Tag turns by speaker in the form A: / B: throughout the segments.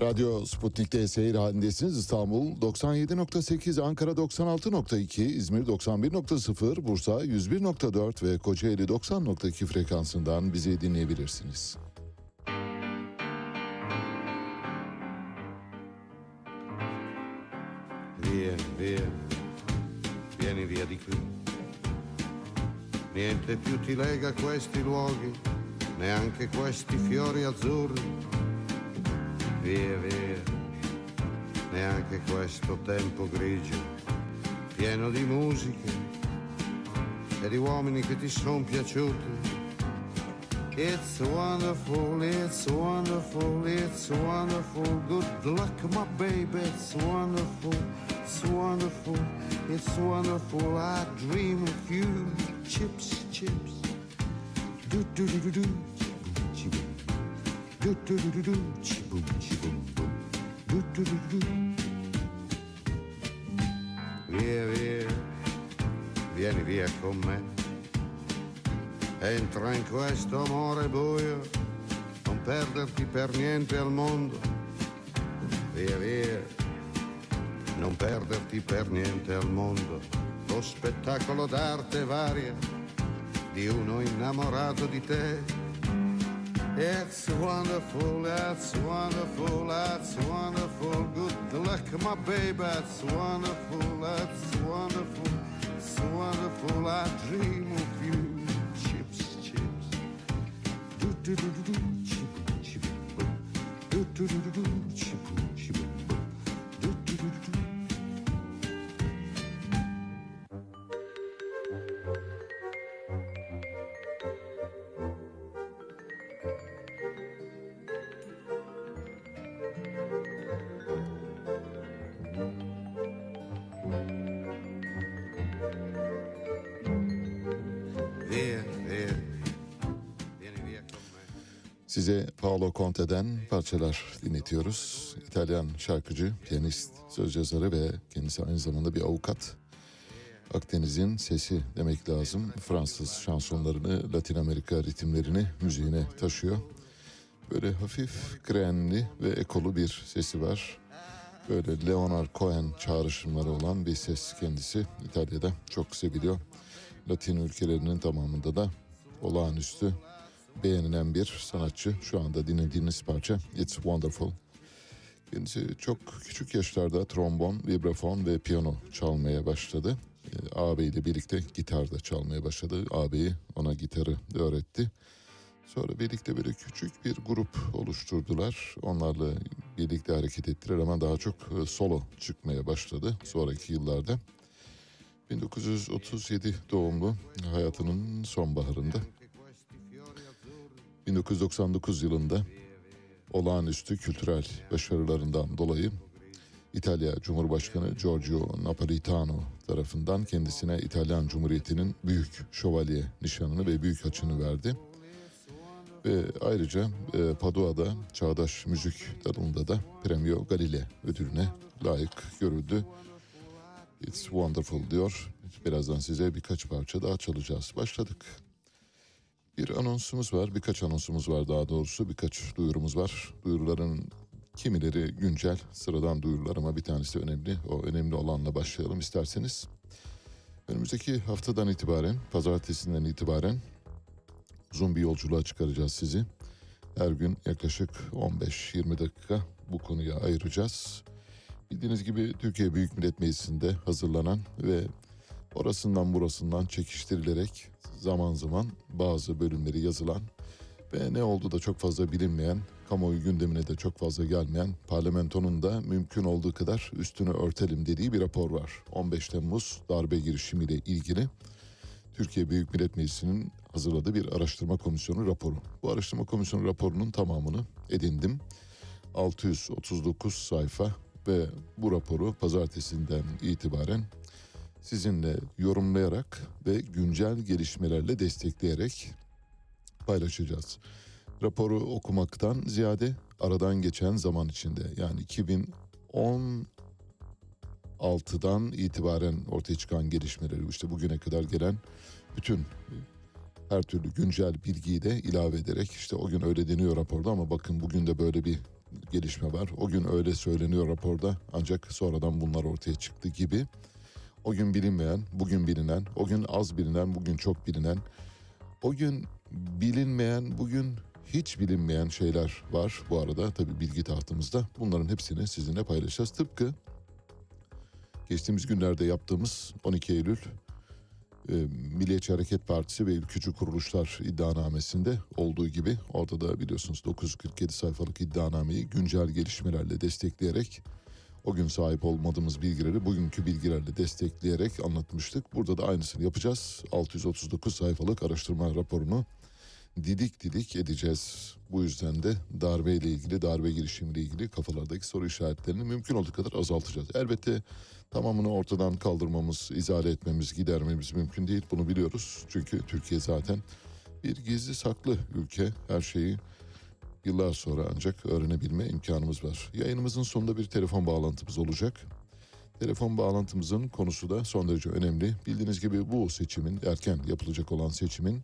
A: Radyo Sputnik'te seyir halindesiniz. İstanbul 97.8, Ankara 96.2, İzmir 91.0, Bursa 101.4 ve Kocaeli 90.2 frekansından bizi dinleyebilirsiniz.
B: Via, via, vieni via di qui. Niente più ti lega questi luoghi, neanche questi fiori azzurri. Via, via, neanche questo tempo grigio, pieno di musiche e di uomini che ti sono piaciuti. It's wonderful, it's wonderful, it's wonderful. Good luck, my baby, it's wonderful, it's wonderful, it's wonderful. I dream of you, chips, chips. Do do do do do, Via, via, vieni via con me. Entra in questo amore buio, non perderti per niente al mondo. Via via, non perderti per niente al mondo. Lo spettacolo d'arte varia di uno innamorato di te. It's wonderful, it's wonderful, it's wonderful. Good luck, my baby, it's wonderful, it's wonderful, it's wonderful. I dream of you chips, chips. Do do do do do, chip, chip. Do do do do do,
A: Size Paolo Conte'den parçalar dinletiyoruz. İtalyan şarkıcı, piyanist, söz yazarı ve kendisi aynı zamanda bir avukat. Akdeniz'in sesi demek lazım. Fransız şansonlarını, Latin Amerika ritimlerini müziğine taşıyor. Böyle hafif grenli ve ekolu bir sesi var. Böyle Leonard Cohen çağrışımları olan bir ses kendisi. İtalya'da çok seviliyor. Latin ülkelerinin tamamında da olağanüstü beğenilen bir sanatçı. Şu anda dinlediğiniz parça It's Wonderful. Kendisi çok küçük yaşlarda trombon, vibrafon ve piyano çalmaya başladı. Ee, Ağabeyiyle birlikte gitar da çalmaya başladı. Ağabeyi ona gitarı öğretti. Sonra birlikte böyle küçük bir grup oluşturdular. Onlarla birlikte hareket ettiler ama daha çok e, solo çıkmaya başladı sonraki yıllarda. 1937 doğumlu hayatının sonbaharında 1999 yılında olağanüstü kültürel başarılarından dolayı İtalya Cumhurbaşkanı Giorgio Napolitano tarafından kendisine İtalyan Cumhuriyeti'nin büyük şövalye nişanını ve büyük haçını verdi. Ve ayrıca e, Padua'da çağdaş müzik dalında da Premio Galile ödülüne layık görüldü. It's wonderful diyor. Birazdan size birkaç parça daha çalacağız. Başladık. Bir anonsumuz var, birkaç anonsumuz var daha doğrusu, birkaç duyurumuz var. Duyuruların kimileri güncel, sıradan duyurular ama bir tanesi önemli. O önemli olanla başlayalım isterseniz. Önümüzdeki haftadan itibaren, pazartesinden itibaren uzun bir yolculuğa çıkaracağız sizi. Her gün yaklaşık 15-20 dakika bu konuya ayıracağız. Bildiğiniz gibi Türkiye Büyük Millet Meclisi'nde hazırlanan ve orasından burasından çekiştirilerek zaman zaman bazı bölümleri yazılan ve ne oldu da çok fazla bilinmeyen, kamuoyu gündemine de çok fazla gelmeyen parlamentonun da mümkün olduğu kadar üstünü örtelim dediği bir rapor var. 15 Temmuz darbe girişimiyle ilgili Türkiye Büyük Millet Meclisi'nin hazırladığı bir araştırma komisyonu raporu. Bu araştırma komisyonu raporunun tamamını edindim. 639 sayfa ve bu raporu pazartesinden itibaren sizinle yorumlayarak ve güncel gelişmelerle destekleyerek paylaşacağız. Raporu okumaktan ziyade aradan geçen zaman içinde yani 2016'dan itibaren ortaya çıkan gelişmeleri işte bugüne kadar gelen bütün her türlü güncel bilgiyi de ilave ederek işte o gün öyle deniyor raporda ama bakın bugün de böyle bir gelişme var. O gün öyle söyleniyor raporda ancak sonradan bunlar ortaya çıktı gibi. O gün bilinmeyen, bugün bilinen, o gün az bilinen, bugün çok bilinen, o gün bilinmeyen, bugün hiç bilinmeyen şeyler var bu arada tabii bilgi tahtımızda. Bunların hepsini sizinle paylaşacağız. Tıpkı geçtiğimiz günlerde yaptığımız 12 Eylül e, Milliyetçi Hareket Partisi ve ülkücü kuruluşlar iddianamesinde olduğu gibi orada da biliyorsunuz 947 sayfalık iddianameyi güncel gelişmelerle destekleyerek o gün sahip olmadığımız bilgileri bugünkü bilgilerle destekleyerek anlatmıştık. Burada da aynısını yapacağız. 639 sayfalık araştırma raporunu didik didik edeceğiz. Bu yüzden de darbe ile ilgili, darbe girişimiyle ilgili kafalardaki soru işaretlerini mümkün olduğu kadar azaltacağız. Elbette tamamını ortadan kaldırmamız, izale etmemiz, gidermemiz mümkün değil. Bunu biliyoruz. Çünkü Türkiye zaten bir gizli saklı ülke. Her şeyi yıllar sonra ancak öğrenebilme imkanımız var. Yayınımızın sonunda bir telefon bağlantımız olacak. Telefon bağlantımızın konusu da son derece önemli. Bildiğiniz gibi bu seçimin, erken yapılacak olan seçimin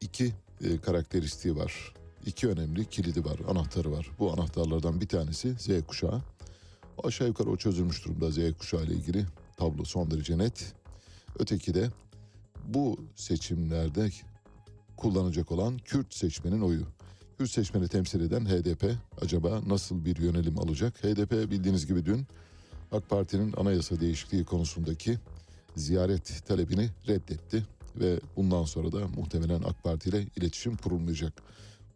A: iki e, karakteristiği var. İki önemli kilidi var, anahtarı var. Bu anahtarlardan bir tanesi Z kuşağı. O aşağı yukarı o çözülmüş durumda Z kuşağı ile ilgili tablo son derece net. Öteki de bu seçimlerde kullanacak olan Kürt seçmenin oyu. Kürt seçmeni temsil eden HDP acaba nasıl bir yönelim alacak? HDP bildiğiniz gibi dün AK Parti'nin anayasa değişikliği konusundaki ziyaret talebini reddetti ve bundan sonra da muhtemelen AK Parti ile iletişim kurulmayacak.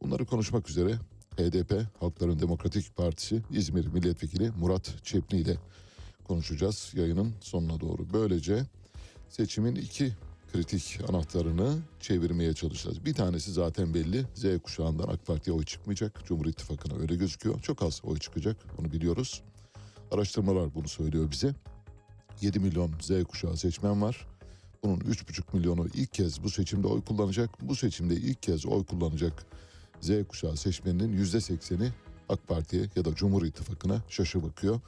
A: Bunları konuşmak üzere HDP Halkların Demokratik Partisi İzmir Milletvekili Murat Çepni ile konuşacağız yayının sonuna doğru. Böylece seçimin iki kritik anahtarını çevirmeye çalışacağız. Bir tanesi zaten belli. Z kuşağından AK Parti'ye oy çıkmayacak. Cumhur İttifakı'na öyle gözüküyor. Çok az oy çıkacak. Onu biliyoruz. Araştırmalar bunu söylüyor bize. 7 milyon Z kuşağı seçmen var. Bunun 3,5 milyonu ilk kez bu seçimde oy kullanacak. Bu seçimde ilk kez oy kullanacak Z kuşağı seçmeninin %80'i AK Parti'ye ya da Cumhur İttifakı'na şaşı bakıyor.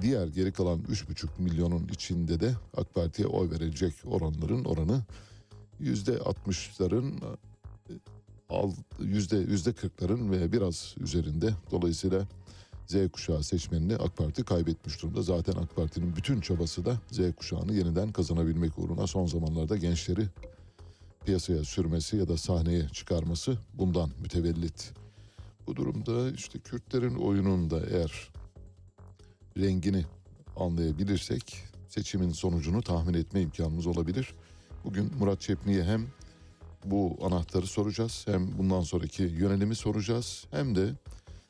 A: Diğer geri kalan 3,5 milyonun içinde de AK Parti'ye oy verilecek oranların oranı %60'ların yüzde yüzde 40'ların ve biraz üzerinde. Dolayısıyla Z kuşağı seçmenini AK Parti kaybetmiş durumda. Zaten AK Parti'nin bütün çabası da Z kuşağını yeniden kazanabilmek uğruna son zamanlarda gençleri piyasaya sürmesi ya da sahneye çıkarması bundan mütevellit. Bu durumda işte Kürtlerin oyunun da eğer rengini anlayabilirsek seçimin sonucunu tahmin etme imkanımız olabilir. Bugün Murat Çepni'ye hem bu anahtarı soracağız hem bundan sonraki yönelimi soracağız hem de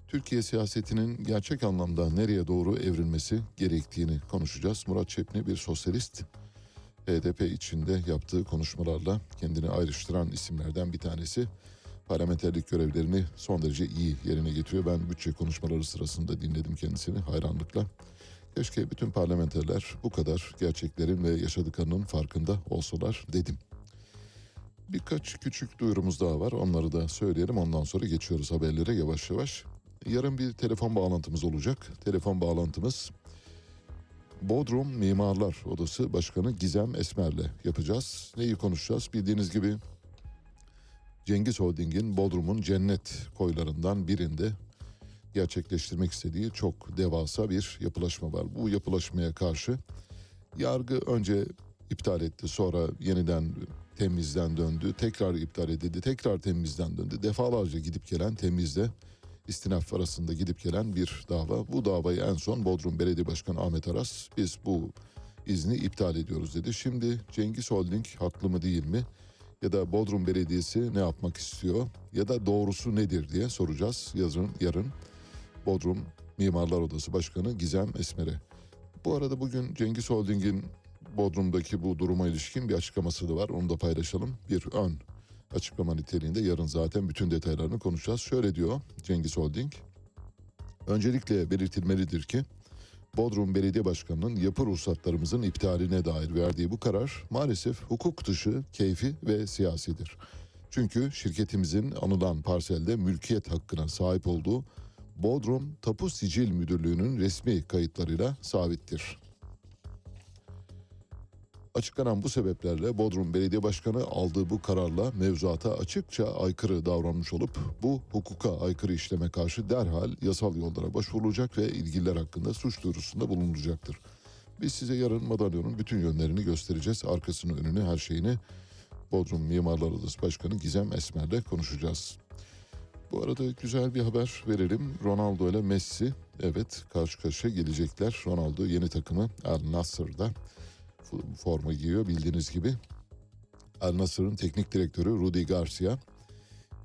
A: Türkiye siyasetinin gerçek anlamda nereye doğru evrilmesi gerektiğini konuşacağız. Murat Çepni bir sosyalist. HDP içinde yaptığı konuşmalarla kendini ayrıştıran isimlerden bir tanesi. Parlamenterlik görevlerini son derece iyi yerine getiriyor. Ben bütçe konuşmaları sırasında dinledim kendisini hayranlıkla. Keşke bütün parlamenterler bu kadar gerçeklerin ve yaşadıklarının farkında olsalar dedim. Birkaç küçük duyurumuz daha var. Onları da söyleyelim. Ondan sonra geçiyoruz haberlere yavaş yavaş. Yarın bir telefon bağlantımız olacak. Telefon bağlantımız Bodrum Mimarlar Odası Başkanı Gizem Esmer'le yapacağız. Neyi konuşacağız? Bildiğiniz gibi Cengiz Holding'in Bodrum'un cennet koylarından birinde gerçekleştirmek istediği çok devasa bir yapılaşma var. Bu yapılaşmaya karşı yargı önce iptal etti sonra yeniden temizden döndü. Tekrar iptal edildi. Tekrar temizden döndü. Defalarca gidip gelen temizde istinaf arasında gidip gelen bir dava. Bu davayı en son Bodrum Belediye Başkanı Ahmet Aras biz bu izni iptal ediyoruz dedi. Şimdi Cengiz Holding haklı mı değil mi? Ya da Bodrum Belediyesi ne yapmak istiyor? Ya da doğrusu nedir diye soracağız yazın yarın. Bodrum Mimarlar Odası Başkanı Gizem Esmer'e. Bu arada bugün Cengiz Holding'in Bodrum'daki bu duruma ilişkin bir açıklaması da var. Onu da paylaşalım. Bir ön açıklama niteliğinde yarın zaten bütün detaylarını konuşacağız. Şöyle diyor Cengiz Holding. Öncelikle belirtilmelidir ki Bodrum Belediye Başkanı'nın yapı ruhsatlarımızın iptaline dair verdiği bu karar maalesef hukuk dışı, keyfi ve siyasidir. Çünkü şirketimizin anılan parselde mülkiyet hakkına sahip olduğu Bodrum Tapu Sicil Müdürlüğü'nün resmi kayıtlarıyla sabittir. Açıklanan bu sebeplerle Bodrum Belediye Başkanı aldığı bu kararla mevzuata açıkça aykırı davranmış olup bu hukuka aykırı işleme karşı derhal yasal yollara başvurulacak ve ilgililer hakkında suç duyurusunda bulunulacaktır. Biz size yarın madalyonun bütün yönlerini göstereceğiz. Arkasını önünü her şeyini Bodrum Mimarlar Odası Başkanı Gizem Esmer'le konuşacağız. Bu arada güzel bir haber verelim. Ronaldo ile Messi evet karşı karşıya gelecekler. Ronaldo yeni takımı Al Nassr'da forma giyiyor bildiğiniz gibi. Al Nassr'ın teknik direktörü Rudi Garcia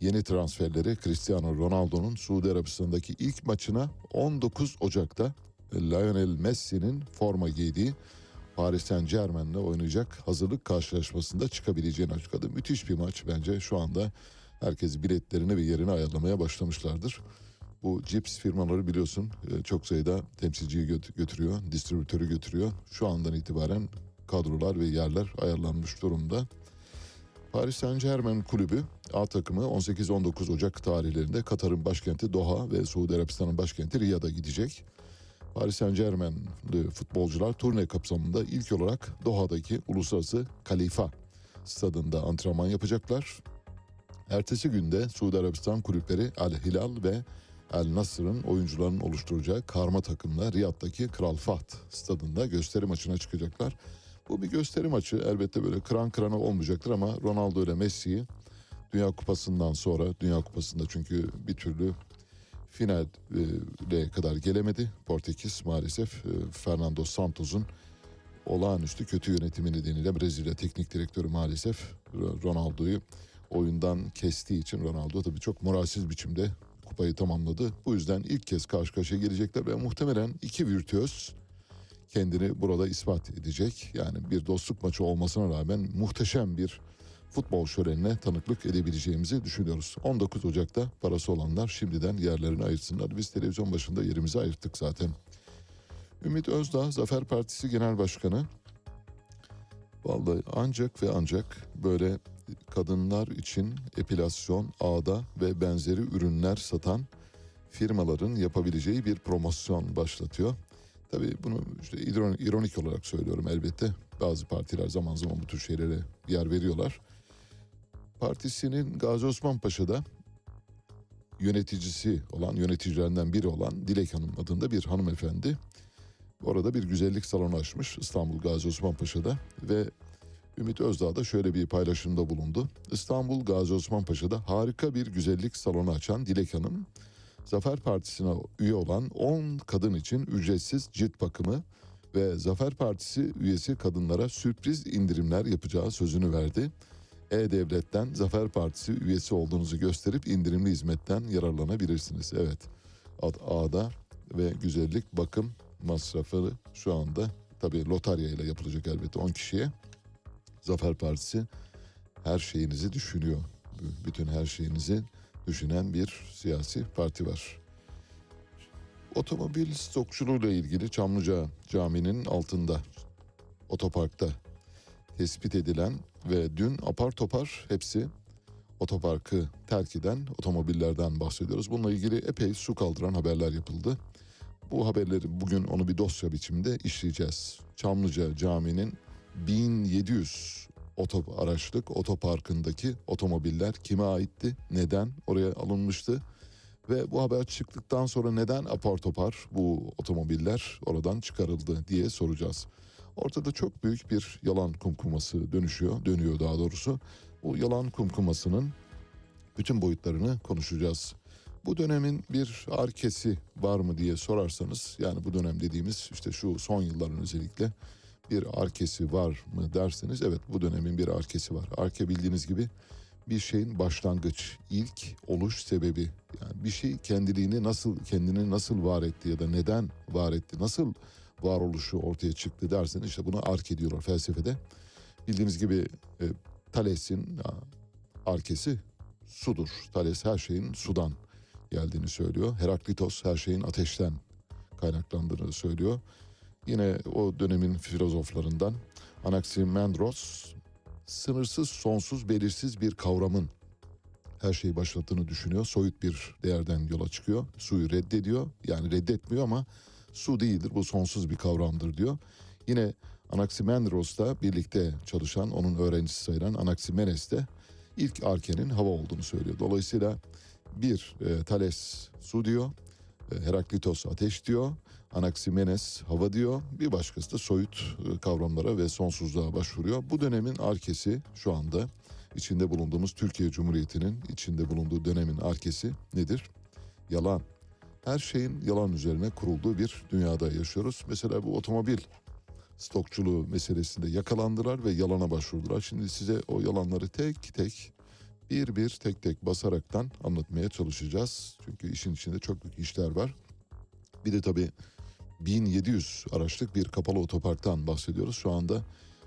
A: yeni transferleri Cristiano Ronaldo'nun Suudi Arabistan'daki ilk maçına 19 Ocak'ta Lionel Messi'nin forma giydiği Paris Saint Germain'le oynayacak hazırlık karşılaşmasında çıkabileceğini açıkladı. Müthiş bir maç bence şu anda herkes biletlerini ve yerini ayarlamaya başlamışlardır. Bu cips firmaları biliyorsun e, çok sayıda temsilciyi götürüyor, distribütörü götürüyor. Şu andan itibaren kadrolar ve yerler ayarlanmış durumda. Paris Saint Germain kulübü A takımı 18-19 Ocak tarihlerinde Katar'ın başkenti Doha ve Suudi Arabistan'ın başkenti Riyad'a gidecek. Paris Saint Germain'li futbolcular turne kapsamında ilk olarak Doha'daki Uluslararası Kalifa stadında antrenman yapacaklar. Ertesi günde Suudi Arabistan kulüpleri Al Hilal ve El Nasır'ın oyuncularının oluşturacağı karma takımla Riyad'daki Kral Fahd stadında gösteri maçına çıkacaklar. Bu bir gösteri maçı elbette böyle kıran kırana olmayacaktır ama Ronaldo ile Messi'yi Dünya Kupası'ndan sonra Dünya Kupası'nda çünkü bir türlü finale kadar gelemedi. Portekiz maalesef e, Fernando Santos'un olağanüstü kötü yönetimi nedeniyle Brezilya teknik direktörü maalesef Ronaldo'yu oyundan kestiği için Ronaldo tabii çok moralsiz biçimde kupayı tamamladı. Bu yüzden ilk kez karşı karşıya gelecekler ve muhtemelen iki virtüöz kendini burada ispat edecek. Yani bir dostluk maçı olmasına rağmen muhteşem bir futbol şölenine tanıklık edebileceğimizi düşünüyoruz. 19 Ocak'ta parası olanlar şimdiden yerlerini ayırsınlar. Biz televizyon başında yerimizi ayırttık zaten. Ümit Özdağ, Zafer Partisi Genel Başkanı. Vallahi ancak ve ancak böyle kadınlar için epilasyon, ağda ve benzeri ürünler satan firmaların yapabileceği bir promosyon başlatıyor. Tabii bunu işte ironik olarak söylüyorum elbette. Bazı partiler zaman zaman bu tür şeylere yer veriyorlar. Partisinin Gazi Osman Paşa'da yöneticisi olan, yöneticilerinden biri olan Dilek Hanım adında bir hanımefendi orada bir güzellik salonu açmış İstanbul Gazi Osman Paşa'da ve Ümit Özdağ da şöyle bir paylaşımda bulundu. İstanbul Gazi Osman Paşa'da harika bir güzellik salonu açan Dilek Hanım, Zafer Partisi'ne üye olan 10 kadın için ücretsiz cilt bakımı ve Zafer Partisi üyesi kadınlara sürpriz indirimler yapacağı sözünü verdi. E-Devlet'ten Zafer Partisi üyesi olduğunuzu gösterip indirimli hizmetten yararlanabilirsiniz. Evet, A'da ve güzellik bakım masrafı şu anda tabii lotarya ile yapılacak elbette 10 kişiye. Zafer Partisi her şeyinizi düşünüyor. Bütün her şeyinizi düşünen bir siyasi parti var. Otomobil stokçuluğuyla ilgili Çamlıca Camii'nin altında otoparkta tespit edilen ve dün apar topar hepsi otoparkı terk eden otomobillerden bahsediyoruz. Bununla ilgili epey su kaldıran haberler yapıldı. Bu haberleri bugün onu bir dosya biçiminde işleyeceğiz. Çamlıca Camii'nin 1700 otop araçlık otoparkındaki otomobiller kime aitti? Neden oraya alınmıştı? Ve bu haber çıktıktan sonra neden apar topar bu otomobiller oradan çıkarıldı diye soracağız. Ortada çok büyük bir yalan kumkuması dönüşüyor, dönüyor daha doğrusu. Bu yalan kumkumasının bütün boyutlarını konuşacağız. Bu dönemin bir arkesi var mı diye sorarsanız yani bu dönem dediğimiz işte şu son yılların özellikle bir arkesi var mı derseniz evet bu dönemin bir arkesi var. Arke bildiğiniz gibi bir şeyin başlangıç, ilk oluş sebebi. Yani bir şey kendiliğini nasıl kendini nasıl var etti ya da neden var etti, nasıl varoluşu ortaya çıktı derseniz işte buna arke diyorlar felsefede. Bildiğiniz gibi e, Thales'in arkesi sudur. Thales her şeyin sudan geldiğini söylüyor. Heraklitos her şeyin ateşten kaynaklandığını söylüyor. Yine o dönemin filozoflarından Anaximandros sınırsız, sonsuz, belirsiz bir kavramın her şeyi başlattığını düşünüyor. Soyut bir değerden yola çıkıyor. Suyu reddediyor. Yani reddetmiyor ama su değildir. Bu sonsuz bir kavramdır diyor. Yine Anaximandros'la birlikte çalışan, onun öğrencisi sayılan Anaximenes de ilk arkenin hava olduğunu söylüyor. Dolayısıyla bir e, Thales su diyor, e, Heraklitos ateş diyor, Anaximenes hava diyor, bir başkası da soyut e, kavramlara ve sonsuzluğa başvuruyor. Bu dönemin arkesi şu anda içinde bulunduğumuz Türkiye Cumhuriyeti'nin içinde bulunduğu dönemin arkesi nedir? Yalan. Her şeyin yalan üzerine kurulduğu bir dünyada yaşıyoruz. Mesela bu otomobil stokçuluğu meselesinde yakalandılar ve yalana başvurdular. Şimdi size o yalanları tek tek bir bir tek tek basaraktan anlatmaya çalışacağız. Çünkü işin içinde çok büyük işler var. Bir de tabii 1700 araçlık bir kapalı otoparktan bahsediyoruz. Şu anda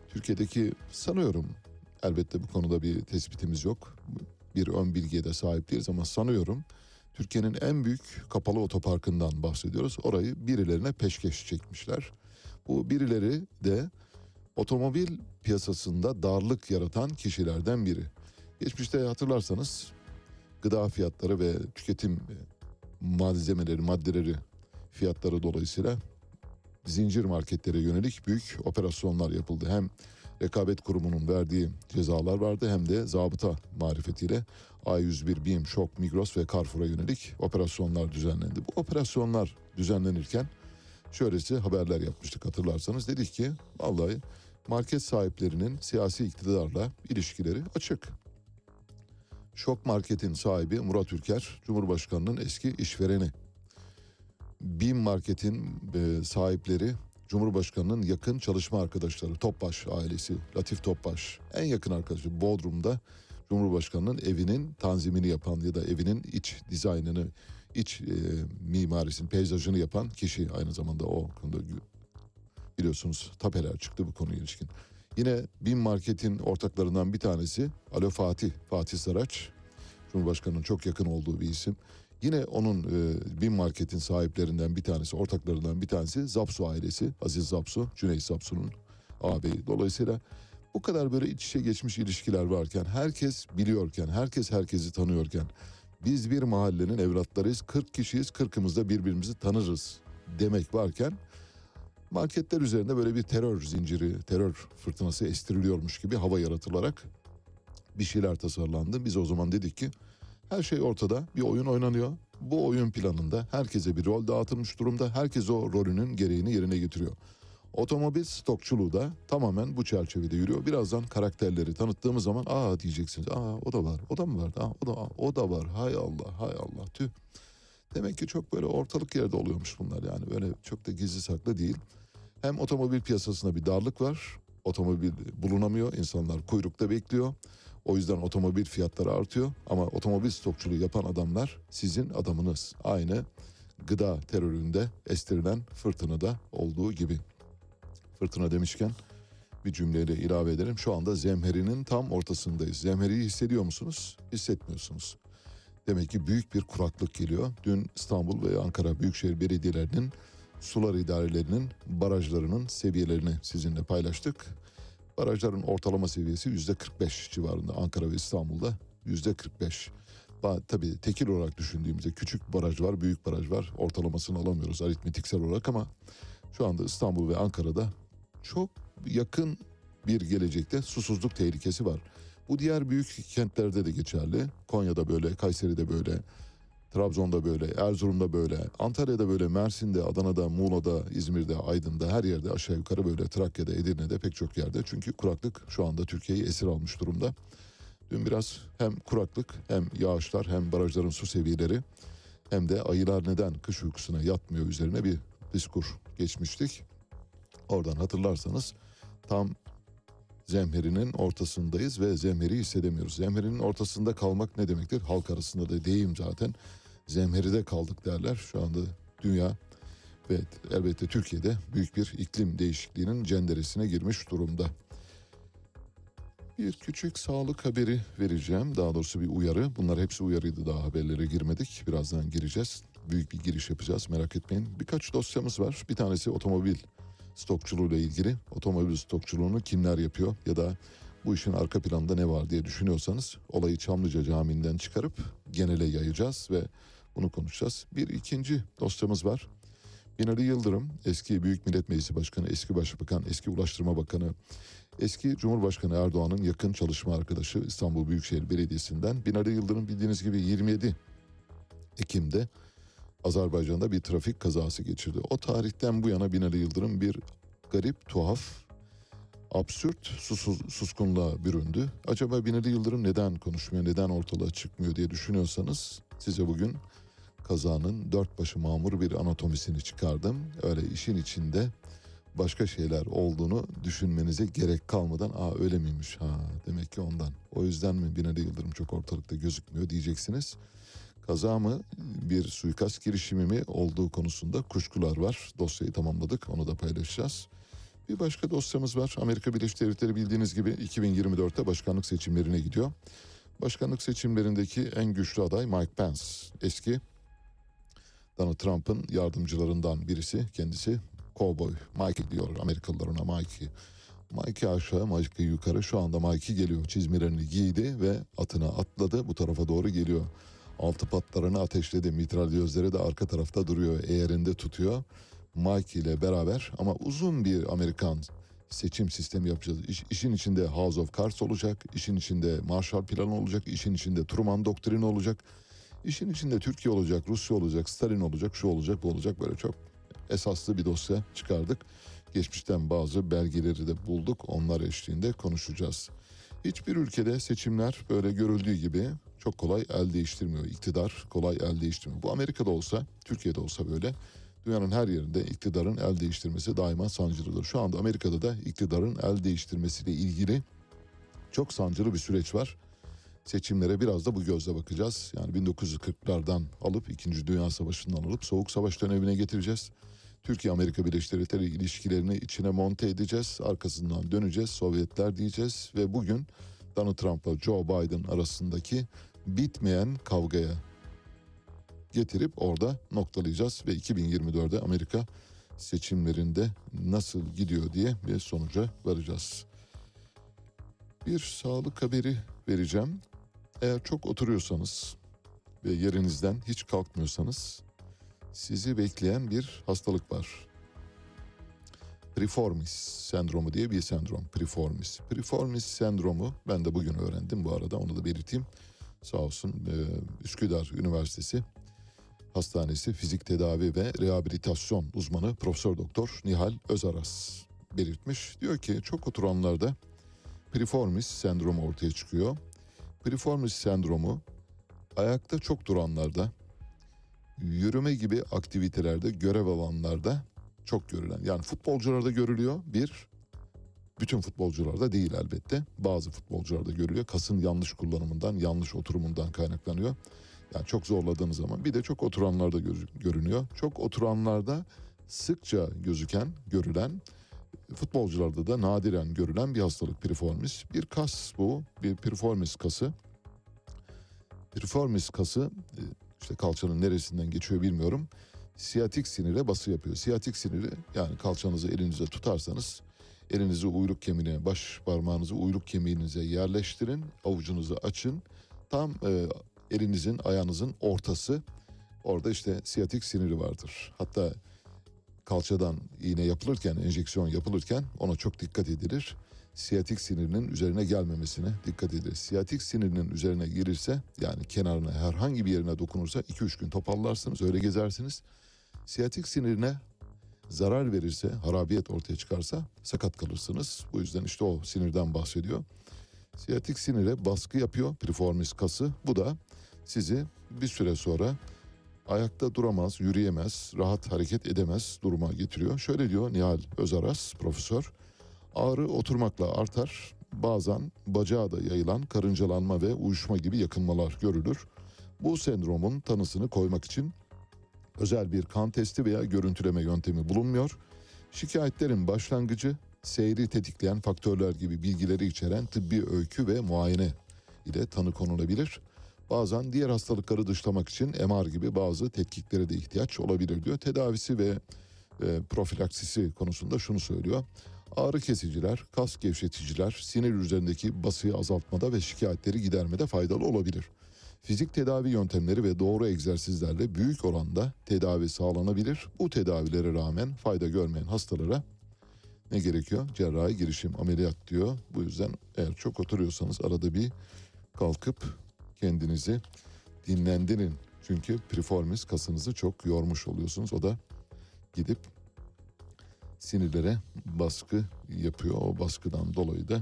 A: Türkiye'deki sanıyorum elbette bu konuda bir tespitimiz yok. Bir ön bilgiye de sahip değiliz ama sanıyorum Türkiye'nin en büyük kapalı otoparkından bahsediyoruz. Orayı birilerine peşkeş çekmişler. Bu birileri de otomobil piyasasında darlık yaratan kişilerden biri. Geçmişte hatırlarsanız gıda fiyatları ve tüketim malzemeleri, maddeleri fiyatları dolayısıyla zincir marketlere yönelik büyük operasyonlar yapıldı. Hem rekabet kurumunun verdiği cezalar vardı hem de zabıta marifetiyle A101, BİM, Şok, Migros ve Carrefour'a yönelik operasyonlar düzenlendi. Bu operasyonlar düzenlenirken şöylesi haberler yapmıştık hatırlarsanız. Dedik ki vallahi market sahiplerinin siyasi iktidarla ilişkileri açık. Şok Market'in sahibi Murat Ülker, Cumhurbaşkanı'nın eski işvereni. BİM Market'in e, sahipleri Cumhurbaşkanı'nın yakın çalışma arkadaşları Topbaş ailesi, Latif Topbaş en yakın arkadaşı Bodrum'da Cumhurbaşkanı'nın evinin tanzimini yapan ya da evinin iç dizaynını, iç e, mimarisini, peyzajını yapan kişi aynı zamanda o konuda biliyorsunuz tapeler çıktı bu konuya ilişkin. Yine BİM Market'in ortaklarından bir tanesi Alo Fatih, Fatih Saraç. Cumhurbaşkanı'nın çok yakın olduğu bir isim. Yine onun e, BİM Market'in sahiplerinden bir tanesi, ortaklarından bir tanesi Zapsu ailesi. Aziz Zapsu, Cüneyt Zapsu'nun ağabeyi. Dolayısıyla bu kadar böyle iç içe geçmiş ilişkiler varken, herkes biliyorken, herkes herkesi tanıyorken, biz bir mahallenin evlatlarıyız, 40 kişiyiz, 40'ımız da birbirimizi tanırız demek varken marketler üzerinde böyle bir terör zinciri, terör fırtınası estiriliyormuş gibi hava yaratılarak bir şeyler tasarlandı. Biz o zaman dedik ki her şey ortada bir oyun oynanıyor. Bu oyun planında herkese bir rol dağıtılmış durumda. Herkes o rolünün gereğini yerine getiriyor. Otomobil stokçuluğu da tamamen bu çerçevede yürüyor. Birazdan karakterleri tanıttığımız zaman aa diyeceksiniz. Aa o da var. O da mı vardı? Aa, o da o da var. Hay Allah, hay Allah. Tüh. Demek ki çok böyle ortalık yerde oluyormuş bunlar yani. Böyle çok da gizli saklı değil. Hem otomobil piyasasında bir darlık var. Otomobil bulunamıyor. İnsanlar kuyrukta bekliyor. O yüzden otomobil fiyatları artıyor. Ama otomobil stokçuluğu yapan adamlar sizin adamınız. Aynı gıda teröründe estirilen fırtınada olduğu gibi. Fırtına demişken bir cümleyle ilave ederim. Şu anda zemherinin tam ortasındayız. Zemheriyi hissediyor musunuz? Hissetmiyorsunuz. Demek ki büyük bir kuraklık geliyor. Dün İstanbul ve Ankara Büyükşehir Belediyelerinin sular idarelerinin barajlarının seviyelerini sizinle paylaştık. Barajların ortalama seviyesi yüzde 45 civarında Ankara ve İstanbul'da yüzde 45. Tabii tekil olarak düşündüğümüzde küçük baraj var, büyük baraj var. Ortalamasını alamıyoruz aritmetiksel olarak ama şu anda İstanbul ve Ankara'da çok yakın bir gelecekte susuzluk tehlikesi var. Bu diğer büyük kentlerde de geçerli. Konya'da böyle, Kayseri'de böyle, Trabzon'da böyle, Erzurum'da böyle, Antalya'da böyle, Mersin'de, Adana'da, Muğla'da, İzmir'de, Aydın'da her yerde aşağı yukarı böyle Trakya'da, Edirne'de pek çok yerde. Çünkü kuraklık şu anda Türkiye'yi esir almış durumda. Dün biraz hem kuraklık hem yağışlar hem barajların su seviyeleri hem de ayılar neden kış uykusuna yatmıyor üzerine bir diskur geçmiştik. Oradan hatırlarsanız tam zemherinin ortasındayız ve zemheri hissedemiyoruz. Zemherinin ortasında kalmak ne demektir? Halk arasında da deyim zaten. Zemheride kaldık derler. Şu anda dünya ve elbette Türkiye'de büyük bir iklim değişikliğinin cenderesine girmiş durumda. Bir küçük sağlık haberi vereceğim. Daha doğrusu bir uyarı. Bunlar hepsi uyarıydı daha haberlere girmedik. Birazdan gireceğiz. büyük bir giriş yapacağız merak etmeyin. Birkaç dosyamız var. Bir tanesi otomobil stokçuluğuyla ilgili. Otomobil stokçuluğunu kimler yapıyor ya da bu işin arka planında ne var diye düşünüyorsanız olayı Çamlıca Camii'nden çıkarıp genele yayacağız ve bunu konuşacağız. Bir ikinci dosyamız var. Binali Yıldırım, eski Büyük Millet Meclisi Başkanı, eski Başbakan, eski Ulaştırma Bakanı, eski Cumhurbaşkanı Erdoğan'ın yakın çalışma arkadaşı İstanbul Büyükşehir Belediyesi'nden. Binali Yıldırım bildiğiniz gibi 27 Ekim'de Azerbaycan'da bir trafik kazası geçirdi. O tarihten bu yana Binali Yıldırım bir garip, tuhaf, absürt susuz, suskunluğa büründü. Acaba Binali Yıldırım neden konuşmuyor, neden ortalığa çıkmıyor diye düşünüyorsanız size bugün kazanın dört başı mamur bir anatomisini çıkardım. Öyle işin içinde başka şeyler olduğunu düşünmenize gerek kalmadan aa öyle miymiş ha demek ki ondan. O yüzden mi Binali Yıldırım çok ortalıkta gözükmüyor diyeceksiniz. Kaza mı bir suikast girişimi mi olduğu konusunda kuşkular var. Dosyayı tamamladık onu da paylaşacağız. Bir başka dosyamız var. Amerika Birleşik Devletleri bildiğiniz gibi 2024'te başkanlık seçimlerine gidiyor. Başkanlık seçimlerindeki en güçlü aday Mike Pence. Eski Donald Trump'ın yardımcılarından birisi kendisi Cowboy. Mike diyor Amerikalılar ona Mike'i. Mike'i aşağı, Mike'i yukarı. Şu anda Mike'i geliyor. Çizmelerini giydi ve atına atladı. Bu tarafa doğru geliyor. Altı patlarını ateşledi. Mitralyözleri de arka tarafta duruyor. Eğerinde tutuyor. Mike ile beraber ama uzun bir Amerikan seçim sistemi yapacağız. İş, işin içinde House of Cards olacak. işin içinde Marshall Planı olacak. işin içinde Truman Doktrini olacak. İşin içinde Türkiye olacak, Rusya olacak, Stalin olacak, şu olacak, bu olacak. Böyle çok esaslı bir dosya çıkardık. Geçmişten bazı belgeleri de bulduk. Onlar eşliğinde konuşacağız. Hiçbir ülkede seçimler böyle görüldüğü gibi çok kolay el değiştirmiyor. İktidar kolay el değiştirmiyor. Bu Amerika'da olsa, Türkiye'de olsa böyle dünyanın her yerinde iktidarın el değiştirmesi daima sancılıdır. Şu anda Amerika'da da iktidarın el değiştirmesiyle ilgili çok sancılı bir süreç var. Seçimlere biraz da bu gözle bakacağız. Yani 1940'lardan alıp 2. Dünya Savaşı'ndan alıp Soğuk Savaş dönemine getireceğiz. Türkiye-Amerika Birleşik Devletleri ilişkilerini içine monte edeceğiz. Arkasından döneceğiz. Sovyetler diyeceğiz. Ve bugün Donald Trump'la Joe Biden arasındaki bitmeyen kavgaya getirip orada noktalayacağız. Ve 2024'de Amerika seçimlerinde nasıl gidiyor diye bir sonuca varacağız. Bir sağlık haberi vereceğim. Eğer çok oturuyorsanız ve yerinizden hiç kalkmıyorsanız sizi bekleyen bir hastalık var. Piriformis sendromu diye bir sendrom. Piriformis. Piriformis sendromu ben de bugün öğrendim bu arada onu da belirteyim. Sağ olsun e, Üsküdar Üniversitesi Hastanesi Fizik Tedavi ve Rehabilitasyon uzmanı Profesör Doktor Nihal Özaras belirtmiş. Diyor ki çok oturanlarda piriformis sendromu ortaya çıkıyor. Piriformis sendromu ayakta çok duranlarda, yürüme gibi aktivitelerde görev alanlarda çok görülen. Yani futbolcularda görülüyor bir, bütün futbolcularda değil elbette. Bazı futbolcularda görülüyor. Kasın yanlış kullanımından, yanlış oturumundan kaynaklanıyor. Yani çok zorladığınız zaman. Bir de çok oturanlarda gör- görünüyor. Çok oturanlarda sıkça gözüken, görülen futbolcularda da nadiren görülen bir hastalık piriformis. Bir kas bu, bir piriformis kası. Piriformis kası e, işte kalçanın neresinden geçiyor bilmiyorum. Siyatik sinire bası yapıyor. Siyatik siniri yani kalçanızı elinize tutarsanız elinizi uyluk kemiğine, baş parmağınızı uyluk kemiğinize yerleştirin, avucunuzu açın. Tam e, elinizin, ayağınızın ortası orada işte siyatik siniri vardır. Hatta kalçadan iğne yapılırken, enjeksiyon yapılırken ona çok dikkat edilir. Siyatik sinirinin üzerine gelmemesine dikkat edilir. Siyatik sinirinin üzerine girirse yani kenarına herhangi bir yerine dokunursa 2-3 gün topallarsınız öyle gezersiniz. Siyatik sinirine zarar verirse, harabiyet ortaya çıkarsa sakat kalırsınız. Bu yüzden işte o sinirden bahsediyor. Siyatik sinire baskı yapıyor piriformis kası. Bu da sizi bir süre sonra ayakta duramaz, yürüyemez, rahat hareket edemez duruma getiriyor. Şöyle diyor Nihal Özaras profesör. Ağrı oturmakla artar. Bazen bacağa da yayılan karıncalanma ve uyuşma gibi yakınmalar görülür. Bu sendromun tanısını koymak için özel bir kan testi veya görüntüleme yöntemi bulunmuyor. Şikayetlerin başlangıcı seyri tetikleyen faktörler gibi bilgileri içeren tıbbi öykü ve muayene ile tanı konulabilir. Bazen diğer hastalıkları dışlamak için MR gibi bazı tetkiklere de ihtiyaç olabilir diyor. Tedavisi ve e, profilaksisi konusunda şunu söylüyor. Ağrı kesiciler, kas gevşeticiler sinir üzerindeki basıyı azaltmada ve şikayetleri gidermede faydalı olabilir. Fizik tedavi yöntemleri ve doğru egzersizlerle büyük oranda tedavi sağlanabilir. Bu tedavilere rağmen fayda görmeyen hastalara ne gerekiyor? Cerrahi girişim, ameliyat diyor. Bu yüzden eğer çok oturuyorsanız arada bir kalkıp kendinizi dinlendirin. Çünkü priformis kasınızı çok yormuş oluyorsunuz. O da gidip sinirlere baskı yapıyor. O baskıdan dolayı da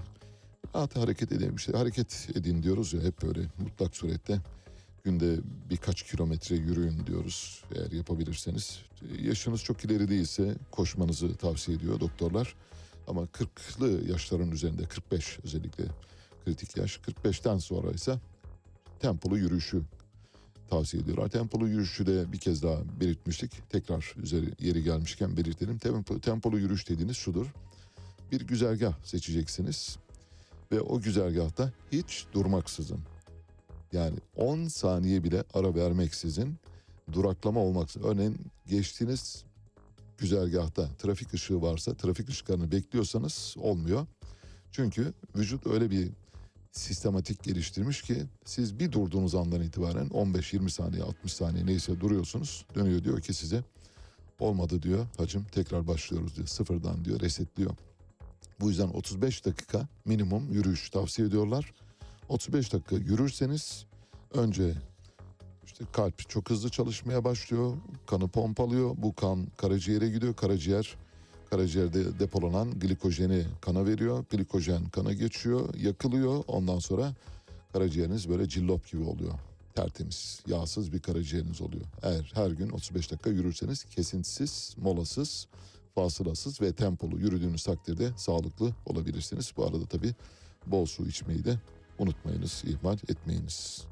A: rahat hareket edeyim. İşte hareket edin diyoruz ya hep böyle mutlak surette günde birkaç kilometre yürüyün diyoruz eğer yapabilirseniz. Yaşınız çok ileri değilse koşmanızı tavsiye ediyor doktorlar. Ama 40'lı yaşların üzerinde 45 özellikle kritik yaş 45'ten sonra ise tempolu yürüyüşü tavsiye ediyorlar. Tempolu yürüyüşü de bir kez daha belirtmiştik. Tekrar üzeri yeri gelmişken belirtelim. Tempo, tempolu yürüyüş dediğiniz şudur. Bir güzergah seçeceksiniz ve o güzergahta hiç durmaksızın yani 10 saniye bile ara vermeksizin duraklama olmaksızın. Örneğin geçtiğiniz güzergahta trafik ışığı varsa trafik ışıklarını bekliyorsanız olmuyor. Çünkü vücut öyle bir sistematik geliştirmiş ki siz bir durduğunuz andan itibaren 15-20 saniye 60 saniye neyse duruyorsunuz. Dönüyor diyor ki size olmadı diyor hacım tekrar başlıyoruz diyor sıfırdan diyor resetliyor. Bu yüzden 35 dakika minimum yürüyüş tavsiye ediyorlar. 35 dakika yürürseniz önce işte kalp çok hızlı çalışmaya başlıyor. Kanı pompalıyor. Bu kan karaciğere gidiyor. Karaciğer karaciğerde depolanan glikojeni kana veriyor. Glikojen kana geçiyor, yakılıyor. Ondan sonra karaciğeriniz böyle cillop gibi oluyor. Tertemiz, yağsız bir karaciğeriniz oluyor. Eğer her gün 35 dakika yürürseniz kesintisiz, molasız, fasılasız ve tempolu yürüdüğünüz takdirde sağlıklı olabilirsiniz. Bu arada tabii bol su içmeyi de unutmayınız, ihmal etmeyiniz.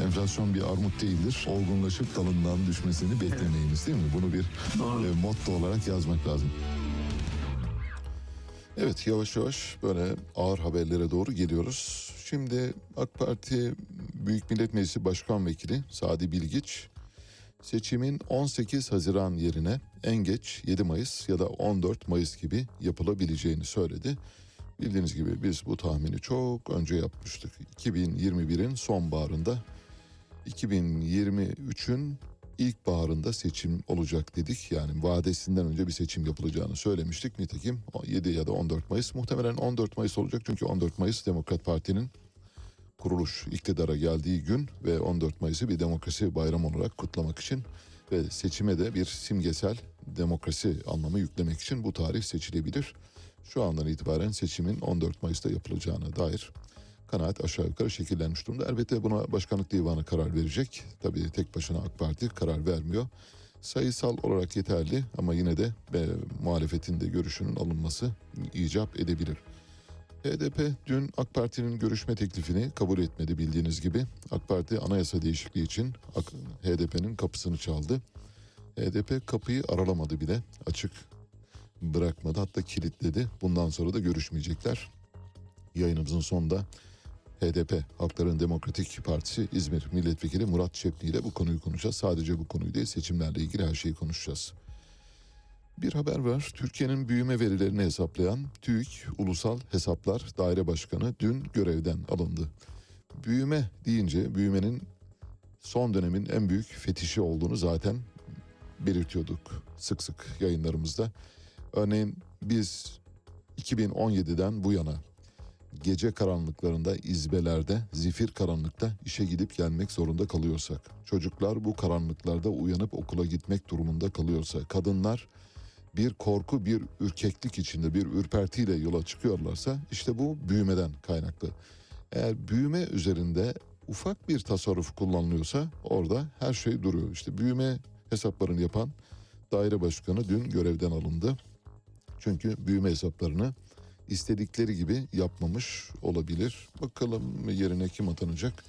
A: Enflasyon bir armut değildir. Olgunlaşıp dalından düşmesini beklemeyiniz değil mi? Bunu bir e, motto olarak yazmak lazım. Evet yavaş yavaş böyle ağır haberlere doğru geliyoruz. Şimdi AK Parti Büyük Millet Meclisi Başkan Vekili Sadi Bilgiç seçimin 18 Haziran yerine en geç 7 Mayıs ya da 14 Mayıs gibi yapılabileceğini söyledi. Bildiğiniz gibi biz bu tahmini çok önce yapmıştık. 2021'in sonbaharında 2023'ün ilkbaharında seçim olacak dedik. Yani vadesinden önce bir seçim yapılacağını söylemiştik. Nitekim 7 ya da 14 Mayıs muhtemelen 14 Mayıs olacak. Çünkü 14 Mayıs Demokrat Parti'nin kuruluş iktidara geldiği gün ve 14 Mayıs'ı bir demokrasi bayramı olarak kutlamak için ve seçime de bir simgesel demokrasi anlamı yüklemek için bu tarih seçilebilir. Şu andan itibaren seçimin 14 Mayıs'ta yapılacağına dair kanaat aşağı yukarı şekillenmiş durumda. Elbette buna başkanlık divanı karar verecek. Tabii tek başına AK Parti karar vermiyor. Sayısal olarak yeterli ama yine de e, muhalefetin de görüşünün alınması icap edebilir. HDP dün AK Parti'nin görüşme teklifini kabul etmedi bildiğiniz gibi. AK Parti anayasa değişikliği için HDP'nin kapısını çaldı. HDP kapıyı aralamadı bile açık bırakmadı hatta kilitledi. Bundan sonra da görüşmeyecekler. Yayınımızın sonunda HDP Halkların Demokratik Partisi İzmir Milletvekili Murat Çepni ile bu konuyu konuşacağız. Sadece bu konuyu değil seçimlerle ilgili her şeyi konuşacağız. Bir haber var. Türkiye'nin büyüme verilerini hesaplayan TÜİK Ulusal Hesaplar Daire Başkanı dün görevden alındı. Büyüme deyince büyümenin son dönemin en büyük fetişi olduğunu zaten belirtiyorduk sık sık yayınlarımızda. Örneğin biz 2017'den bu yana gece karanlıklarında, izbelerde, zifir karanlıkta işe gidip gelmek zorunda kalıyorsak, çocuklar bu karanlıklarda uyanıp okula gitmek durumunda kalıyorsa, kadınlar bir korku, bir ürkeklik içinde, bir ürpertiyle yola çıkıyorlarsa işte bu büyümeden kaynaklı. Eğer büyüme üzerinde ufak bir tasarruf kullanılıyorsa orada her şey duruyor. İşte büyüme hesaplarını yapan daire başkanı dün görevden alındı. Çünkü büyüme hesaplarını istedikleri gibi yapmamış olabilir. Bakalım yerine kim atanacak?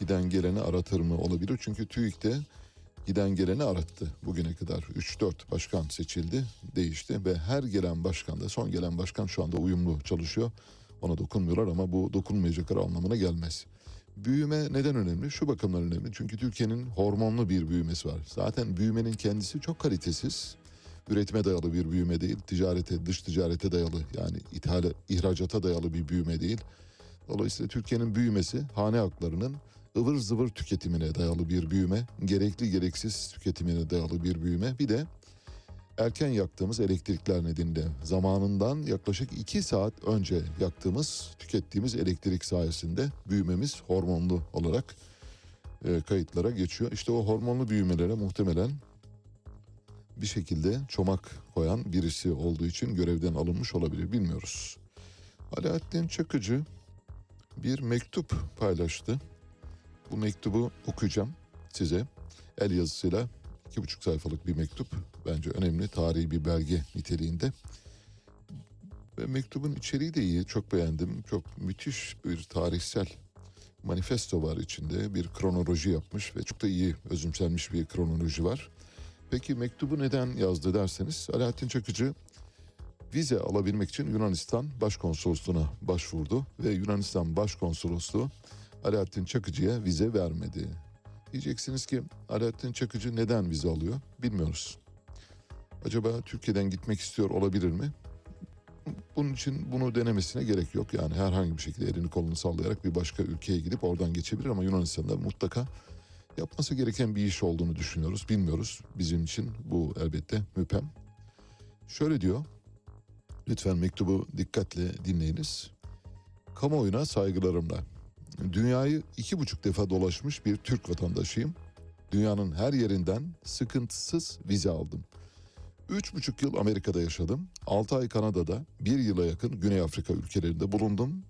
A: Giden geleni aratır mı olabilir? Çünkü TÜİK'te giden geleni arattı bugüne kadar. 3-4 başkan seçildi, değişti ve her gelen başkan da son gelen başkan şu anda uyumlu çalışıyor. Ona dokunmuyorlar ama bu dokunmayacakları anlamına gelmez. Büyüme neden önemli? Şu bakımdan önemli. Çünkü Türkiye'nin hormonlu bir büyümesi var. Zaten büyümenin kendisi çok kalitesiz. Üretime dayalı bir büyüme değil. Ticarete, dış ticarete dayalı yani ithale, ihracata dayalı bir büyüme değil. Dolayısıyla Türkiye'nin büyümesi hane halklarının ıvır zıvır tüketimine dayalı bir büyüme, gerekli gereksiz tüketimine dayalı bir büyüme. Bir de erken yaktığımız elektrikler nedeniyle zamanından yaklaşık 2 saat önce yaktığımız, tükettiğimiz elektrik sayesinde büyümemiz hormonlu olarak e, kayıtlara geçiyor. İşte o hormonlu büyümelere muhtemelen bir şekilde çomak koyan birisi olduğu için görevden alınmış olabilir bilmiyoruz. Alaaddin Çakıcı bir mektup paylaştı. Bu mektubu okuyacağım size. El yazısıyla iki buçuk sayfalık bir mektup. Bence önemli tarihi bir belge niteliğinde. Ve mektubun içeriği de iyi. Çok beğendim. Çok müthiş bir tarihsel manifesto var içinde. Bir kronoloji yapmış ve çok da iyi özümsenmiş bir kronoloji var. Peki mektubu neden yazdı derseniz Alaaddin Çakıcı vize alabilmek için Yunanistan Başkonsolosluğu'na başvurdu ve Yunanistan Başkonsolosluğu Alaaddin Çakıcı'ya vize vermedi. Diyeceksiniz ki Alaaddin Çakıcı neden vize alıyor bilmiyoruz. Acaba Türkiye'den gitmek istiyor olabilir mi? Bunun için bunu denemesine gerek yok. Yani herhangi bir şekilde elini kolunu sallayarak bir başka ülkeye gidip oradan geçebilir ama Yunanistan'da mutlaka yapması gereken bir iş olduğunu düşünüyoruz. Bilmiyoruz. Bizim için bu elbette müpem. Şöyle diyor. Lütfen mektubu dikkatle dinleyiniz. Kamuoyuna saygılarımla. Dünyayı iki buçuk defa dolaşmış bir Türk vatandaşıyım. Dünyanın her yerinden sıkıntısız vize aldım. Üç buçuk yıl Amerika'da yaşadım. Altı ay Kanada'da, bir yıla yakın Güney Afrika ülkelerinde bulundum.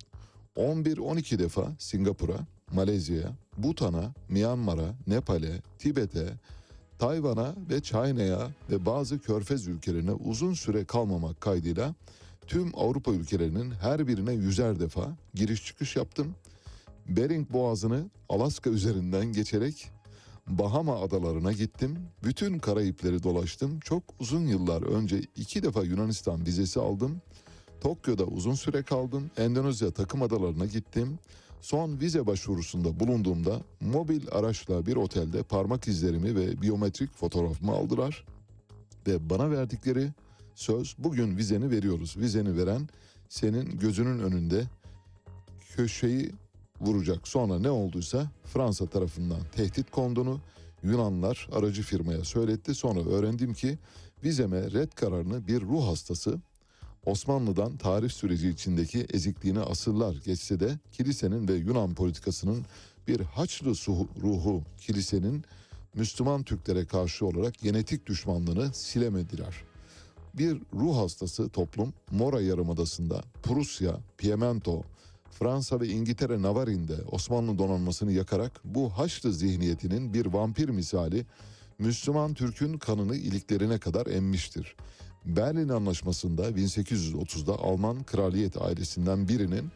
A: 11-12 defa Singapur'a, Malezya'ya, Bhutan'a, Myanmar'a, Nepal'e, Tibet'e, Tayvan'a ve Çayna'ya ve bazı körfez ülkelerine uzun süre kalmamak kaydıyla tüm Avrupa ülkelerinin her birine yüzer defa giriş çıkış yaptım. Bering Boğazı'nı Alaska üzerinden geçerek Bahama adalarına gittim. Bütün Karayipleri dolaştım. Çok uzun yıllar önce iki defa Yunanistan vizesi aldım. Tokyo'da uzun süre kaldım. Endonezya takım adalarına gittim. Son vize başvurusunda bulunduğumda mobil araçla bir otelde parmak izlerimi ve biyometrik fotoğrafımı aldılar. Ve bana verdikleri söz bugün vizeni veriyoruz. Vizeni veren senin gözünün önünde köşeyi vuracak. Sonra ne olduysa Fransa tarafından tehdit konduğunu Yunanlar aracı firmaya söyletti. Sonra öğrendim ki vizeme red kararını bir ruh hastası Osmanlı'dan tarih süreci içindeki ezikliğine asırlar geçse de kilisenin ve Yunan politikasının bir Haçlı ruhu kilisenin Müslüman Türklere karşı olarak genetik düşmanlığını silemediler. Bir ruh hastası toplum Mora Yarımadası'nda Prusya, Piemento, Fransa ve İngiltere Navarin'de Osmanlı donanmasını yakarak bu Haçlı zihniyetinin bir vampir misali Müslüman Türk'ün kanını iliklerine kadar emmiştir. Berlin Anlaşması'nda 1830'da Alman kraliyet ailesinden birinin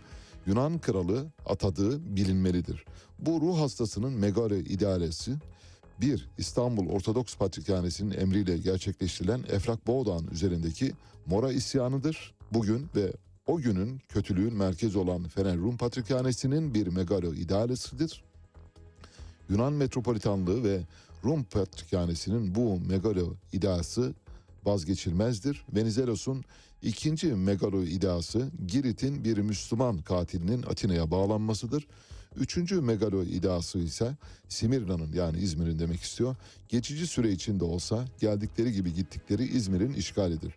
A: Yunan kralı atadığı bilinmelidir. Bu ruh hastasının megale idealesi bir İstanbul Ortodoks Patrikhanesi'nin emriyle gerçekleştirilen Efrak Boğdağ'ın üzerindeki Mora isyanıdır. Bugün ve o günün kötülüğün merkezi olan Fener Rum Patrikhanesi'nin bir megalo idealesidir. Yunan metropolitanlığı ve Rum Patrikhanesi'nin bu megalo ideası vazgeçilmezdir. Venizelos'un ikinci megalo ideası Girit'in bir Müslüman katilinin Atina'ya bağlanmasıdır. Üçüncü megalo iddiası ise Simirna'nın yani İzmir'in demek istiyor. Geçici süre içinde olsa geldikleri gibi gittikleri İzmir'in işgalidir.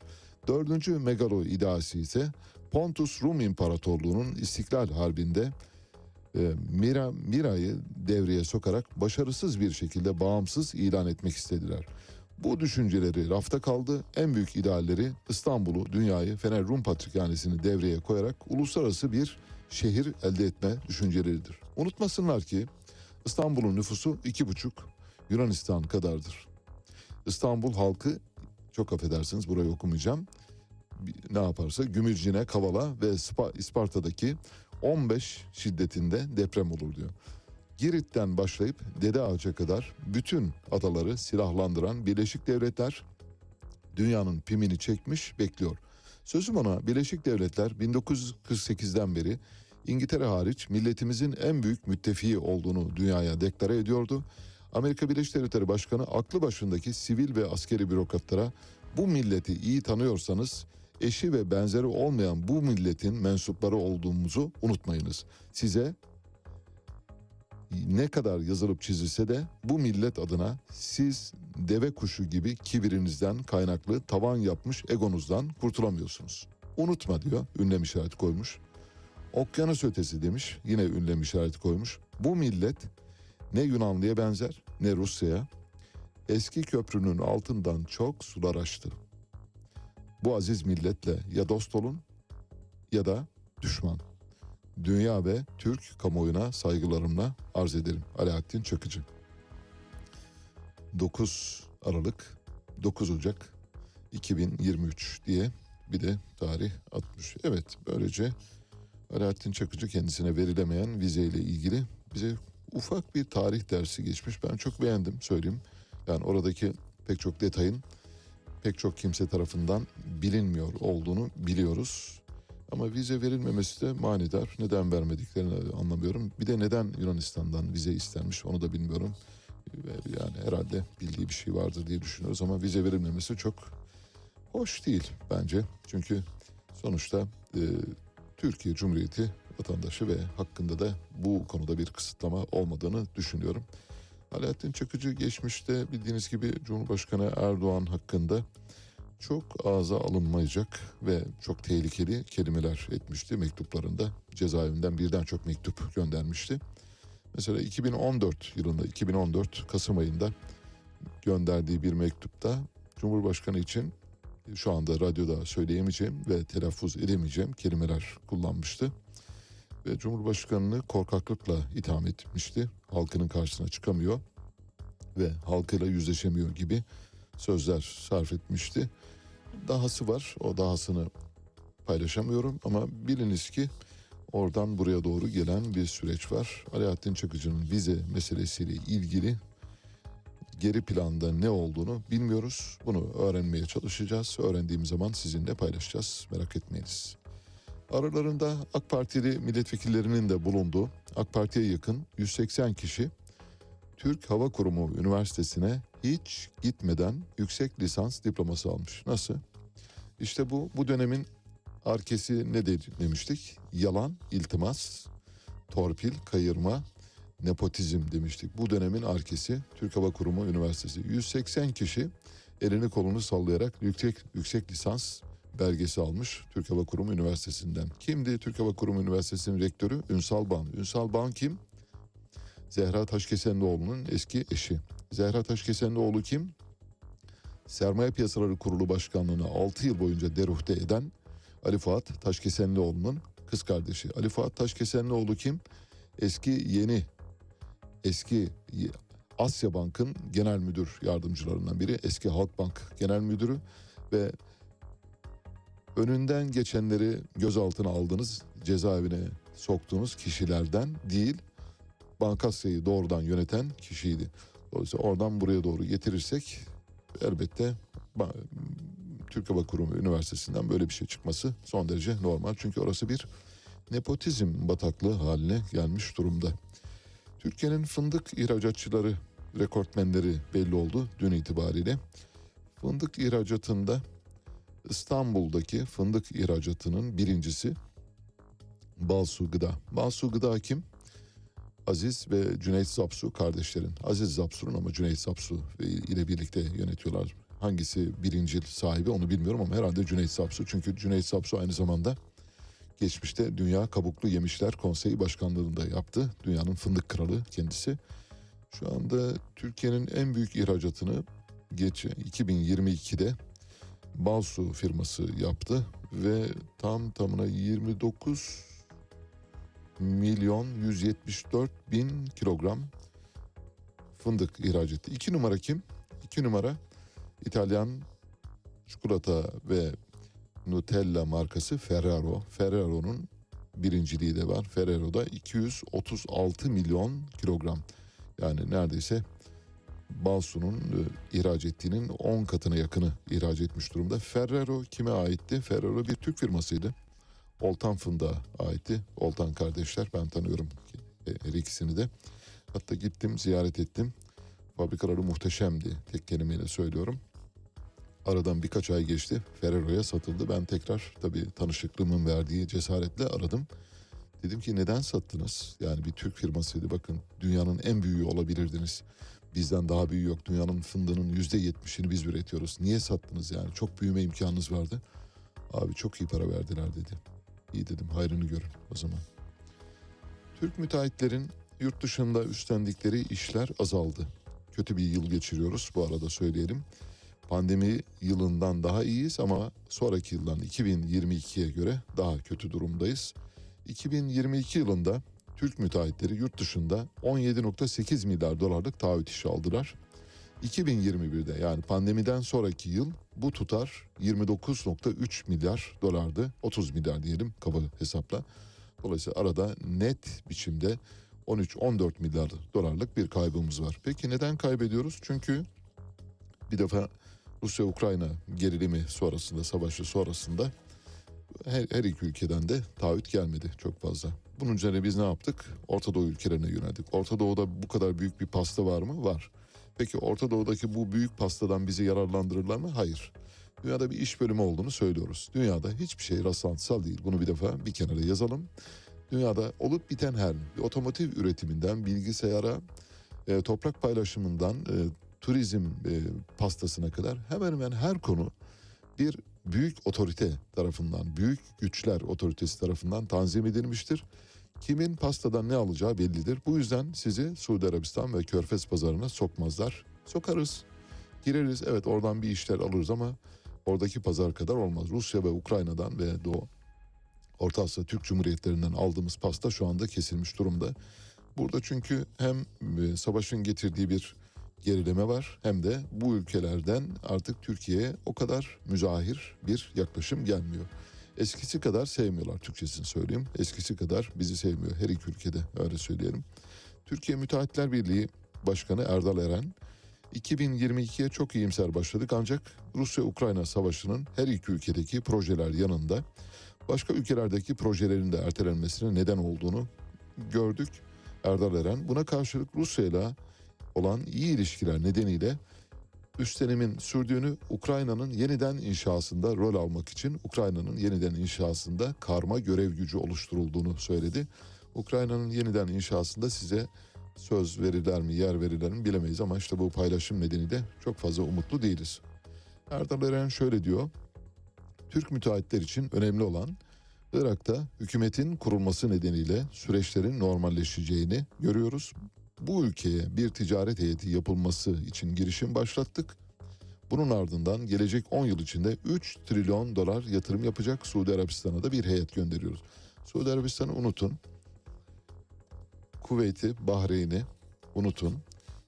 A: Dördüncü megalo iddiası ise Pontus Rum İmparatorluğu'nun İstiklal Harbi'nde e, Mira, Mira'yı devreye sokarak başarısız bir şekilde bağımsız ilan etmek istediler. Bu düşünceleri rafta kaldı. En büyük idealleri İstanbul'u, dünyayı, Fener Rum Patrikhanesi'ni devreye koyarak uluslararası bir şehir elde etme düşünceleridir. Unutmasınlar ki İstanbul'un nüfusu iki buçuk Yunanistan kadardır. İstanbul halkı çok affedersiniz burayı okumayacağım. Ne yaparsa Gümülcine, Kavala ve Spa- İsparta'daki 15 şiddetinde deprem olur diyor. Girit'ten başlayıp Dede Ağaç'a kadar bütün adaları silahlandıran Birleşik Devletler dünyanın pimini çekmiş bekliyor. Sözüm ona Birleşik Devletler 1948'den beri İngiltere hariç milletimizin en büyük müttefiği olduğunu dünyaya deklare ediyordu. Amerika Birleşik Devletleri Başkanı aklı başındaki sivil ve askeri bürokratlara bu milleti iyi tanıyorsanız eşi ve benzeri olmayan bu milletin mensupları olduğumuzu unutmayınız. Size ne kadar yazılıp çizilse de bu millet adına siz deve kuşu gibi kibirinizden kaynaklı tavan yapmış egonuzdan kurtulamıyorsunuz. Unutma diyor ünlem işareti koymuş. Okyanus ötesi demiş yine ünlem işareti koymuş. Bu millet ne Yunanlı'ya benzer ne Rusya'ya. Eski köprünün altından çok sular açtı. Bu aziz milletle ya dost olun ya da düşman. Dünya ve Türk kamuoyuna saygılarımla arz ederim. Alaaddin Çakıcı. 9 Aralık 9 Ocak 2023 diye bir de tarih atmış. Evet böylece Alaaddin Çakıcı kendisine verilemeyen vizeyle ilgili bize ufak bir tarih dersi geçmiş. Ben çok beğendim söyleyeyim. Yani oradaki pek çok detayın pek çok kimse tarafından bilinmiyor olduğunu biliyoruz. Ama vize verilmemesi de manidar. Neden vermediklerini anlamıyorum. Bir de neden Yunanistan'dan vize istenmiş onu da bilmiyorum. Yani herhalde bildiği bir şey vardır diye düşünüyoruz ama vize verilmemesi çok hoş değil bence. Çünkü sonuçta e, Türkiye Cumhuriyeti vatandaşı ve hakkında da bu konuda bir kısıtlama olmadığını düşünüyorum. Alaaddin Çakıcı geçmişte bildiğiniz gibi Cumhurbaşkanı Erdoğan hakkında çok ağza alınmayacak ve çok tehlikeli kelimeler etmişti mektuplarında. Cezaevinden birden çok mektup göndermişti. Mesela 2014 yılında 2014 Kasım ayında gönderdiği bir mektupta Cumhurbaşkanı için şu anda radyoda söyleyemeyeceğim ve telaffuz edemeyeceğim kelimeler kullanmıştı. Ve Cumhurbaşkanını korkaklıkla itham etmişti. Halkının karşısına çıkamıyor ve halkıyla yüzleşemiyor gibi sözler sarf etmişti. Dahası var. O dahasını paylaşamıyorum ama biliniz ki oradan buraya doğru gelen bir süreç var. Alaaddin Çakıcı'nın vize meselesiyle ilgili geri planda ne olduğunu bilmiyoruz. Bunu öğrenmeye çalışacağız. Öğrendiğim zaman sizinle paylaşacağız. Merak etmeyiniz. Aralarında AK Partili milletvekillerinin de bulunduğu AK Parti'ye yakın 180 kişi Türk Hava Kurumu Üniversitesi'ne hiç gitmeden yüksek lisans diploması almış. Nasıl? İşte bu bu dönemin arkesi ne de, demiştik? Yalan, iltimas, torpil, kayırma, nepotizm demiştik. Bu dönemin arkesi Türk Hava Kurumu Üniversitesi. 180 kişi elini kolunu sallayarak yüksek yüksek lisans belgesi almış Türk Hava Kurumu Üniversitesi'nden. Kimdi Türk Hava Kurumu Üniversitesi'nin rektörü? Ünsal Ban. Ünsal Ban kim? Zehra Taşkesenlioğlu'nun eski eşi. Zehra Taşkesenlioğlu kim? Sermaye Piyasaları Kurulu Başkanlığı'nı 6 yıl boyunca deruhte eden Ali Fuat Taşkesenlioğlu'nun kız kardeşi. Ali Fuat Taşkesenlioğlu kim? Eski yeni eski Asya Bank'ın genel müdür yardımcılarından biri. Eski Halkbank genel müdürü ve önünden geçenleri gözaltına aldınız, cezaevine soktuğunuz kişilerden değil, Bankasya'yı doğrudan yöneten kişiydi. Dolayısıyla oradan buraya doğru getirirsek elbette Türk Hava Kurumu Üniversitesi'nden böyle bir şey çıkması son derece normal. Çünkü orası bir nepotizm bataklığı haline gelmiş durumda. Türkiye'nin fındık ihracatçıları rekortmenleri belli oldu dün itibariyle. Fındık ihracatında İstanbul'daki fındık ihracatının birincisi Balsu Gıda. Balsu Gıda kim? Aziz ve Cüneyt Zapsu kardeşlerin. Aziz Zapsu'nun ama Cüneyt Zapsu ile birlikte yönetiyorlar. Hangisi birincil sahibi onu bilmiyorum ama herhalde Cüneyt Zapsu. Çünkü Cüneyt Zapsu aynı zamanda geçmişte Dünya Kabuklu Yemişler Konseyi Başkanlığı'nda yaptı. Dünyanın fındık kralı kendisi. Şu anda Türkiye'nin en büyük ihracatını geç 2022'de Balsu firması yaptı ve tam tamına 29 milyon 174 bin kilogram fındık ihraç etti. İki numara kim? İki numara İtalyan çikolata ve Nutella markası Ferrero. Ferrero'nun birinciliği de var. Ferrero'da 236 milyon kilogram. Yani neredeyse Balsu'nun e, ihraç ettiğinin 10 katına yakını ihraç etmiş durumda. Ferrero kime aitti? Ferrero bir Türk firmasıydı. Oltan Fındık'a aitti. Oltan kardeşler ben tanıyorum e, her ikisini de. Hatta gittim ziyaret ettim. Fabrikaları muhteşemdi tek kelimeyle söylüyorum. Aradan birkaç ay geçti. Ferrero'ya satıldı. Ben tekrar tabii tanışıklığımın verdiği cesaretle aradım. Dedim ki neden sattınız? Yani bir Türk firmasıydı bakın dünyanın en büyüğü olabilirdiniz. Bizden daha büyüğü yok. Dünyanın fındığının yüzde yetmişini biz üretiyoruz. Niye sattınız yani? Çok büyüme imkanınız vardı. Abi çok iyi para verdiler dedi. İyi dedim hayrını görün o zaman. Türk müteahhitlerin yurt dışında üstlendikleri işler azaldı. Kötü bir yıl geçiriyoruz bu arada söyleyelim. Pandemi yılından daha iyiyiz ama sonraki yıldan 2022'ye göre daha kötü durumdayız. 2022 yılında Türk müteahhitleri yurt dışında 17.8 milyar dolarlık taahhüt işi aldılar. 2021'de yani pandemiden sonraki yıl bu tutar 29.3 milyar dolardı. 30 milyar diyelim kaba hesapla. Dolayısıyla arada net biçimde 13-14 milyar dolarlık bir kaybımız var. Peki neden kaybediyoruz? Çünkü bir defa Rusya-Ukrayna gerilimi sonrasında, savaşı sonrasında her, her iki ülkeden de taahhüt gelmedi çok fazla. Bunun üzerine biz ne yaptık? Orta Doğu ülkelerine yöneldik. Orta Doğu'da bu kadar büyük bir pasta var mı? Var. Peki Orta Doğu'daki bu büyük pastadan bizi yararlandırırlar mı? Hayır. Dünyada bir iş bölümü olduğunu söylüyoruz. Dünyada hiçbir şey rastlantısal değil. Bunu bir defa bir kenara yazalım. Dünyada olup biten her bir otomotiv üretiminden bilgisayara, e, toprak paylaşımından e, turizm e, pastasına kadar hemen hemen her konu bir büyük otorite tarafından, büyük güçler otoritesi tarafından tanzim edilmiştir. Kimin pastadan ne alacağı bellidir. Bu yüzden sizi Suudi Arabistan ve Körfez pazarına sokmazlar. Sokarız, gireriz evet oradan bir işler alırız ama oradaki pazar kadar olmaz. Rusya ve Ukrayna'dan ve Doğu Orta Asya Türk Cumhuriyetlerinden aldığımız pasta şu anda kesilmiş durumda. Burada çünkü hem e, savaşın getirdiği bir gerileme var hem de bu ülkelerden artık Türkiye'ye o kadar müzahir bir yaklaşım gelmiyor. Eskisi kadar sevmiyorlar Türkçesini söyleyeyim. Eskisi kadar bizi sevmiyor her iki ülkede öyle söyleyelim. Türkiye Müteahhitler Birliği Başkanı Erdal Eren 2022'ye çok iyimser başladık ancak Rusya-Ukrayna savaşının her iki ülkedeki projeler yanında başka ülkelerdeki projelerin de ertelenmesine neden olduğunu gördük. Erdal Eren buna karşılık Rusya ile olan iyi ilişkiler nedeniyle üstlenimin sürdüğünü Ukrayna'nın yeniden inşasında rol almak için Ukrayna'nın yeniden inşasında karma görev gücü oluşturulduğunu söyledi. Ukrayna'nın yeniden inşasında size söz verirler mi yer verirler mi bilemeyiz ama işte bu paylaşım nedeniyle çok fazla umutlu değiliz. Erdal Eren şöyle diyor. Türk müteahhitler için önemli olan Irak'ta hükümetin kurulması nedeniyle süreçlerin normalleşeceğini görüyoruz. Bu ülkeye bir ticaret heyeti yapılması için girişim başlattık. Bunun ardından gelecek 10 yıl içinde 3 trilyon dolar yatırım yapacak Suudi Arabistan'a da bir heyet gönderiyoruz. Suudi Arabistan'ı unutun. Kuveyt'i, Bahreyn'i unutun.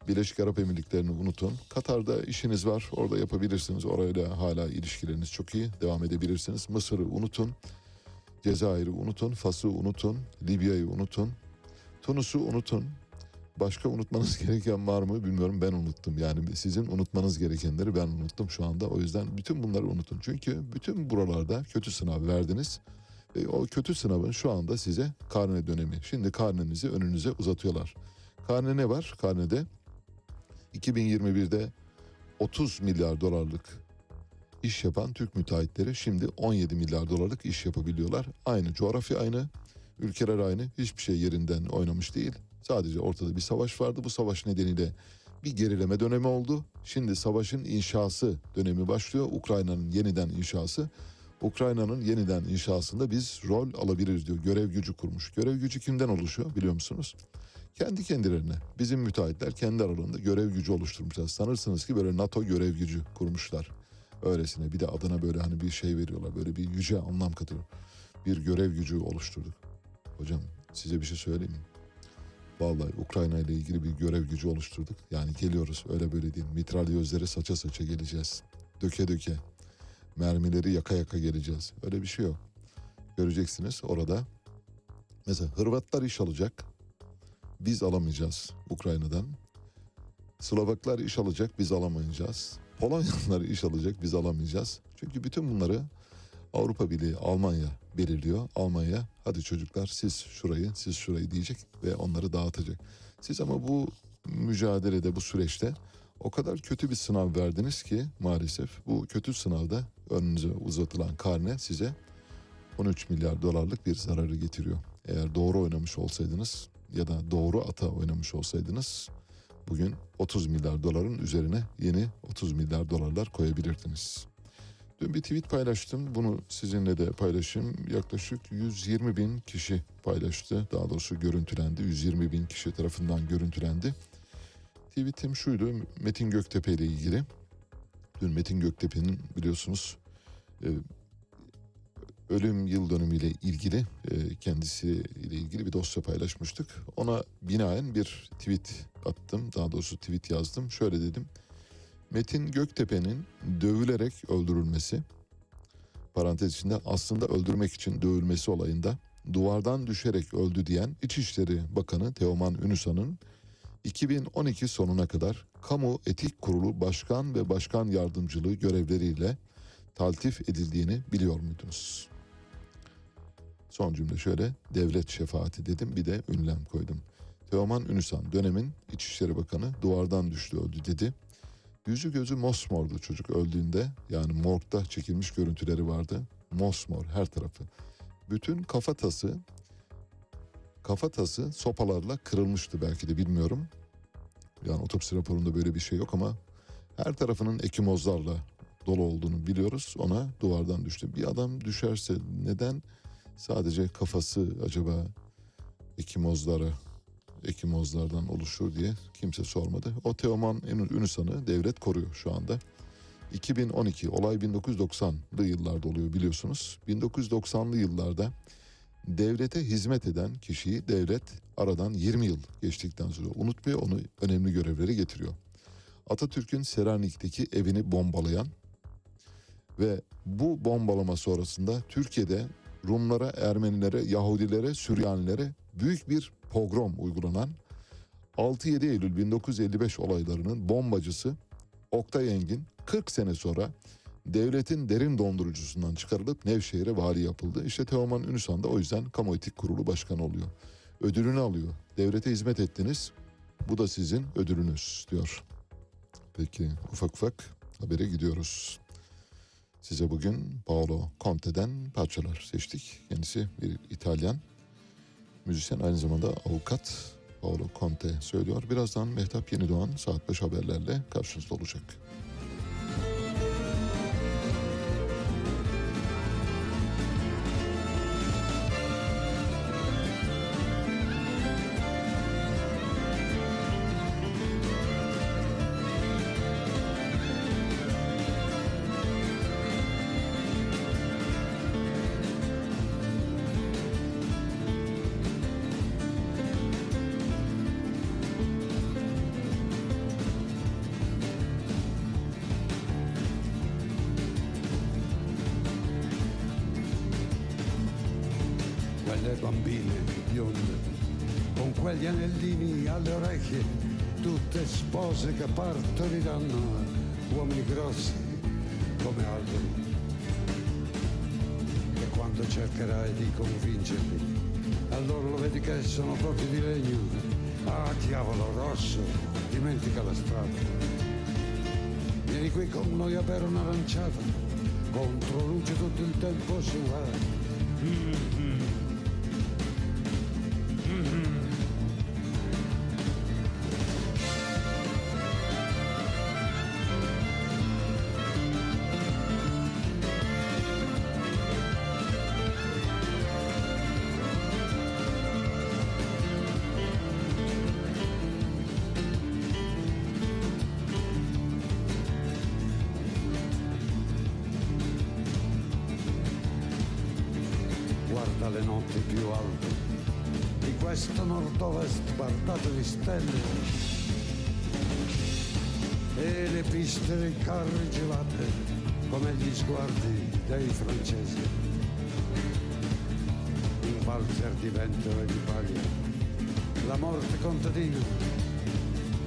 A: Birleşik Arap Emirlikleri'ni unutun. Katar'da işiniz var. Orada yapabilirsiniz. Orayla hala ilişkileriniz çok iyi. Devam edebilirsiniz. Mısır'ı unutun. Cezayir'i unutun. Fas'ı unutun. Libya'yı unutun. Tunus'u unutun. Başka unutmanız gereken var mı bilmiyorum ben unuttum. Yani sizin unutmanız gerekenleri ben unuttum şu anda. O yüzden bütün bunları unutun. Çünkü bütün buralarda kötü sınav verdiniz. E, o kötü sınavın şu anda size karne dönemi. Şimdi karnenizi önünüze uzatıyorlar. Karne ne var? Karnede 2021'de 30 milyar dolarlık iş yapan Türk müteahhitleri şimdi 17 milyar dolarlık iş yapabiliyorlar. Aynı coğrafya aynı, ülkeler aynı. Hiçbir şey yerinden oynamış değil. Sadece ortada bir savaş vardı. Bu savaş nedeniyle bir gerileme dönemi oldu. Şimdi savaşın inşası dönemi başlıyor. Ukrayna'nın yeniden inşası. Ukrayna'nın yeniden inşasında biz rol alabiliriz diyor. Görev gücü kurmuş. Görev gücü kimden oluşuyor biliyor musunuz? Kendi kendilerine. Bizim müteahhitler kendi aralarında görev gücü oluşturmuşlar. Sanırsınız ki böyle NATO görev gücü kurmuşlar. Öylesine bir de adına böyle hani bir şey veriyorlar. Böyle bir yüce anlam katıyor. Bir görev gücü oluşturduk. Hocam size bir şey söyleyeyim mi? Vallahi Ukrayna ile ilgili bir görev gücü oluşturduk. Yani geliyoruz öyle böyle değil. Mitralyözleri saça saça geleceğiz. Döke döke. Mermileri yaka yaka geleceğiz. Öyle bir şey yok. Göreceksiniz orada. Mesela Hırvatlar iş alacak. Biz alamayacağız Ukrayna'dan. Slovaklar iş alacak biz alamayacağız. Polonyalılar iş alacak biz alamayacağız. Çünkü bütün bunları Avrupa Birliği Almanya belirliyor. Almanya hadi çocuklar siz şurayı siz şurayı diyecek ve onları dağıtacak. Siz ama bu mücadelede bu süreçte o kadar kötü bir sınav verdiniz ki maalesef bu kötü sınavda önünüze uzatılan karne size 13 milyar dolarlık bir zararı getiriyor. Eğer doğru oynamış olsaydınız ya da doğru ata oynamış olsaydınız bugün 30 milyar doların üzerine yeni 30 milyar dolarlar koyabilirdiniz. Dün bir tweet paylaştım. Bunu sizinle de paylaşayım. Yaklaşık 120 bin kişi paylaştı. Daha doğrusu görüntülendi. 120 bin kişi tarafından görüntülendi. Tweetim şuydu. Metin Göktepe ile ilgili. Dün Metin Göktepe'nin biliyorsunuz e, ölüm yıl dönümüyle ilgili e, kendisiyle ilgili bir dosya paylaşmıştık. Ona binaen bir tweet attım. Daha doğrusu tweet yazdım. Şöyle dedim. Metin Göktepe'nin dövülerek öldürülmesi, parantez içinde aslında öldürmek için dövülmesi olayında duvardan düşerek öldü diyen İçişleri Bakanı Teoman Ünüsan'ın 2012 sonuna kadar Kamu Etik Kurulu Başkan ve Başkan Yardımcılığı görevleriyle taltif edildiğini biliyor muydunuz? Son cümle şöyle, devlet şefaati dedim bir de ünlem koydum. Teoman Ünüsan dönemin İçişleri Bakanı duvardan düştü öldü dedi. Yüzü gözü mosmordu çocuk öldüğünde. Yani morgda çekilmiş görüntüleri vardı. Mosmor her tarafı. Bütün kafatası kafatası sopalarla kırılmıştı belki de bilmiyorum. Yani otopsi raporunda böyle bir şey yok ama her tarafının ekimozlarla dolu olduğunu biliyoruz. Ona duvardan düştü. Bir adam düşerse neden sadece kafası acaba ekimozlara ekimozlardan oluşur diye kimse sormadı. O Teoman Ünüsan'ı devlet koruyor şu anda. 2012 olay 1990'lı yıllarda oluyor biliyorsunuz. 1990'lı yıllarda devlete hizmet eden kişiyi devlet aradan 20 yıl geçtikten sonra unutmuyor onu önemli görevleri getiriyor. Atatürk'ün Selanik'teki evini bombalayan ve bu bombalama sonrasında Türkiye'de Rumlara, Ermenilere, Yahudilere, Süryanilere büyük bir pogrom uygulanan 6-7 Eylül 1955 olaylarının bombacısı Oktay Engin 40 sene sonra devletin derin dondurucusundan çıkarılıp Nevşehir'e vali yapıldı. İşte Teoman Ünüsan da o yüzden Kamu Etik Kurulu Başkanı oluyor. Ödülünü alıyor. Devlete hizmet ettiniz. Bu da sizin ödülünüz diyor. Peki ufak ufak habere gidiyoruz. Size bugün Paolo Conte'den parçalar seçtik. Kendisi bir İtalyan müzisyen aynı zamanda avukat Paolo Conte söylüyor. Birazdan Mehtap Yenidoğan saat 5 haberlerle karşınızda olacak.
C: Spose che partoriranno uomini grossi come alberi. E quando cercherai di convincerli, allora lo vedi che sono proprio di legno. Ah, diavolo rosso, dimentica la strada. Vieni qui con noi a bere un'aranciata, contro luce tutto il tempo si va. guarda e carri gelate come gli sguardi dei francesi. Un valzer di vento e di paglia, la morte contadina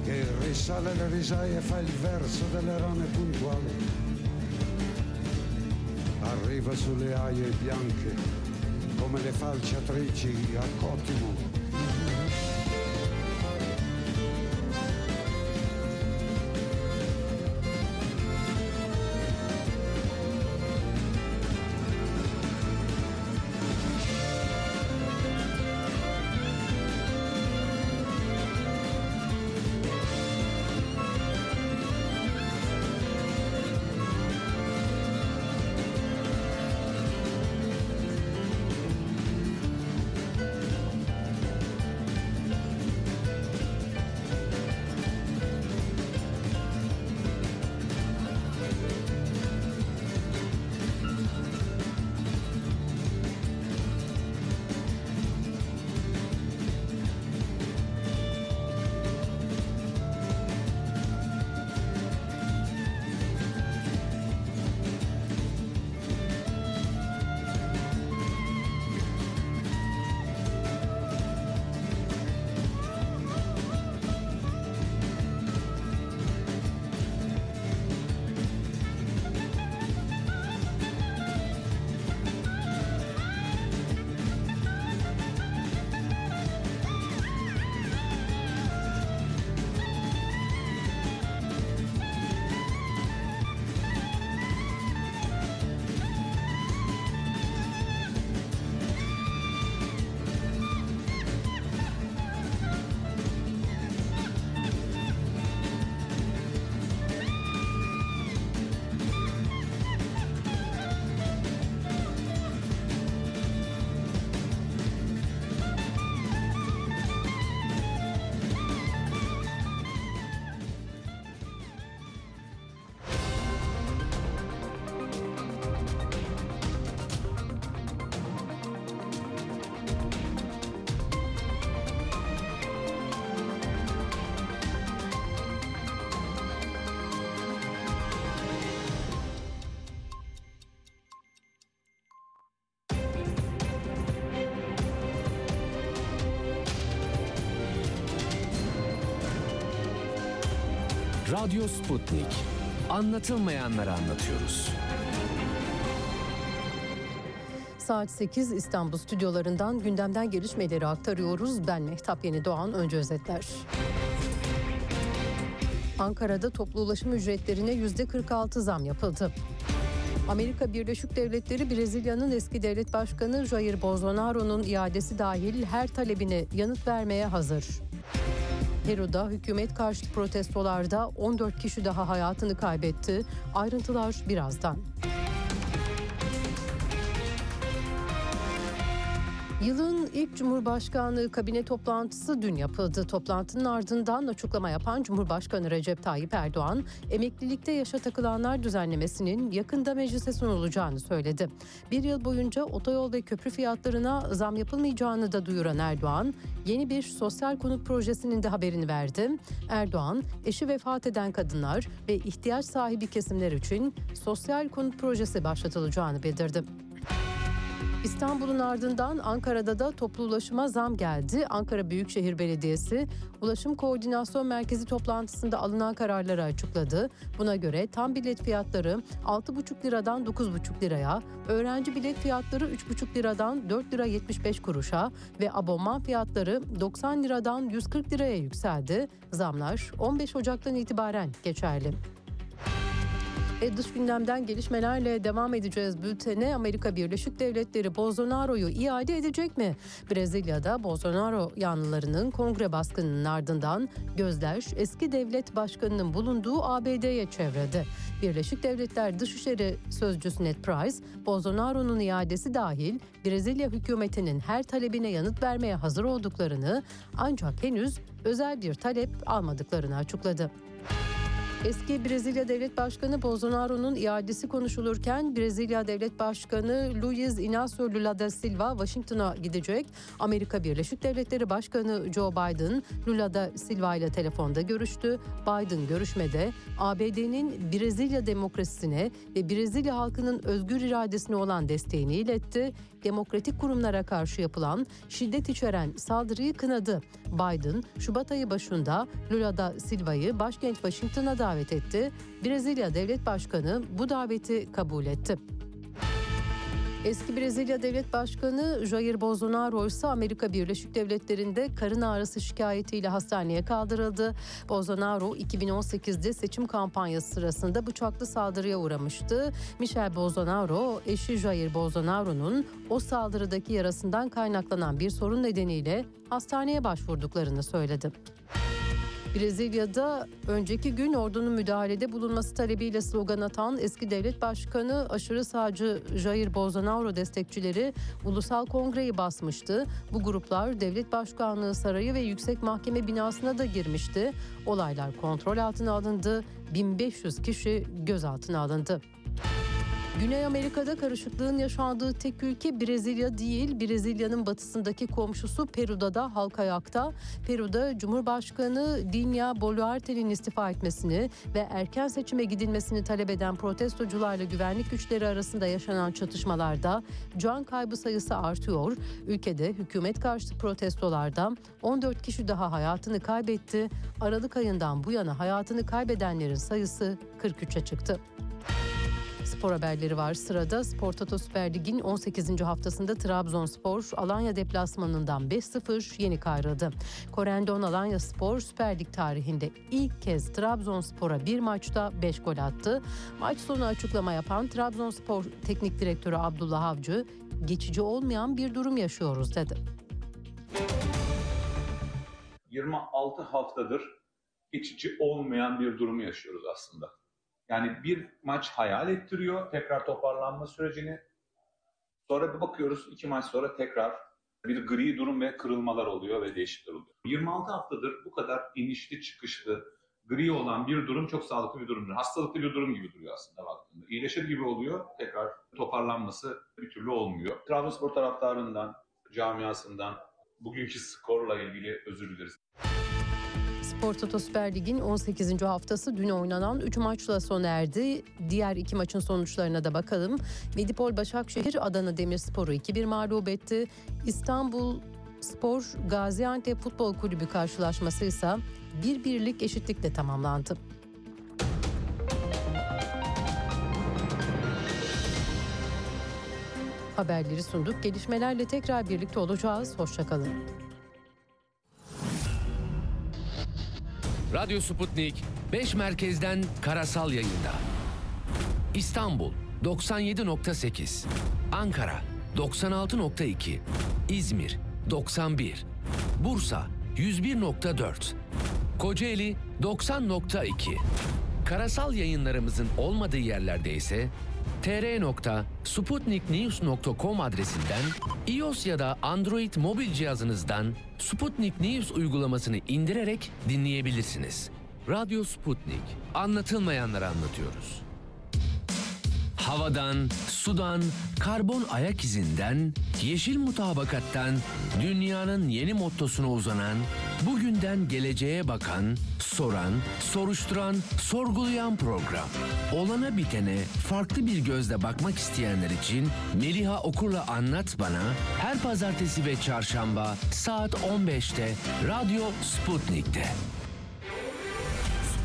C: che risale le risaie e fa il verso delle rane puntuali. Arriva sulle aie bianche come le falciatrici a Cotimo.
D: Radyo Sputnik. Anlatılmayanları anlatıyoruz.
E: Saat 8 İstanbul stüdyolarından gündemden gelişmeleri aktarıyoruz. Ben Mehtap Yeni Doğan. Önce özetler. Ankara'da toplu ulaşım ücretlerine %46 zam yapıldı. Amerika Birleşik Devletleri Brezilya'nın eski devlet başkanı Jair Bolsonaro'nun iadesi dahil her talebine yanıt vermeye hazır. Peru'da hükümet karşıtı protestolarda 14 kişi daha hayatını kaybetti. Ayrıntılar birazdan. Yılın ilk Cumhurbaşkanlığı kabine toplantısı dün yapıldı. Toplantının ardından açıklama yapan Cumhurbaşkanı Recep Tayyip Erdoğan, emeklilikte yaşa takılanlar düzenlemesinin yakında meclise sunulacağını söyledi. Bir yıl boyunca otoyol ve köprü fiyatlarına zam yapılmayacağını da duyuran Erdoğan, yeni bir sosyal konut projesinin de haberini verdi. Erdoğan, eşi vefat eden kadınlar ve ihtiyaç sahibi kesimler için sosyal konut projesi başlatılacağını bildirdi. İstanbul'un ardından Ankara'da da toplu ulaşıma zam geldi. Ankara Büyükşehir Belediyesi Ulaşım Koordinasyon Merkezi toplantısında alınan kararları açıkladı. Buna göre tam bilet fiyatları 6,5 liradan 9,5 liraya, öğrenci bilet fiyatları 3,5 liradan 4 lira 75 kuruşa ve abonman fiyatları 90 liradan 140 liraya yükseldi. Zamlar 15 Ocak'tan itibaren geçerli. E dış gündemden gelişmelerle devam edeceğiz bültene. Amerika Birleşik Devletleri Bolsonaro'yu iade edecek mi? Brezilya'da Bolsonaro yanlılarının kongre baskınının ardından gözler eski devlet başkanının bulunduğu ABD'ye çevredi. Birleşik Devletler Dışişleri Sözcüsü Ned Price, Bolsonaro'nun iadesi dahil Brezilya hükümetinin her talebine yanıt vermeye hazır olduklarını ancak henüz özel bir talep almadıklarını açıkladı. Eski Brezilya Devlet Başkanı Bolsonaro'nun iadesi konuşulurken Brezilya Devlet Başkanı Luiz Inácio Lula da Silva Washington'a gidecek. Amerika Birleşik Devletleri Başkanı Joe Biden Lula da Silva ile telefonda görüştü. Biden görüşmede ABD'nin Brezilya demokrasisine ve Brezilya halkının özgür iradesine olan desteğini iletti. Demokratik kurumlara karşı yapılan şiddet içeren saldırıyı kınadı. Biden, Şubat ayı başında Lula da Silva'yı başkent Washington'a davet etti. Brezilya Devlet Başkanı bu daveti kabul etti. Eski Brezilya Devlet Başkanı Jair Bolsonaro ise Amerika Birleşik Devletleri'nde karın ağrısı şikayetiyle hastaneye kaldırıldı. Bolsonaro 2018'de seçim kampanyası sırasında bıçaklı saldırıya uğramıştı. Michel Bolsonaro eşi Jair Bolsonaro'nun o saldırıdaki yarasından kaynaklanan bir sorun nedeniyle hastaneye başvurduklarını söyledi. Brezilya'da önceki gün ordunun müdahalede bulunması talebiyle slogan atan eski devlet başkanı aşırı sağcı Jair Bolsonaro destekçileri ulusal kongreyi basmıştı. Bu gruplar devlet başkanlığı sarayı ve yüksek mahkeme binasına da girmişti. Olaylar kontrol altına alındı. 1500 kişi gözaltına alındı. Güney Amerika'da karışıklığın yaşandığı tek ülke Brezilya değil. Brezilya'nın batısındaki komşusu Peru'da da halk ayakta. Peru'da Cumhurbaşkanı Dinha Boluarte'nin istifa etmesini ve erken seçime gidilmesini talep eden protestocularla güvenlik güçleri arasında yaşanan çatışmalarda can kaybı sayısı artıyor. Ülkede hükümet karşıtı protestolarda 14 kişi daha hayatını kaybetti. Aralık ayından bu yana hayatını kaybedenlerin sayısı 43'e çıktı. Spor haberleri var sırada. Spor Toto Süper Lig'in 18. haftasında Trabzonspor Alanya deplasmanından 5-0 yenik ayrıldı. Korendon Alanya Spor Süper Lig tarihinde ilk kez Trabzonspor'a bir maçta 5 gol attı. Maç sonu açıklama yapan Trabzonspor Teknik Direktörü Abdullah Avcı, geçici olmayan bir durum yaşıyoruz dedi.
F: 26 haftadır geçici olmayan bir durumu yaşıyoruz aslında. Yani bir maç hayal ettiriyor tekrar toparlanma sürecini. Sonra bir bakıyoruz iki maç sonra tekrar bir gri durum ve kırılmalar oluyor ve değişiklikler oluyor. 26 haftadır bu kadar inişli çıkışlı gri olan bir durum çok sağlıklı bir durumdur. Hastalıklı bir durum gibi duruyor aslında baktığında. İyileşir gibi oluyor tekrar toparlanması bir türlü olmuyor. Trabzonspor taraftarından, camiasından bugünkü skorla ilgili özür dileriz.
E: Spor Toto Süper Lig'in 18. haftası dün oynanan 3 maçla sona erdi. Diğer iki maçın sonuçlarına da bakalım. Medipol Başakşehir Adana Demirspor'u 2-1 mağlup etti. İstanbul Spor Gaziantep Futbol Kulübü karşılaşması ise bir birlik eşitlikle tamamlandı. Haberleri sunduk. Gelişmelerle tekrar birlikte olacağız. Hoşçakalın.
D: Radyo Sputnik 5 merkezden karasal yayında. İstanbul 97.8, Ankara 96.2, İzmir 91, Bursa 101.4, Kocaeli 90.2. Karasal yayınlarımızın olmadığı yerlerde ise tr.sputniknews.com adresinden iOS ya da Android mobil cihazınızdan Sputnik News uygulamasını indirerek dinleyebilirsiniz. Radyo Sputnik. Anlatılmayanları anlatıyoruz. Havadan, sudan, karbon ayak izinden, yeşil mutabakattan dünyanın yeni mottosuna uzanan, bugünden geleceğe bakan, soran, soruşturan, sorgulayan program. Olana bitene farklı bir gözle bakmak isteyenler için Meliha Okur'la Anlat Bana her pazartesi ve çarşamba saat 15'te Radyo Sputnik'te.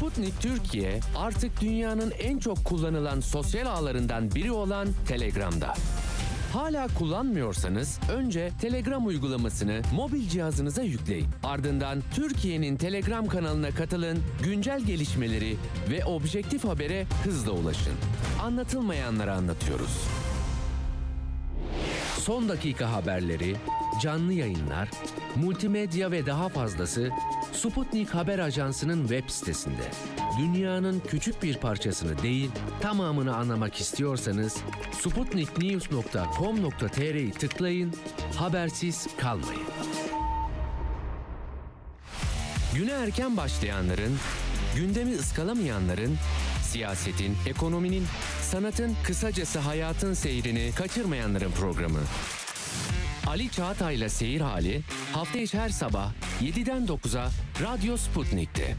D: Sputnik Türkiye artık dünyanın en çok kullanılan sosyal ağlarından biri olan Telegram'da. Hala kullanmıyorsanız önce Telegram uygulamasını mobil cihazınıza yükleyin. Ardından Türkiye'nin Telegram kanalına katılın, güncel gelişmeleri ve objektif habere hızla ulaşın. Anlatılmayanları anlatıyoruz. Son dakika haberleri, canlı yayınlar, multimedya ve daha fazlası Sputnik Haber Ajansı'nın web sitesinde. Dünyanın küçük bir parçasını değil, tamamını anlamak istiyorsanız sputniknews.com.tr'yi tıklayın, habersiz kalmayın. Güne erken başlayanların gündemi ıskalamayanların, siyasetin, ekonominin, sanatın, kısacası hayatın seyrini kaçırmayanların programı. Ali Çağatay'la Seyir Hali hafta içi her sabah 7'den 9'a Radyo Sputnik'te.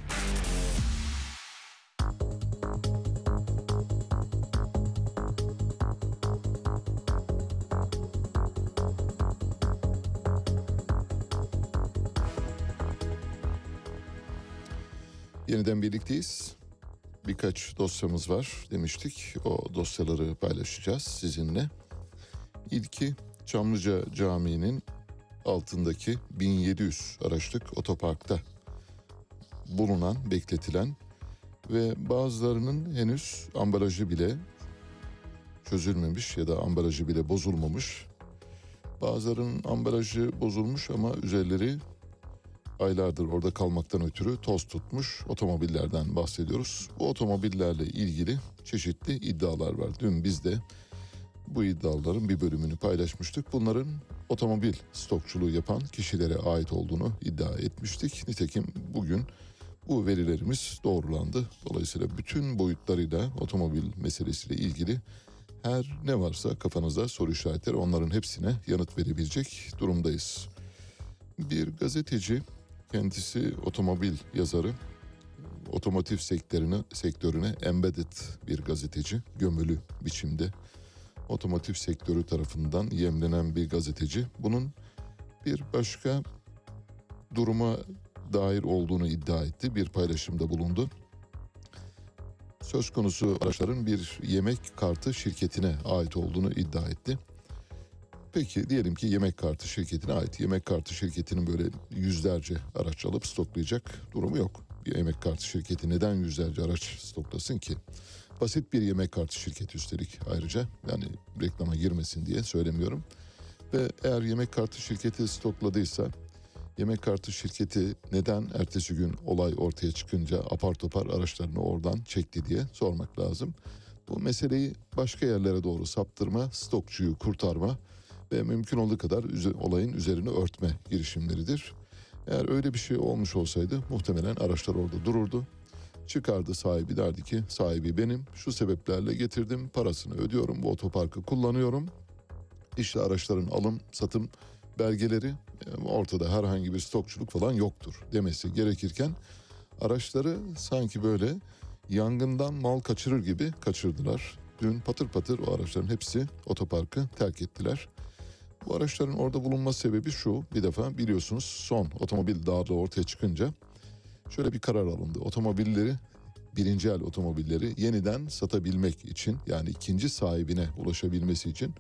A: Yeniden birlikteyiz. Birkaç dosyamız var demiştik. O dosyaları paylaşacağız sizinle. İlki Çamlıca Camii'nin altındaki 1700 araçlık otoparkta bulunan, bekletilen ve bazılarının henüz ambalajı bile çözülmemiş ya da ambalajı bile bozulmamış. Bazılarının ambalajı bozulmuş ama üzerleri aylardır orada kalmaktan ötürü toz tutmuş otomobillerden bahsediyoruz. Bu otomobillerle ilgili çeşitli iddialar var. Dün biz de bu iddiaların bir bölümünü paylaşmıştık. Bunların otomobil stokçuluğu yapan kişilere ait olduğunu iddia etmiştik. Nitekim bugün bu verilerimiz doğrulandı. Dolayısıyla bütün boyutlarıyla otomobil meselesiyle ilgili her ne varsa kafanızda soru işaretleri onların hepsine yanıt verebilecek durumdayız. Bir gazeteci kendisi otomobil yazarı otomotiv sektörüne, sektörüne embedded bir gazeteci gömülü biçimde otomotiv sektörü tarafından yemlenen bir gazeteci bunun bir başka duruma dair olduğunu iddia etti. Bir paylaşımda bulundu. Söz konusu araçların bir yemek kartı şirketine ait olduğunu iddia etti. Peki diyelim ki yemek kartı şirketine ait. Yemek kartı şirketinin böyle yüzlerce araç alıp stoklayacak durumu yok. Bir yemek kartı şirketi neden yüzlerce araç stoklasın ki? Basit bir yemek kartı şirketi üstelik ayrıca. Yani reklama girmesin diye söylemiyorum. Ve eğer yemek kartı şirketi stokladıysa yemek kartı şirketi neden ertesi gün olay ortaya çıkınca apar topar araçlarını oradan çekti diye sormak lazım. Bu meseleyi başka yerlere doğru saptırma, stokçuyu kurtarma ve mümkün olduğu kadar olayın üzerine örtme girişimleridir. Eğer öyle bir şey olmuş olsaydı muhtemelen araçlar orada dururdu. Çıkardı sahibi derdi ki sahibi benim şu sebeplerle getirdim parasını ödüyorum bu otoparkı kullanıyorum. İşte araçların alım satım belgeleri e, ortada herhangi bir stokçuluk falan yoktur demesi gerekirken araçları sanki böyle yangından mal kaçırır gibi kaçırdılar. Dün patır patır o araçların hepsi otoparkı terk ettiler. Bu araçların orada bulunma sebebi şu. Bir defa biliyorsunuz son otomobil darlığı ortaya çıkınca şöyle bir karar alındı. Otomobilleri birinci el otomobilleri yeniden satabilmek için yani ikinci sahibine ulaşabilmesi için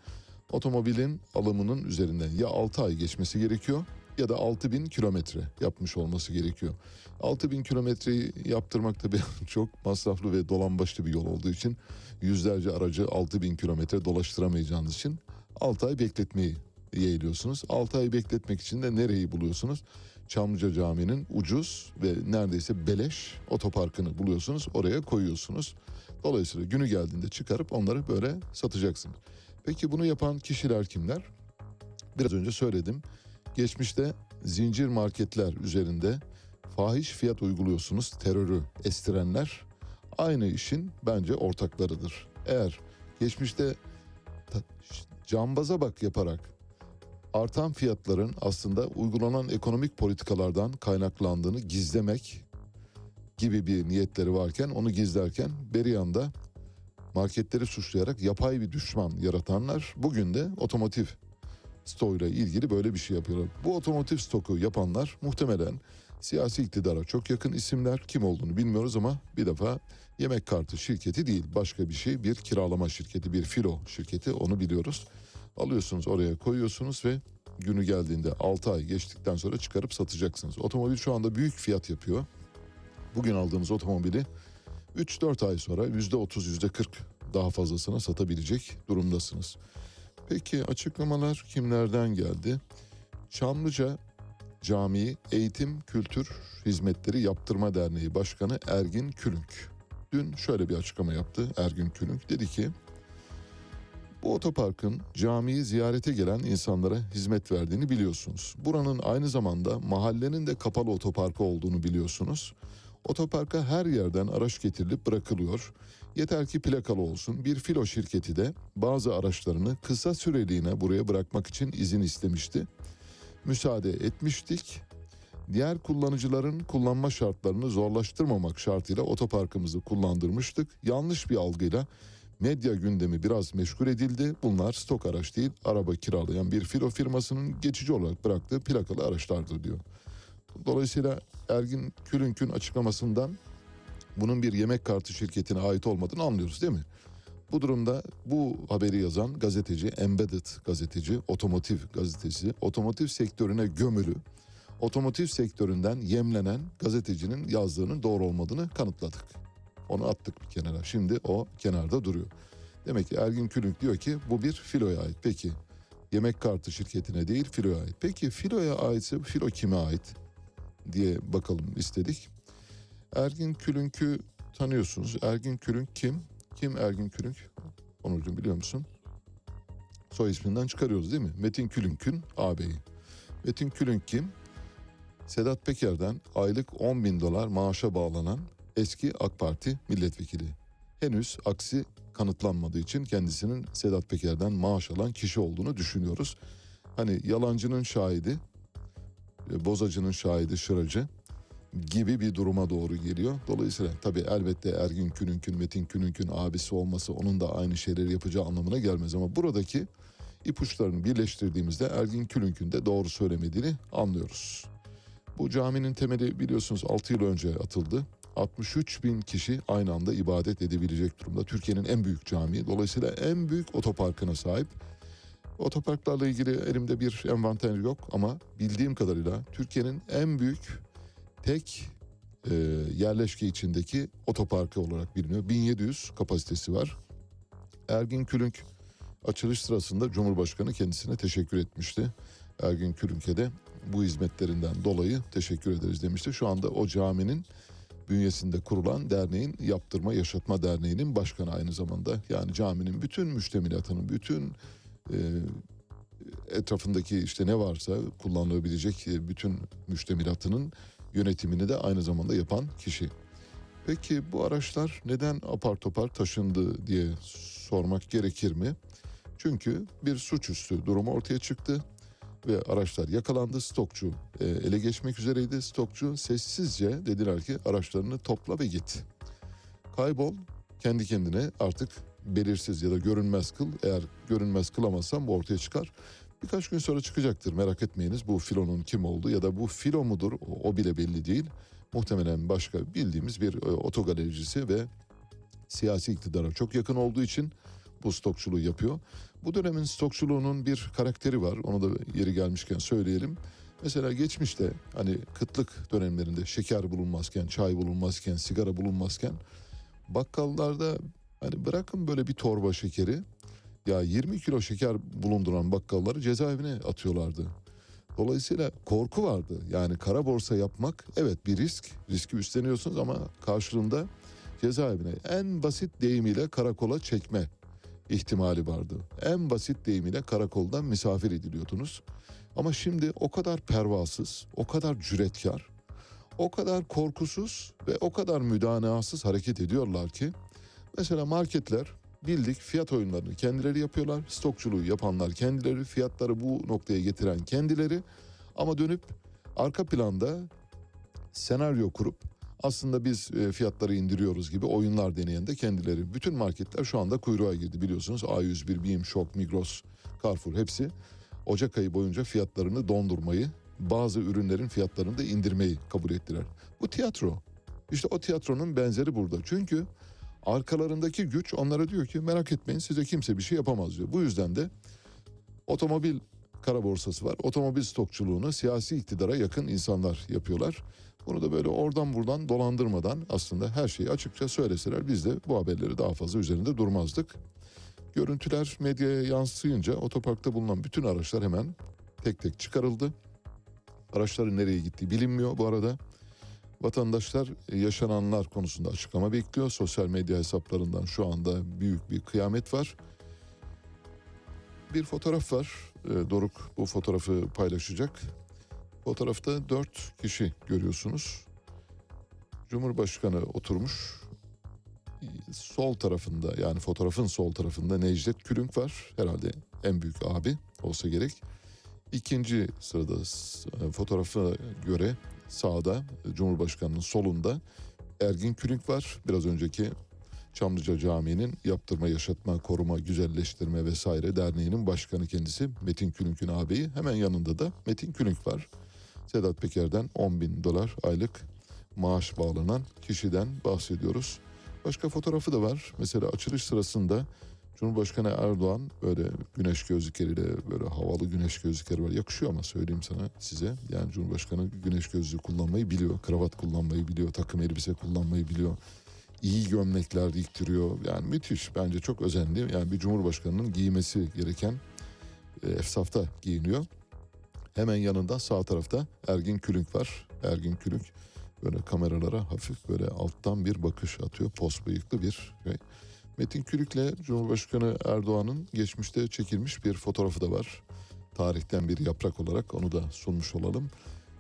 A: otomobilin alımının üzerinden ya 6 ay geçmesi gerekiyor ya da 6000 kilometre yapmış olması gerekiyor. 6000 kilometreyi yaptırmak tabii çok masraflı ve dolambaçlı bir yol olduğu için yüzlerce aracı 6000 kilometre dolaştıramayacağınız için 6 ay bekletmeyi yeğliyorsunuz. 6 ay bekletmek için de nereyi buluyorsunuz? Çamlıca Camii'nin ucuz ve neredeyse beleş otoparkını buluyorsunuz. Oraya koyuyorsunuz. Dolayısıyla günü geldiğinde çıkarıp onları böyle satacaksınız. Peki bunu yapan kişiler kimler? Biraz önce söyledim. Geçmişte zincir marketler üzerinde fahiş fiyat uyguluyorsunuz. Terörü estirenler aynı işin bence ortaklarıdır. Eğer geçmişte cambaza bak yaparak artan fiyatların aslında uygulanan ekonomik politikalardan kaynaklandığını gizlemek gibi bir niyetleri varken onu gizlerken beri yanda marketleri suçlayarak yapay bir düşman yaratanlar bugün de otomotiv stoğuyla ilgili böyle bir şey yapıyorlar. Bu otomotiv stoku yapanlar muhtemelen siyasi iktidara çok yakın isimler. Kim olduğunu bilmiyoruz ama bir defa yemek kartı şirketi değil başka bir şey bir kiralama şirketi bir filo şirketi onu biliyoruz. Alıyorsunuz oraya koyuyorsunuz ve günü geldiğinde 6 ay geçtikten sonra çıkarıp satacaksınız. Otomobil şu anda büyük fiyat yapıyor. Bugün aldığınız otomobili 3-4 ay sonra %30 %40 daha fazlasına satabilecek durumdasınız. Peki açıklamalar kimlerden geldi? Çamlıca Camii Eğitim Kültür Hizmetleri Yaptırma Derneği Başkanı Ergin Külünk. Dün şöyle bir açıklama yaptı Ergin Külünk. Dedi ki bu otoparkın camiyi ziyarete gelen insanlara hizmet verdiğini biliyorsunuz. Buranın aynı zamanda mahallenin de kapalı otoparkı olduğunu biliyorsunuz. Otoparka her yerden araç getirilip bırakılıyor. Yeter ki plakalı olsun. Bir filo şirketi de bazı araçlarını kısa süreliğine buraya bırakmak için izin istemişti. Müsaade etmiştik. Diğer kullanıcıların kullanma şartlarını zorlaştırmamak şartıyla otoparkımızı kullandırmıştık. Yanlış bir algıyla medya gündemi biraz meşgul edildi. Bunlar stok araç değil, araba kiralayan bir filo firmasının geçici olarak bıraktığı plakalı araçlardır diyor. Dolayısıyla Ergin Külünk'ün açıklamasından bunun bir yemek kartı şirketine ait olmadığını anlıyoruz değil mi? Bu durumda bu haberi yazan gazeteci, embedded gazeteci, otomotiv gazetesi, otomotiv sektörüne gömülü, otomotiv sektöründen yemlenen gazetecinin yazdığının doğru olmadığını kanıtladık. Onu attık bir kenara. Şimdi o kenarda duruyor. Demek ki Ergin Külünk diyor ki bu bir filoya ait. Peki yemek kartı şirketine değil filoya ait. Peki filoya aitse filo kime ait diye bakalım istedik. Ergin Külünk'ü tanıyorsunuz. Ergin Külünk kim? Kim Ergin Külünk? Onurcuğum biliyor musun? Soy isminden çıkarıyoruz değil mi? Metin Külünk'ün ağabeyi. Metin Külünk kim? Sedat Peker'den aylık 10 bin dolar maaşa bağlanan eski AK Parti milletvekili. Henüz aksi kanıtlanmadığı için kendisinin Sedat Peker'den maaş alan kişi olduğunu düşünüyoruz. Hani yalancının şahidi, e, bozacının şahidi şıracı gibi bir duruma doğru geliyor. Dolayısıyla tabii elbette Ergin Külünk'ün, Metin Külünk'ün abisi olması onun da aynı şeyleri yapacağı anlamına gelmez. Ama buradaki ipuçlarını birleştirdiğimizde Ergin Külünk'ün de doğru söylemediğini anlıyoruz. Bu caminin temeli biliyorsunuz 6 yıl önce atıldı. 63 bin kişi aynı anda ibadet edebilecek durumda. Türkiye'nin en büyük camii. Dolayısıyla en büyük otoparkına sahip. Otoparklarla ilgili elimde bir envanter yok ama bildiğim kadarıyla Türkiye'nin en büyük tek e, yerleşke içindeki otoparkı olarak biliniyor. 1700 kapasitesi var. Ergin Külünk açılış sırasında Cumhurbaşkanı kendisine teşekkür etmişti. Ergin Külünk'e de bu hizmetlerinden dolayı teşekkür ederiz demişti. Şu anda o caminin bünyesinde kurulan derneğin Yaptırma Yaşatma Derneği'nin başkanı aynı zamanda. Yani caminin bütün müştemilatının, bütün e, etrafındaki işte ne varsa kullanılabilecek e, bütün müştemilatının yönetimini de aynı zamanda yapan kişi. Peki bu araçlar neden apar topar taşındı diye sormak gerekir mi? Çünkü bir suçüstü durumu ortaya çıktı ve araçlar yakalandı. Stokçu e, ele geçmek üzereydi. Stokçu sessizce dediler ki araçlarını topla ve git. Kaybol kendi kendine artık belirsiz ya da görünmez kıl. Eğer görünmez kılamazsam bu ortaya çıkar. Birkaç gün sonra çıkacaktır merak etmeyiniz bu filonun kim olduğu ya da bu filo mudur o, bile belli değil. Muhtemelen başka bildiğimiz bir e, otogalericisi ve siyasi iktidara çok yakın olduğu için bu stokçuluğu yapıyor. Bu dönemin stokçuluğunun bir karakteri var. Onu da yeri gelmişken söyleyelim. Mesela geçmişte hani kıtlık dönemlerinde şeker bulunmazken, çay bulunmazken, sigara bulunmazken bakkallarda hani bırakın böyle bir torba şekeri ya 20 kilo şeker bulunduran bakkalları cezaevine atıyorlardı. Dolayısıyla korku vardı. Yani kara borsa yapmak evet bir risk. Riski üstleniyorsunuz ama karşılığında cezaevine en basit deyimiyle karakola çekme ihtimali vardı. En basit deyimiyle karakoldan misafir ediliyordunuz. Ama şimdi o kadar pervasız, o kadar cüretkar, o kadar korkusuz ve o kadar müdanasız hareket ediyorlar ki mesela marketler bildik fiyat oyunlarını kendileri yapıyorlar. Stokçuluğu yapanlar kendileri, fiyatları bu noktaya getiren kendileri ama dönüp arka planda senaryo kurup aslında biz e, fiyatları indiriyoruz gibi oyunlar deneyen de kendileri. Bütün marketler şu anda kuyruğa girdi biliyorsunuz. A101, BİM, Şok, Migros, Carrefour hepsi Ocak ayı boyunca fiyatlarını dondurmayı, bazı ürünlerin fiyatlarını da indirmeyi kabul ettiler. Bu tiyatro. İşte o tiyatronun benzeri burada. Çünkü arkalarındaki güç onlara diyor ki merak etmeyin size kimse bir şey yapamaz diyor. Bu yüzden de otomobil kara borsası var. Otomobil stokçuluğunu siyasi iktidara yakın insanlar yapıyorlar. Bunu da böyle oradan buradan dolandırmadan aslında her şeyi açıkça söyleseler biz de bu haberleri daha fazla üzerinde durmazdık. Görüntüler medyaya yansıyınca otoparkta bulunan bütün araçlar hemen tek tek çıkarıldı. Araçların nereye gittiği bilinmiyor bu arada. Vatandaşlar yaşananlar konusunda açıklama bekliyor. Sosyal medya hesaplarından şu anda büyük bir kıyamet var. Bir fotoğraf var. Ee, Doruk bu fotoğrafı paylaşacak. Fotoğrafta dört kişi görüyorsunuz. Cumhurbaşkanı oturmuş. Sol tarafında yani fotoğrafın sol tarafında Necdet Külünk var. Herhalde en büyük abi olsa gerek. İkinci sırada e, fotoğrafa göre sağda Cumhurbaşkanı'nın solunda Ergin Külünk var. Biraz önceki Çamlıca Camii'nin yaptırma, yaşatma, koruma, güzelleştirme vesaire derneğinin başkanı kendisi Metin Külünk'ün ağabeyi. Hemen yanında da Metin Külünk var. Sedat Peker'den 10 bin dolar aylık maaş bağlanan kişiden bahsediyoruz. Başka fotoğrafı da var. Mesela açılış sırasında Cumhurbaşkanı Erdoğan böyle güneş gözlükleriyle böyle havalı güneş gözlükleri var. Yakışıyor ama söyleyeyim sana size. Yani Cumhurbaşkanı güneş gözlüğü kullanmayı biliyor. Kravat kullanmayı biliyor. Takım elbise kullanmayı biliyor. İyi gömlekler diktiriyor. Yani müthiş. Bence çok özenli. Yani bir Cumhurbaşkanının giymesi gereken e, efsafta giyiniyor. Hemen yanında sağ tarafta Ergin Külünk var. Ergin Külünk böyle kameralara hafif böyle alttan bir bakış atıyor. Pos bıyıklı bir şey. Metin Külük'le Cumhurbaşkanı Erdoğan'ın geçmişte çekilmiş bir fotoğrafı da var. Tarihten bir yaprak olarak onu da sunmuş olalım.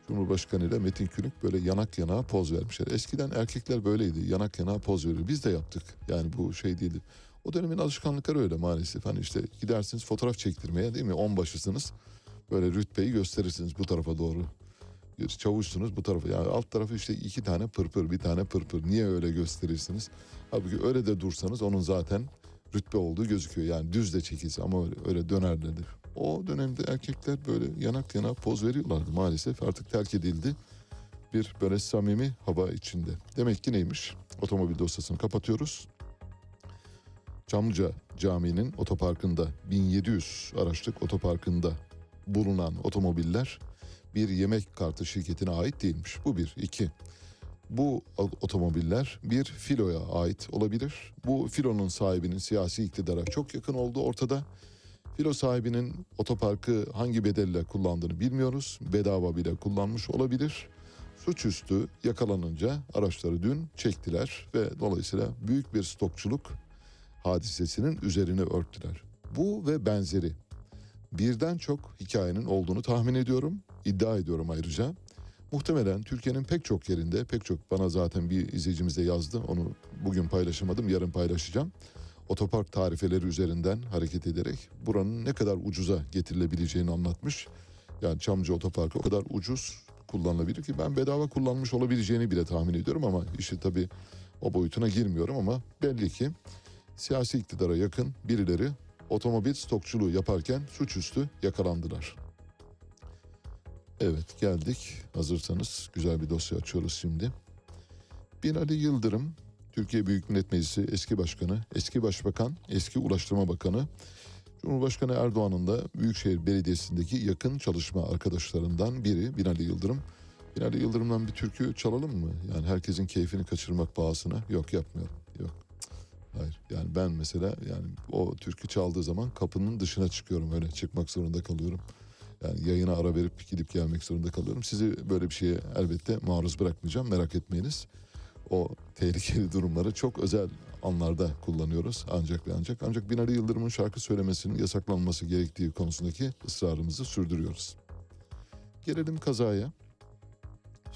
A: Cumhurbaşkanı ile Metin Külük böyle yanak yanağa poz vermişler. Eskiden erkekler böyleydi. Yanak yanağa poz verir. Biz de yaptık. Yani bu şey değildi. O dönemin alışkanlıkları öyle maalesef. Hani işte gidersiniz fotoğraf çektirmeye değil mi? Onbaşısınız. Böyle rütbeyi gösterirsiniz bu tarafa doğru. Çavuşsunuz bu tarafa. Yani alt tarafı işte iki tane pırpır, bir tane pırpır. Niye öyle gösterirsiniz? Halbuki öyle de dursanız onun zaten rütbe olduğu gözüküyor. Yani düz de çekilse ama öyle, öyle dönerlerdi. O dönemde erkekler böyle yanak yana poz veriyorlardı maalesef. Artık terk edildi. Bir böyle samimi hava içinde. Demek ki neymiş? Otomobil dosyasını kapatıyoruz. Çamlıca Camii'nin otoparkında 1700 araçlık otoparkında bulunan otomobiller bir yemek kartı şirketine ait değilmiş. Bu bir. iki. Bu otomobiller bir filoya ait olabilir. Bu filonun sahibinin siyasi iktidara çok yakın olduğu ortada. Filo sahibinin otoparkı hangi bedelle kullandığını bilmiyoruz. Bedava bile kullanmış olabilir. Suçüstü yakalanınca araçları dün çektiler ve dolayısıyla büyük bir stokçuluk hadisesinin üzerine örttüler. Bu ve benzeri birden çok hikayenin olduğunu tahmin ediyorum, iddia ediyorum ayrıca. Muhtemelen Türkiye'nin pek çok yerinde, pek çok bana zaten bir izleyicimiz de yazdı. Onu bugün paylaşamadım, yarın paylaşacağım. Otopark tarifeleri üzerinden hareket ederek buranın ne kadar ucuza getirilebileceğini anlatmış. Yani Çamlıca Otoparkı o kadar ucuz kullanılabilir ki ben bedava kullanmış olabileceğini bile tahmin ediyorum ama işi tabii o boyutuna girmiyorum ama belli ki siyasi iktidara yakın birileri otomobil stokçuluğu yaparken suçüstü yakalandılar. Evet geldik. Hazırsanız güzel bir dosya açıyoruz şimdi. Binali Yıldırım, Türkiye Büyük Millet Meclisi eski başkanı, eski başbakan, eski ulaştırma bakanı, Cumhurbaşkanı Erdoğan'ın da Büyükşehir Belediyesi'ndeki yakın çalışma arkadaşlarından biri Binali Yıldırım. Binali Yıldırım'dan bir türkü çalalım mı? Yani herkesin keyfini kaçırmak pahasına. Yok yapmayalım. Hayır. Yani ben mesela yani o türkü çaldığı zaman kapının dışına çıkıyorum öyle çıkmak zorunda kalıyorum. Yani yayına ara verip gidip gelmek zorunda kalıyorum. Sizi böyle bir şeye elbette maruz bırakmayacağım merak etmeyiniz. O tehlikeli durumları çok özel anlarda kullanıyoruz ancak ve ancak. Ancak Binali Yıldırım'ın şarkı söylemesinin yasaklanması gerektiği konusundaki ısrarımızı sürdürüyoruz. Gelelim kazaya.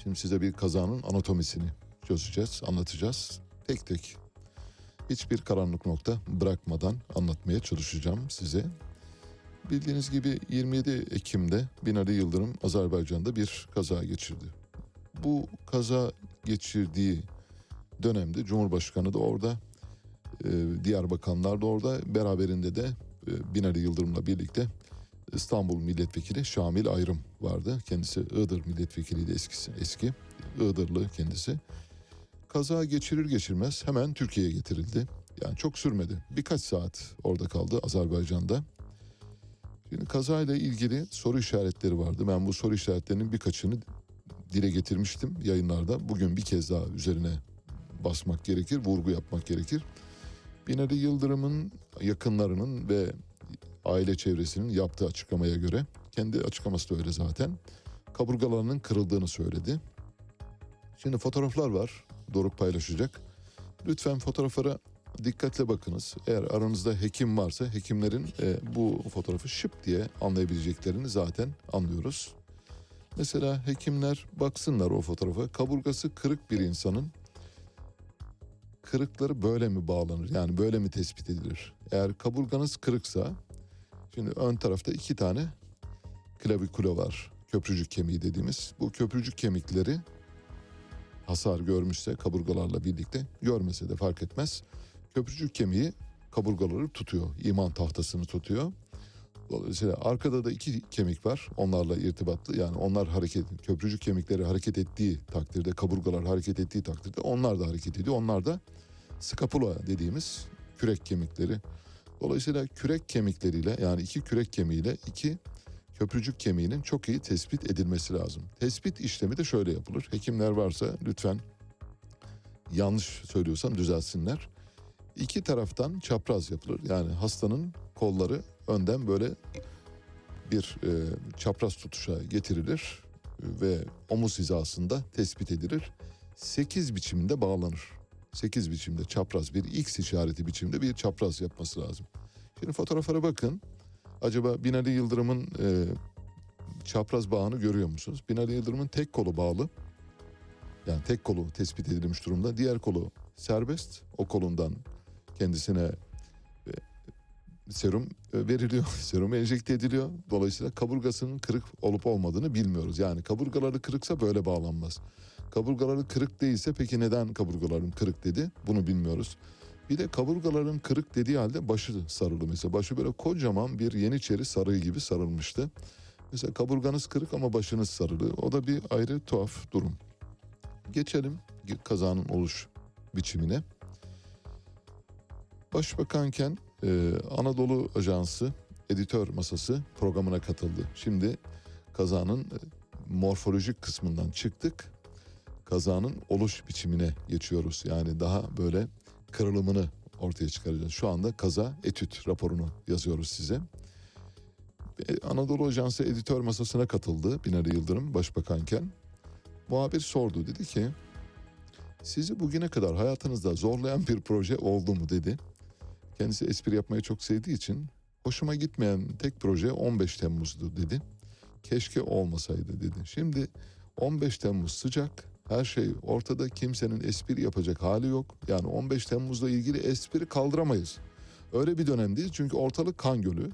A: Şimdi size bir kazanın anatomisini çözeceğiz, anlatacağız. Tek tek hiçbir karanlık nokta bırakmadan anlatmaya çalışacağım size. Bildiğiniz gibi 27 Ekim'de Binali Yıldırım Azerbaycan'da bir kaza geçirdi. Bu kaza geçirdiği dönemde Cumhurbaşkanı da orada, e, diğer bakanlar da orada, beraberinde de e, Binali Yıldırım'la birlikte İstanbul Milletvekili Şamil Ayrım vardı. Kendisi Iğdır Milletvekiliydi eskisi, eski. Iğdırlı kendisi. Kaza geçirir geçirmez hemen Türkiye'ye getirildi. Yani çok sürmedi. Birkaç saat orada kaldı Azerbaycan'da. Şimdi kazayla ilgili soru işaretleri vardı. Ben bu soru işaretlerinin birkaçını dile getirmiştim yayınlarda. Bugün bir kez daha üzerine basmak gerekir, vurgu yapmak gerekir. Binali Yıldırım'ın yakınlarının ve aile çevresinin yaptığı açıklamaya göre, kendi açıklaması da öyle zaten, kaburgalarının kırıldığını söyledi. Şimdi fotoğraflar var, Doruk paylaşacak. Lütfen fotoğraflara dikkatle bakınız. Eğer aranızda hekim varsa hekimlerin e, bu fotoğrafı şıp diye anlayabileceklerini zaten anlıyoruz. Mesela hekimler baksınlar o fotoğrafa. Kaburgası kırık bir insanın kırıkları böyle mi bağlanır? Yani böyle mi tespit edilir? Eğer kaburganız kırıksa şimdi ön tarafta iki tane klavikula var. Köprücük kemiği dediğimiz. Bu köprücük kemikleri hasar görmüşse kaburgalarla birlikte görmese de fark etmez. Köprücük kemiği kaburgaları tutuyor. iman tahtasını tutuyor. Dolayısıyla arkada da iki kemik var. Onlarla irtibatlı. Yani onlar hareket, köprücük kemikleri hareket ettiği takdirde, kaburgalar hareket ettiği takdirde onlar da hareket ediyor. Onlar da skapula dediğimiz kürek kemikleri. Dolayısıyla kürek kemikleriyle yani iki kürek kemiğiyle iki köprücük kemiğinin çok iyi tespit edilmesi lazım. Tespit işlemi de şöyle yapılır. Hekimler varsa lütfen yanlış söylüyorsam düzelsinler. İki taraftan çapraz yapılır. Yani hastanın kolları önden böyle bir e, çapraz tutuşa getirilir ve omuz hizasında tespit edilir. Sekiz biçiminde bağlanır. Sekiz biçimde çapraz bir X işareti biçimde bir çapraz yapması lazım. Şimdi fotoğraflara bakın. Acaba Binali Yıldırım'ın e, çapraz bağını görüyor musunuz? Binali Yıldırım'ın tek kolu bağlı. Yani tek kolu tespit edilmiş durumda. Diğer kolu serbest. O kolundan kendisine e, serum e, veriliyor. Serum enjekte ediliyor. Dolayısıyla kaburgasının kırık olup olmadığını bilmiyoruz. Yani kaburgaları kırıksa böyle bağlanmaz. Kaburgaları kırık değilse peki neden kaburgaların kırık dedi? Bunu bilmiyoruz. Bir de kaburgaların kırık dediği halde başı sarılı mesela. Başı böyle kocaman bir yeniçeri sarığı gibi sarılmıştı. Mesela kaburganız kırık ama başınız sarılı. O da bir ayrı tuhaf durum. Geçelim kazanın oluş biçimine. Başbakanken e, Anadolu Ajansı editör masası programına katıldı. Şimdi kazanın e, morfolojik kısmından çıktık. Kazanın oluş biçimine geçiyoruz. Yani daha böyle kırılımını ortaya çıkaracağız. Şu anda kaza etüt raporunu yazıyoruz size. E, Anadolu Ajansı editör masasına katıldı Binali Yıldırım başbakanken. Muhabir sordu dedi ki sizi bugüne kadar hayatınızda zorlayan bir proje oldu mu dedi. Kendisi espri yapmayı çok sevdiği için hoşuma gitmeyen tek proje 15 Temmuz'du dedi. Keşke olmasaydı dedi. Şimdi 15 Temmuz sıcak, her şey ortada kimsenin espri yapacak hali yok. Yani 15 Temmuz'la ilgili espri kaldıramayız. Öyle bir dönemdeyiz çünkü ortalık kan gölü.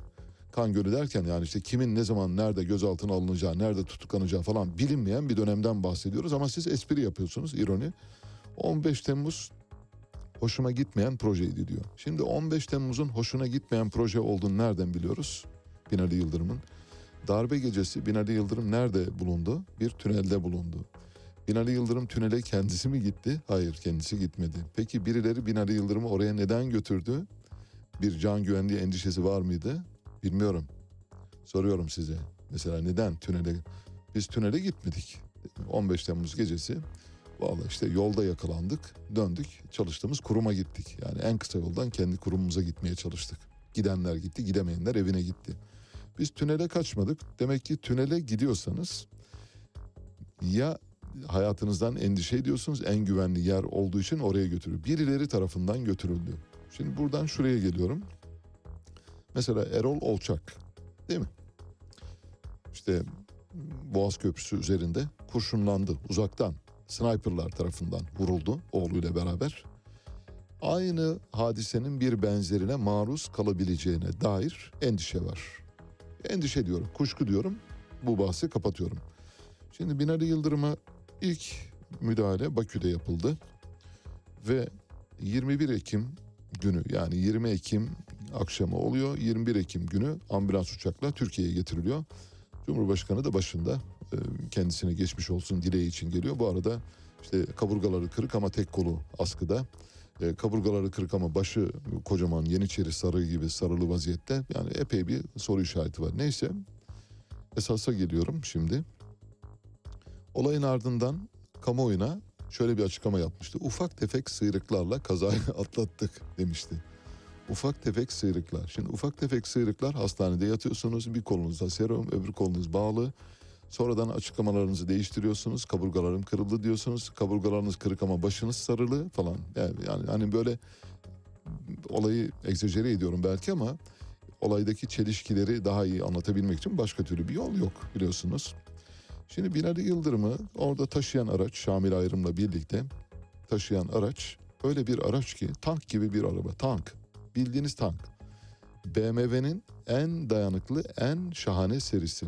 A: Kan gölü derken yani işte kimin ne zaman nerede gözaltına alınacağı, nerede tutuklanacağı falan bilinmeyen bir dönemden bahsediyoruz. Ama siz espri yapıyorsunuz, ironi. 15 Temmuz hoşuma gitmeyen projeydi diyor. Şimdi 15 Temmuz'un hoşuna gitmeyen proje olduğunu nereden biliyoruz? Binali Yıldırım'ın. Darbe gecesi Binali Yıldırım nerede bulundu? Bir tünelde bulundu. Binali Yıldırım tünele kendisi mi gitti? Hayır kendisi gitmedi. Peki birileri Binali Yıldırım'ı oraya neden götürdü? Bir can güvenliği endişesi var mıydı? Bilmiyorum. Soruyorum size. Mesela neden tünele? Biz tünele gitmedik. 15 Temmuz gecesi Vallahi işte yolda yakalandık, döndük, çalıştığımız kuruma gittik. Yani en kısa yoldan kendi kurumumuza gitmeye çalıştık. Gidenler gitti, gidemeyenler evine gitti. Biz tünele kaçmadık. Demek ki tünele gidiyorsanız ya hayatınızdan endişe ediyorsunuz en güvenli yer olduğu için oraya götürüyor. Birileri tarafından götürüldü. Şimdi buradan şuraya geliyorum. Mesela Erol Olçak değil mi? İşte Boğaz Köprüsü üzerinde kurşunlandı uzaktan sniperlar tarafından vuruldu oğluyla beraber. Aynı hadisenin bir benzerine maruz kalabileceğine dair endişe var. Endişe diyorum, kuşku diyorum. Bu bahsi kapatıyorum. Şimdi Binali Yıldırım'a ilk müdahale Bakü'de yapıldı. Ve 21 Ekim günü yani 20 Ekim akşamı oluyor. 21 Ekim günü ambulans uçakla Türkiye'ye getiriliyor. Cumhurbaşkanı da başında kendisine geçmiş olsun dileği için geliyor. Bu arada işte kaburgaları kırık ama tek kolu askıda. E, kaburgaları kırık ama başı kocaman yeniçeri sarığı gibi sarılı vaziyette. Yani epey bir soru işareti var. Neyse esasa geliyorum şimdi. Olayın ardından kamuoyuna şöyle bir açıklama yapmıştı. Ufak tefek sıyrıklarla kazayı atlattık demişti. Ufak tefek sıyrıklar. Şimdi ufak tefek sıyrıklar hastanede yatıyorsunuz. Bir kolunuzda serum, öbür kolunuz bağlı. Sonradan açıklamalarınızı değiştiriyorsunuz. Kaburgalarım kırıldı diyorsunuz. Kaburgalarınız kırık ama başınız sarılı falan. Yani, yani hani böyle olayı egzajere ediyorum belki ama olaydaki çelişkileri daha iyi anlatabilmek için başka türlü bir yol yok biliyorsunuz. Şimdi Binali Yıldırım'ı orada taşıyan araç Şamil Ayrım'la birlikte taşıyan araç öyle bir araç ki tank gibi bir araba. Tank. Bildiğiniz tank. BMW'nin en dayanıklı, en şahane serisi.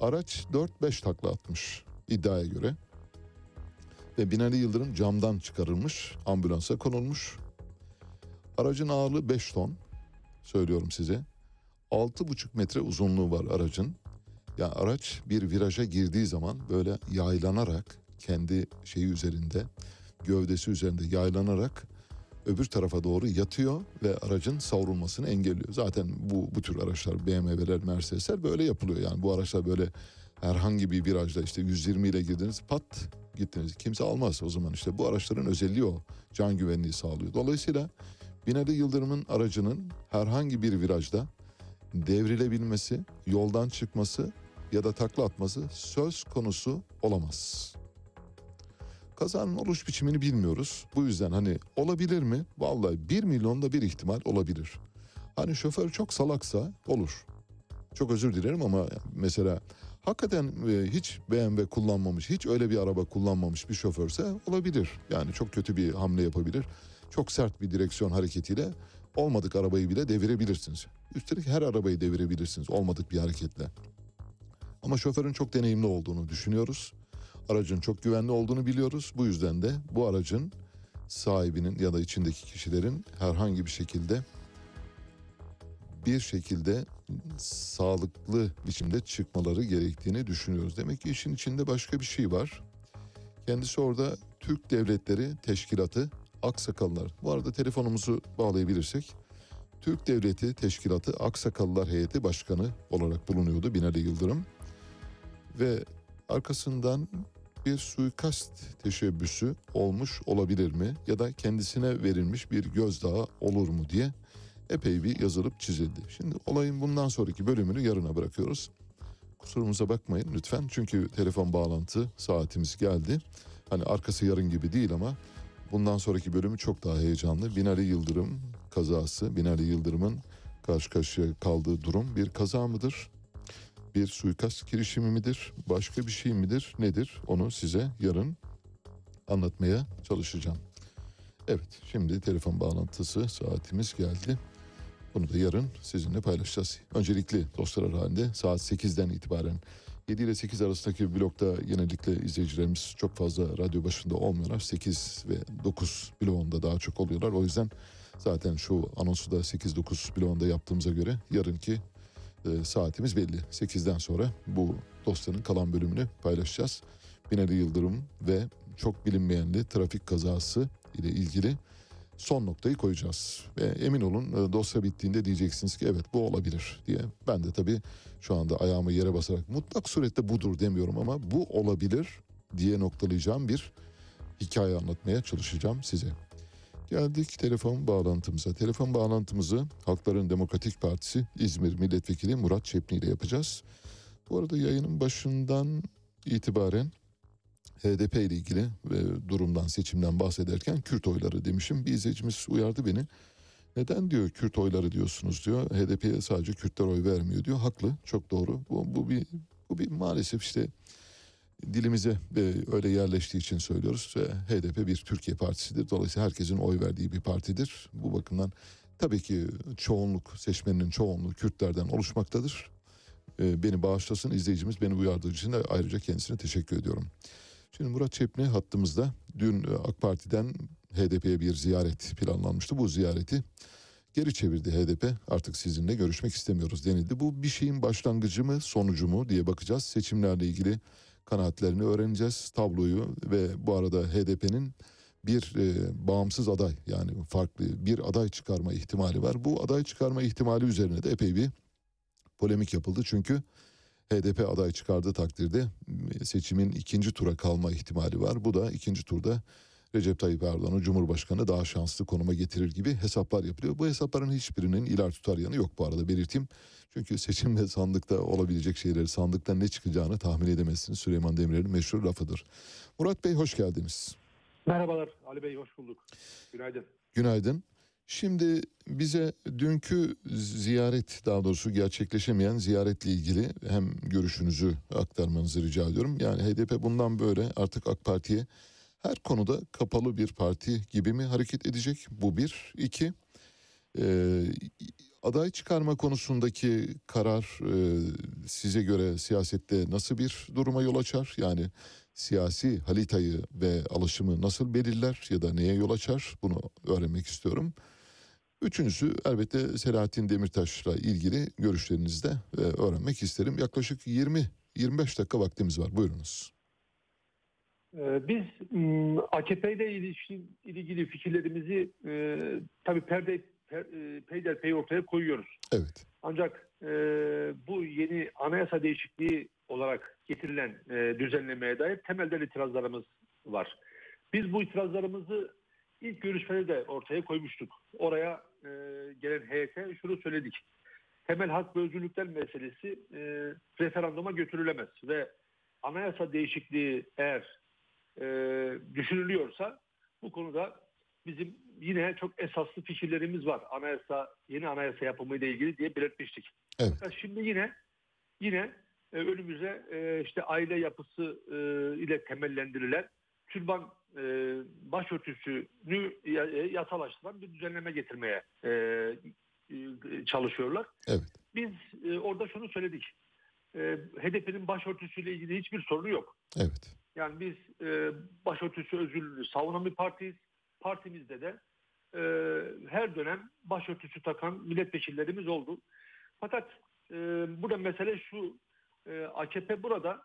A: Araç 4-5 takla atmış iddiaya göre. Ve Binali Yıldırım camdan çıkarılmış, ambulansa konulmuş. Aracın ağırlığı 5 ton, söylüyorum size. 6,5 metre uzunluğu var aracın. Ya araç bir viraja girdiği zaman böyle yaylanarak kendi şeyi üzerinde, gövdesi üzerinde yaylanarak öbür tarafa doğru yatıyor ve aracın savrulmasını engelliyor. Zaten bu bu tür araçlar BMW'ler, Mercedesler böyle yapılıyor. Yani bu araçlar böyle herhangi bir virajda işte 120 ile girdiniz pat gittiniz. Kimse almaz o zaman işte bu araçların özelliği o. Can güvenliği sağlıyor. Dolayısıyla Binali Yıldırım'ın aracının herhangi bir virajda devrilebilmesi, yoldan çıkması ya da takla atması söz konusu olamaz. Kazanın oluş biçimini bilmiyoruz. Bu yüzden hani olabilir mi? Vallahi 1 milyonda bir ihtimal olabilir. Hani şoför çok salaksa olur. Çok özür dilerim ama mesela hakikaten e, hiç BMW kullanmamış, hiç öyle bir araba kullanmamış bir şoförse olabilir. Yani çok kötü bir hamle yapabilir. Çok sert bir direksiyon hareketiyle olmadık arabayı bile devirebilirsiniz. Üstelik her arabayı devirebilirsiniz olmadık bir hareketle. Ama şoförün çok deneyimli olduğunu düşünüyoruz. Aracın çok güvenli olduğunu biliyoruz. Bu yüzden de bu aracın sahibinin ya da içindeki kişilerin herhangi bir şekilde bir şekilde sağlıklı biçimde çıkmaları gerektiğini düşünüyoruz. Demek ki işin içinde başka bir şey var. Kendisi orada Türk Devletleri Teşkilatı Aksakallar. Bu arada telefonumuzu bağlayabilirsek. Türk Devleti Teşkilatı Aksakallar Heyeti Başkanı olarak bulunuyordu Binali Yıldırım. Ve arkasından bir suikast teşebbüsü olmuş olabilir mi? Ya da kendisine verilmiş bir gözdağı olur mu diye epey bir yazılıp çizildi. Şimdi olayın bundan sonraki bölümünü yarına bırakıyoruz. Kusurumuza bakmayın lütfen çünkü telefon bağlantı saatimiz geldi. Hani arkası yarın gibi değil ama bundan sonraki bölümü çok daha heyecanlı. Binali Yıldırım kazası, Binali Yıldırım'ın karşı karşıya kaldığı durum bir kaza mıdır? Bir suikast girişimi midir? Başka bir şey midir? Nedir? Onu size yarın anlatmaya çalışacağım. Evet, şimdi telefon bağlantısı saatimiz geldi. Bunu da yarın sizinle paylaşacağız. Öncelikli dostlar halinde saat 8'den itibaren 7 ile 8 arasındaki blokta genellikle izleyicilerimiz çok fazla radyo başında olmuyorlar. 8 ve 9 bloğunda daha çok oluyorlar. O yüzden zaten şu anonsu da 8-9 bloğunda yaptığımıza göre yarınki e, saatimiz belli. 8'den sonra bu dosyanın kalan bölümünü paylaşacağız. Binali Yıldırım ve çok bilinmeyenli trafik kazası ile ilgili son noktayı koyacağız. Ve emin olun e, dosya bittiğinde diyeceksiniz ki evet bu olabilir diye. Ben de tabii şu anda ayağımı yere basarak mutlak surette budur demiyorum ama bu olabilir diye noktalayacağım bir hikaye anlatmaya çalışacağım size. Geldik telefon bağlantımıza. Telefon bağlantımızı Halkların Demokratik Partisi İzmir Milletvekili Murat Çepni ile yapacağız. Bu arada yayının başından itibaren HDP ile ilgili ve durumdan seçimden bahsederken Kürt oyları demişim. Bir izleyicimiz uyardı beni. Neden diyor Kürt oyları diyorsunuz diyor. HDP'ye sadece Kürtler oy vermiyor diyor. Haklı çok doğru. Bu, bu bir bu bir maalesef işte dilimize e, öyle yerleştiği için söylüyoruz. E, HDP bir Türkiye partisidir. Dolayısıyla herkesin oy verdiği bir partidir. Bu bakımdan tabii ki çoğunluk seçmeninin çoğunluğu Kürtlerden oluşmaktadır. E, beni bağışlasın izleyicimiz beni uyardığı için de ayrıca kendisine teşekkür ediyorum. Şimdi Murat Çepni hattımızda dün AK Parti'den HDP'ye bir ziyaret planlanmıştı. Bu ziyareti geri çevirdi HDP. Artık sizinle görüşmek istemiyoruz denildi. Bu bir şeyin başlangıcı mı sonucu mu diye bakacağız. Seçimlerle ilgili kanaatlerini öğreneceğiz. Tabloyu ve bu arada HDP'nin bir e, bağımsız aday yani farklı bir aday çıkarma ihtimali var. Bu aday çıkarma ihtimali üzerine de epey bir polemik yapıldı. Çünkü HDP aday çıkardığı takdirde seçimin ikinci tura kalma ihtimali var. Bu da ikinci turda Recep Tayyip Erdoğan'ı Cumhurbaşkanı daha şanslı konuma getirir gibi hesaplar yapılıyor. Bu hesapların hiçbirinin iler tutar yanı yok bu arada belirteyim. Çünkü seçimde sandıkta olabilecek şeyleri sandıktan ne çıkacağını tahmin edemezsiniz. Süleyman Demirel'in meşhur lafıdır. Murat Bey hoş geldiniz.
G: Merhabalar Ali Bey hoş bulduk. Günaydın.
A: Günaydın. Şimdi bize dünkü ziyaret daha doğrusu gerçekleşemeyen ziyaretle ilgili hem görüşünüzü aktarmanızı rica ediyorum. Yani HDP bundan böyle artık AK Parti'ye her konuda kapalı bir parti gibi mi hareket edecek? Bu bir. İki, e, aday çıkarma konusundaki karar e, size göre siyasette nasıl bir duruma yol açar? Yani siyasi halitayı ve alışımı nasıl belirler ya da neye yol açar? Bunu öğrenmek istiyorum. Üçüncüsü elbette Selahattin Demirtaş'la ilgili görüşlerinizi de e, öğrenmek isterim. Yaklaşık 20-25 dakika vaktimiz var. Buyurunuz.
G: Ee, Biz AKP ile ilgili fikirlerimizi e, tabii perde per, e, peyderpey ortaya koyuyoruz.
A: Evet.
G: Ancak e, bu yeni anayasa değişikliği olarak getirilen e, düzenlemeye dair temelden itirazlarımız var. Biz bu itirazlarımızı ilk görüşmede de ortaya koymuştuk. Oraya e, gelen heyete şunu söyledik. Temel hak ve özgürlükler meselesi e, referanduma götürülemez ve anayasa değişikliği eğer e, düşünülüyorsa bu konuda bizim yine çok esaslı fikirlerimiz var. Anayasa yeni anayasa yapımı ile ilgili diye belirtmiştik.
A: Evet.
G: Fakat şimdi yine yine e, önümüze e, işte aile yapısı e, ile temellendirilen türban e, başörtüsünü e, yasalaştıran bir düzenleme getirmeye e, e, çalışıyorlar.
A: Evet.
G: Biz e, orada şunu söyledik. E, HDP'nin başörtüsüyle ilgili hiçbir sorunu yok.
A: Evet.
G: Yani biz e, başörtüsü özgürlüğünü savunan bir partiyiz. Partimizde de e, her dönem başörtüsü takan milletvekillerimiz oldu. Fakat e, burada mesele şu, e, AKP burada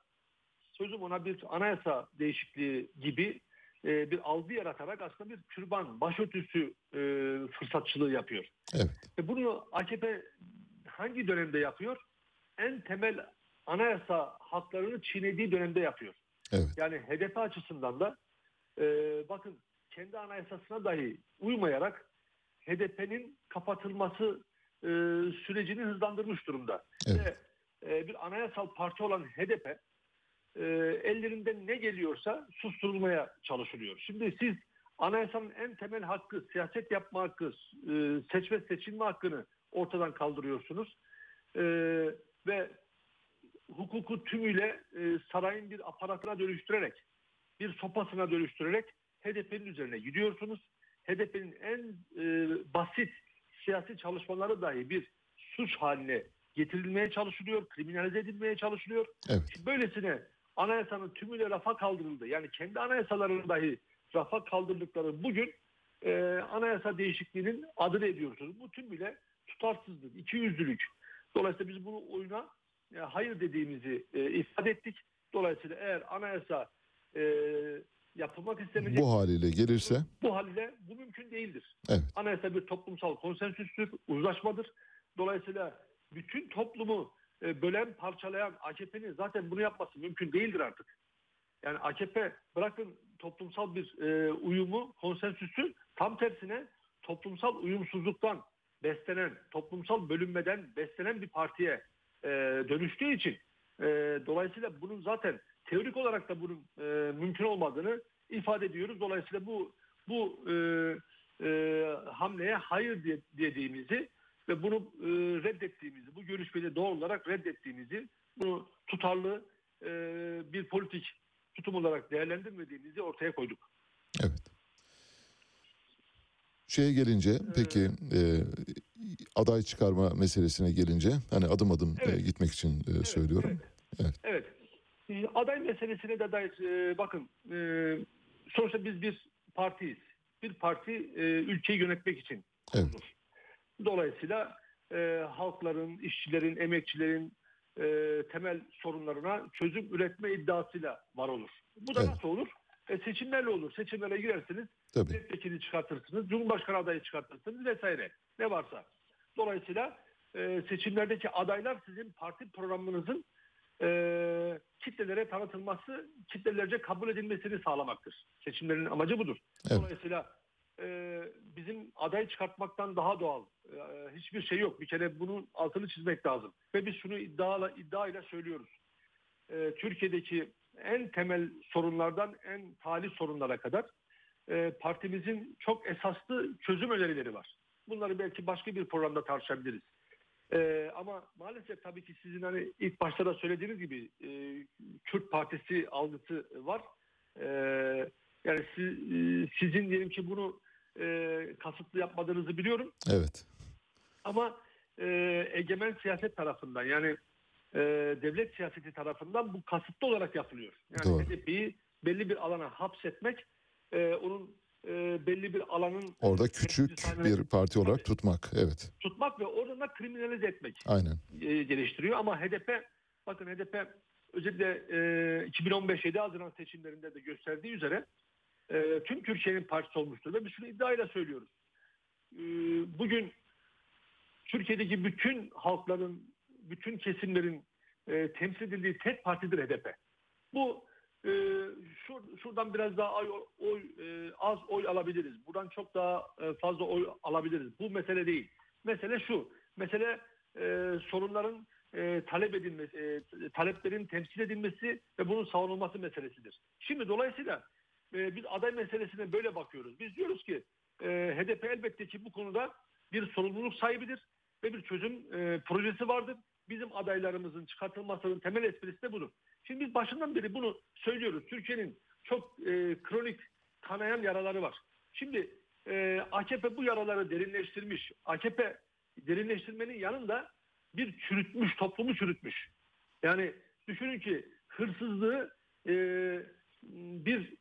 G: sözüm ona bir anayasa değişikliği gibi e, bir algı yaratarak aslında bir türban, başörtüsü e, fırsatçılığı yapıyor.
A: Evet.
G: E, bunu AKP hangi dönemde yapıyor? En temel anayasa haklarını çiğnediği dönemde yapıyor.
A: Evet.
G: Yani HDP açısından da e, bakın kendi anayasasına dahi uymayarak HDP'nin kapatılması e, sürecini hızlandırmış durumda.
A: Evet.
G: Ve e, bir anayasal parti olan HDP e, ellerinden ne geliyorsa susturulmaya çalışılıyor. Şimdi siz anayasanın en temel hakkı, siyaset yapma hakkı, e, seçme seçilme hakkını ortadan kaldırıyorsunuz. E, ve hukuku tümüyle e, sarayın bir aparatına dönüştürerek, bir sopasına dönüştürerek HDP'nin üzerine gidiyorsunuz. HDP'nin en e, basit siyasi çalışmaları dahi bir suç haline getirilmeye çalışılıyor, kriminalize edilmeye çalışılıyor.
A: Evet.
G: Şimdi Böylesine anayasanın tümüyle rafa kaldırıldı. Yani kendi anayasalarının dahi rafa kaldırdıkları bugün e, anayasa değişikliğinin adını ediyorsunuz. Bu tümüyle tutarsızlık, ikiyüzlülük. Dolayısıyla biz bunu oyuna hayır dediğimizi e, ifade ettik. Dolayısıyla eğer anayasa e, yapılmak istenecek
A: Bu haliyle gelirse
G: bu haliyle bu mümkün değildir.
A: Evet.
G: Anayasa bir toplumsal konsensüstür, uzlaşmadır. Dolayısıyla bütün toplumu e, bölen, parçalayan AKP'nin zaten bunu yapması mümkün değildir artık. Yani AKP bırakın toplumsal bir e, uyumu, konsensüsü tam tersine toplumsal uyumsuzluktan beslenen, toplumsal bölünmeden beslenen bir partiye e, dönüştüğü için e, dolayısıyla bunun zaten teorik olarak da bunun e, mümkün olmadığını ifade ediyoruz. Dolayısıyla bu bu e, e, hamleye hayır diye, dediğimizi ve bunu e, reddettiğimizi, bu görüşmeyi doğal olarak reddettiğimizi, bunu tutarlı e, bir politik tutum olarak değerlendirmediğimizi ortaya koyduk.
A: evet. Şeye gelince peki e, aday çıkarma meselesine gelince hani adım adım e,
G: Evet.
A: gitmek için e, söylüyorum. Evet.
G: Evet. E, Aday meselesine de dair e, bakın e, sonuçta biz bir partiyiz. Bir parti e, ülkeyi yönetmek için
A: Evet.
G: kurulur. Dolayısıyla e, halkların, işçilerin, emekçilerin e, temel sorunlarına çözüm üretme iddiasıyla var olur. Bu da
A: Evet.
G: nasıl olur? E, seçimlerle olur. Seçimlere girersiniz,
A: Tabii.
G: milletvekili çıkartırsınız, cumhurbaşkanı adayı çıkartırsınız vesaire. Ne varsa. Dolayısıyla e, seçimlerdeki adaylar sizin parti programınızın e, kitlelere tanıtılması, kitlelerce kabul edilmesini sağlamaktır. Seçimlerin amacı budur.
A: Evet.
G: Dolayısıyla e, bizim aday çıkartmaktan daha doğal e, hiçbir şey yok. Bir kere bunun altını çizmek lazım. Ve biz şunu iddiayla, iddiayla söylüyoruz. E, Türkiye'deki en temel sorunlardan en tali sorunlara kadar e, partimizin çok esaslı çözüm önerileri var. Bunları belki başka bir programda tartışabiliriz. Ee, ama maalesef tabii ki sizin hani ilk başta da söylediğiniz gibi e, Kürt Partisi algısı var. Ee, yani siz- e, sizin diyelim ki bunu e, kasıtlı yapmadığınızı biliyorum.
A: Evet.
G: Ama e, egemen siyaset tarafından yani e, devlet siyaseti tarafından bu kasıtlı olarak yapılıyor. Yani. HDP'yi belli bir alana hapsetmek, e, onun e, belli bir alanın
A: Orada küçük bir parti olarak tutmak. Evet.
G: tutmak ve oradan da kriminalize etmek
A: Aynen.
G: e, geliştiriyor. Ama HDP, bakın HDP özellikle e, 2015 7 Haziran seçimlerinde de gösterdiği üzere e, tüm Türkiye'nin partisi olmuştur. Ve biz şunu iddiayla söylüyoruz. E, bugün Türkiye'deki bütün halkların, bütün kesimlerin e, temsil edildiği tek partidir HDP. Bu e, şur, şuradan biraz daha oy, oy, e, az oy alabiliriz. Buradan çok daha e, fazla oy alabiliriz. Bu mesele değil. Mesele şu. Mesele e, sorunların e, talep edilmesi, e, taleplerin temsil edilmesi ve bunun savunulması meselesidir. Şimdi dolayısıyla e, biz aday meselesine böyle bakıyoruz. Biz diyoruz ki e, HDP elbette ki bu konuda bir sorumluluk sahibidir ve bir çözüm e, projesi vardır. Bizim adaylarımızın çıkartılmasının temel esprisi de budur. Şimdi biz başından beri bunu söylüyoruz. Türkiye'nin çok e, kronik kanayan yaraları var. Şimdi e, AKP bu yaraları derinleştirmiş. AKP derinleştirmenin yanında bir çürütmüş, toplumu çürütmüş. Yani düşünün ki hırsızlığı e, bir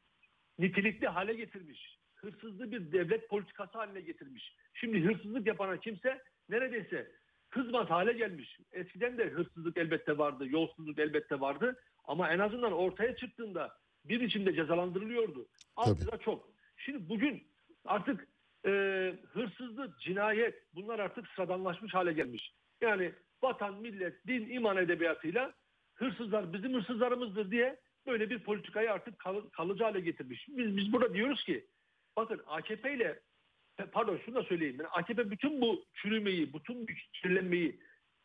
G: nitelikli hale getirmiş. Hırsızlığı bir devlet politikası haline getirmiş. Şimdi hırsızlık yapana kimse neredeyse kızmaz hale gelmiş. Eskiden de hırsızlık elbette vardı, yolsuzluk elbette vardı. Ama en azından ortaya çıktığında bir içinde cezalandırılıyordu. Az çok. Şimdi bugün artık e, hırsızlık, cinayet bunlar artık sıradanlaşmış hale gelmiş. Yani vatan, millet, din, iman edebiyatıyla hırsızlar bizim hırsızlarımızdır diye böyle bir politikayı artık kal- kalıcı hale getirmiş. Biz, biz burada diyoruz ki bakın AKP ile pardon şunu da söyleyeyim. Yani AKP bütün bu çürümeyi, bütün bu kirlenmeyi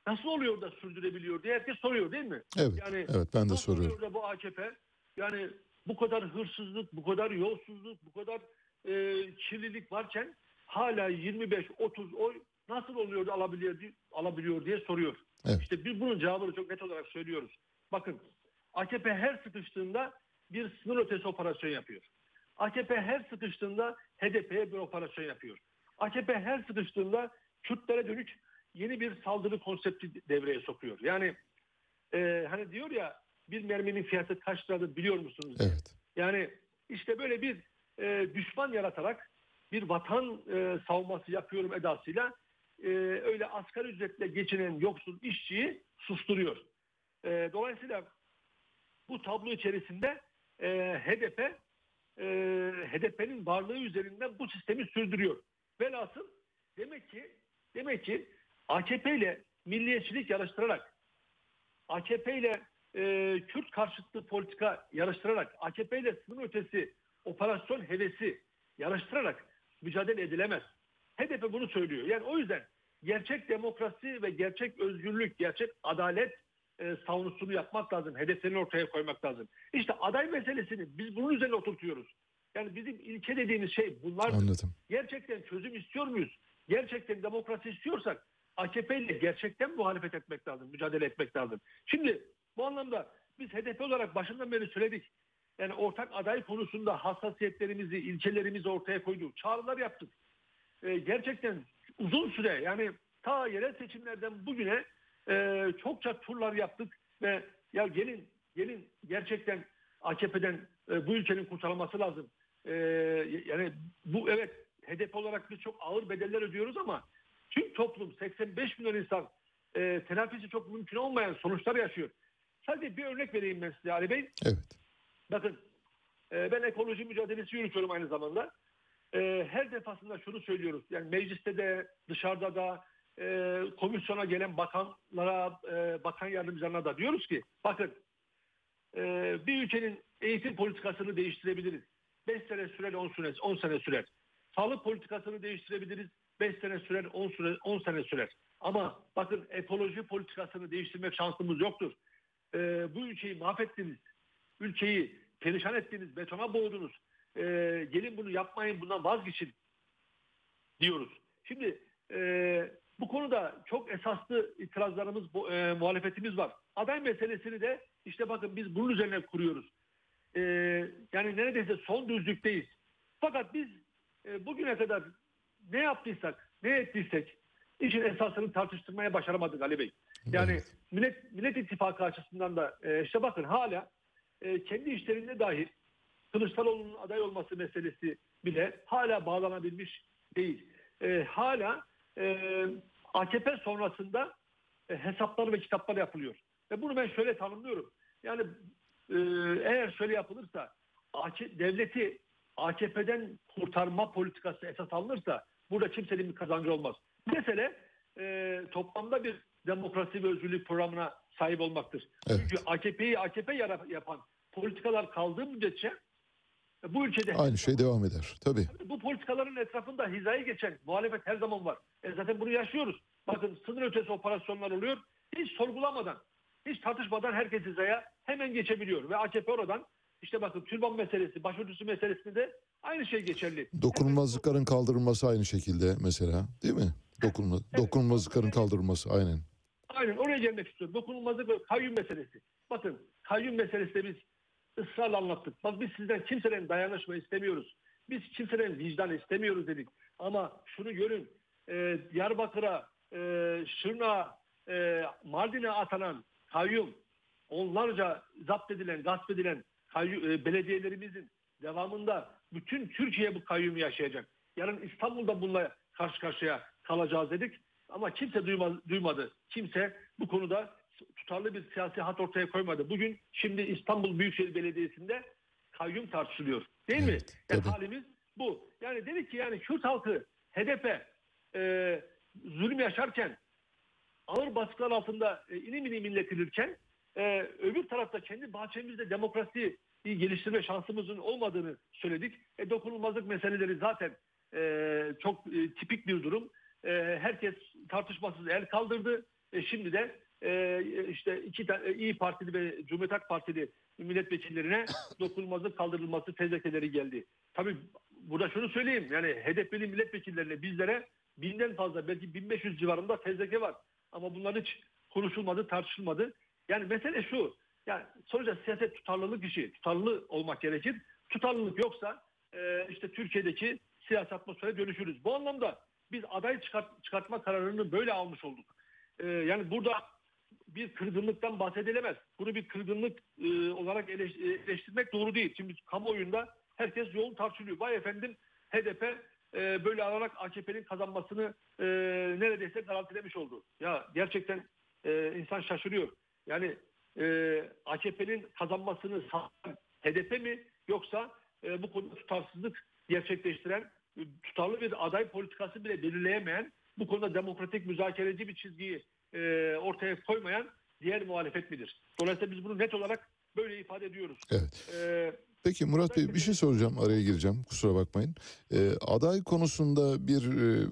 G: nasıl oluyor da sürdürebiliyor diye herkes soruyor değil mi?
A: Evet.
G: Yani
A: evet ben de soruyorum.
G: da bu AKP yani bu kadar hırsızlık, bu kadar yolsuzluk, bu kadar e, kirlilik varken hala 25-30 oy nasıl oluyor da alabiliyor, diye- alabiliyor diye soruyor.
A: Evet.
G: İşte biz bunun cevabını çok net olarak söylüyoruz. Bakın AKP her sıkıştığında bir sınır ötesi operasyon yapıyor. AKP her sıkıştığında HDP'ye bir operasyon yapıyor. AKP her sıkıştığında Kürtlere dönük yeni bir saldırı konsepti devreye sokuyor. Yani e, hani diyor ya bir merminin fiyatı kaç liradır biliyor musunuz?
A: Evet.
G: Yani işte böyle bir e, düşman yaratarak bir vatan e, savunması yapıyorum edasıyla e, öyle asgari ücretle geçinen yoksul işçiyi susturuyor. E, dolayısıyla bu tablo içerisinde e, HDP e, HDP'nin varlığı üzerinden bu sistemi sürdürüyor. Velhasıl demek ki demek ki AKP ile milliyetçilik yarıştırarak AKP ile e, Kürt karşıtı politika yarıştırarak, AKP ile sınır ötesi operasyon hevesi yarıştırarak mücadele edilemez. HDP bunu söylüyor. Yani o yüzden gerçek demokrasi ve gerçek özgürlük, gerçek adalet e, savunusunu yapmak lazım. Hedeflerini ortaya koymak lazım. İşte aday meselesini biz bunun üzerine oturtuyoruz. Yani bizim ilke dediğimiz şey bunlardır.
A: Anladım.
G: Gerçekten çözüm istiyor muyuz? Gerçekten demokrasi istiyorsak AKP ile gerçekten muhalefet etmek lazım, mücadele etmek lazım. Şimdi bu anlamda biz HDP olarak başından beri söyledik. Yani ortak aday konusunda hassasiyetlerimizi, ilkelerimizi ortaya koyduk. Çağrılar yaptık. Ee, gerçekten uzun süre yani ta yerel seçimlerden bugüne e, çokça turlar yaptık ve ya gelin gelin gerçekten AKP'den e, bu ülkenin kurtarılması lazım. E, yani bu evet HDP olarak biz çok ağır bedeller ödüyoruz ama tüm toplum 85 milyon insan e, telafisi çok mümkün olmayan sonuçlar yaşıyor. Sadece bir örnek vereyim ben size Ali Bey.
A: Evet.
G: Bakın e, ben ekoloji mücadelesi yürütüyorum aynı zamanda. E, her defasında şunu söylüyoruz. Yani mecliste de dışarıda da e, komisyona gelen bakanlara, e, bakan yardımcılarına da diyoruz ki bakın e, bir ülkenin eğitim politikasını değiştirebiliriz. 5 sene sürer 10 sene, 10 sene sürer. Sağlık politikasını değiştirebiliriz. 5 sene sürer 10, süre, 10 sene sürer. Ama bakın ekoloji politikasını değiştirmek şansımız yoktur. E, bu ülkeyi mahvettiniz. Ülkeyi perişan ettiniz, betona boğdunuz. E, gelin bunu yapmayın, bundan vazgeçin diyoruz. Şimdi e, bu konuda çok esaslı itirazlarımız, e, muhalefetimiz var. Aday meselesini de işte bakın biz bunun üzerine kuruyoruz. E, yani neredeyse son düzlükteyiz. Fakat biz e, bugüne kadar ne yaptıysak, ne ettiysek işin esasını tartıştırmaya başaramadık Ali Bey. Yani
A: Evet.
G: Millet, Millet İttifakı açısından da e, işte bakın hala e, kendi işlerinde dahil Kılıçdaroğlu'nun aday olması meselesi bile hala bağlanabilmiş değil. E, hala e, AKP sonrasında e, hesaplar ve kitaplar yapılıyor. Ve bunu ben şöyle tanımlıyorum. Yani e, eğer şöyle yapılırsa devleti AKP'den kurtarma politikası esas alınırsa burada kimsenin bir kazancı olmaz. Mesele e, toplamda bir demokrasi ve özgürlük programına sahip olmaktır.
A: Evet.
G: Çünkü AKP'yi AKP yapan politikalar kaldığı müddetçe bu ülkede
A: Aynı şey devam eder. Tabii.
G: bu politikaların etrafında hizaya geçen muhalefet her zaman var. E zaten bunu yaşıyoruz. Bakın sınır ötesi operasyonlar oluyor. Hiç sorgulamadan, hiç tartışmadan herkes hizaya hemen geçebiliyor. Ve AKP oradan işte bakın türban meselesi, başörtüsü meselesinde de aynı şey geçerli.
A: Dokunulmazlıkların kaldırılması aynı şekilde mesela değil mi? Dokunma, dokunulmazlıkların kaldırılması aynen.
G: Aynen oraya gelmek istiyorum. Dokunulmazlık ve kayyum meselesi. Bakın kayyum meselesi de biz ısrarla anlattık. Bak biz sizden kimseden dayanışma istemiyoruz. Biz kimseden vicdan istemiyoruz dedik. Ama şunu görün. E, Diyarbakır'a, e, Şırnak'a, e, Mardin'e atanan kayyum, onlarca zapt edilen, gasp edilen kayyum, e, belediyelerimizin devamında bütün Türkiye bu kayyumu yaşayacak. Yarın İstanbul'da bununla karşı karşıya kalacağız dedik. Ama kimse duyma, duymadı. Kimse bu konuda tutarlı bir siyasi hat ortaya koymadı. Bugün şimdi İstanbul Büyükşehir Belediyesi'nde kayyum tartışılıyor. Değil mi?
A: Evet,
G: Yani
A: tabii.
G: halimiz bu. Yani dedik ki yani Kürt halkı HDP e, zulüm yaşarken ağır baskılar altında e, inim inim inletilirken e, öbür tarafta kendi bahçemizde demokrasiyi geliştirme şansımızın olmadığını söyledik. E, dokunulmazlık meseleleri zaten e, çok e, tipik bir durum. E, herkes tartışmasız el kaldırdı. E, şimdi de işte iki İyi Partili ve Cumhuriyet Halk Partili milletvekillerine dokunulmazlık kaldırılması fezlekeleri geldi. Tabii burada şunu söyleyeyim. Yani HDP'li milletvekillerine bizlere binden fazla belki 1500 civarında fezleke var. Ama bunlar hiç konuşulmadı, tartışılmadı. Yani mesele şu. Yani sonuçta siyaset tutarlılık işi. Tutarlı olmak gerekir. Tutarlılık yoksa e, işte Türkiye'deki siyasi atmosfere dönüşürüz. Bu anlamda biz aday çıkart, çıkartma kararını böyle almış olduk. E, yani burada bir kırgınlıktan bahsedilemez. Bunu bir kırgınlık e, olarak eleş- eleştirmek doğru değil. Şimdi kamuoyunda herkes yol tartışılıyor. Vay efendim HDP e, böyle alarak AKP'nin kazanmasını e, neredeyse garantilemiş oldu. Ya gerçekten e, insan şaşırıyor. Yani e, AKP'nin kazanmasını sağlayan HDP mi yoksa e, bu konuda tutarsızlık gerçekleştiren e, tutarlı bir aday politikası bile belirleyemeyen bu konuda demokratik müzakereci bir çizgiyi e, ortaya koymayan diğer muhalefet midir? Dolayısıyla biz bunu net olarak böyle ifade ediyoruz.
A: Evet.
G: E,
A: Peki Murat Bey bir şey soracağım araya gireceğim kusura bakmayın. Ee, aday konusunda bir e,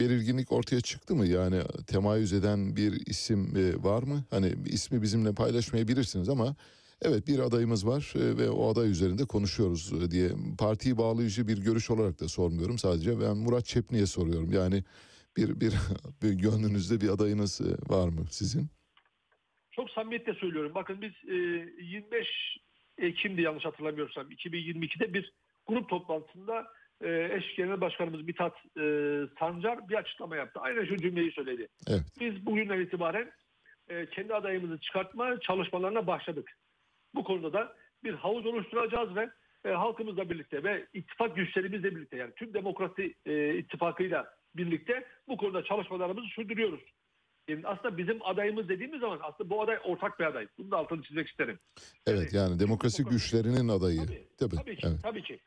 A: belirginlik ortaya çıktı mı? Yani temayüz eden bir isim e, var mı? Hani ismi bizimle paylaşmayabilirsiniz ama evet bir adayımız var e, ve o aday üzerinde konuşuyoruz e, diye partiyi bağlayıcı bir görüş olarak da sormuyorum sadece. Ben Murat Çepni'ye soruyorum. Yani bir bir, bir gönlünüzde bir adayınız e, var mı sizin?
G: çok samimiyetle söylüyorum. Bakın biz e, 25 Ekim'di yanlış hatırlamıyorsam 2022'de bir grup toplantısında e, eş genel başkanımız Mithat e, Sancar bir açıklama yaptı. Aynen şu cümleyi söyledi.
A: Evet.
G: Biz bugünden itibaren e, kendi adayımızı çıkartma çalışmalarına başladık. Bu konuda da bir havuz oluşturacağız ve e, halkımızla birlikte ve ittifak güçlerimizle birlikte yani tüm demokrasi e, ittifakıyla birlikte bu konuda çalışmalarımızı sürdürüyoruz. Yani aslında bizim adayımız dediğimiz zaman aslında bu aday ortak bir aday. Bunu da altını çizmek isterim.
A: Evet yani demokrasi güçlerinin adayı.
G: Tabii,
A: Tabii.
G: tabii ki,
A: Evet.
G: tabii ki.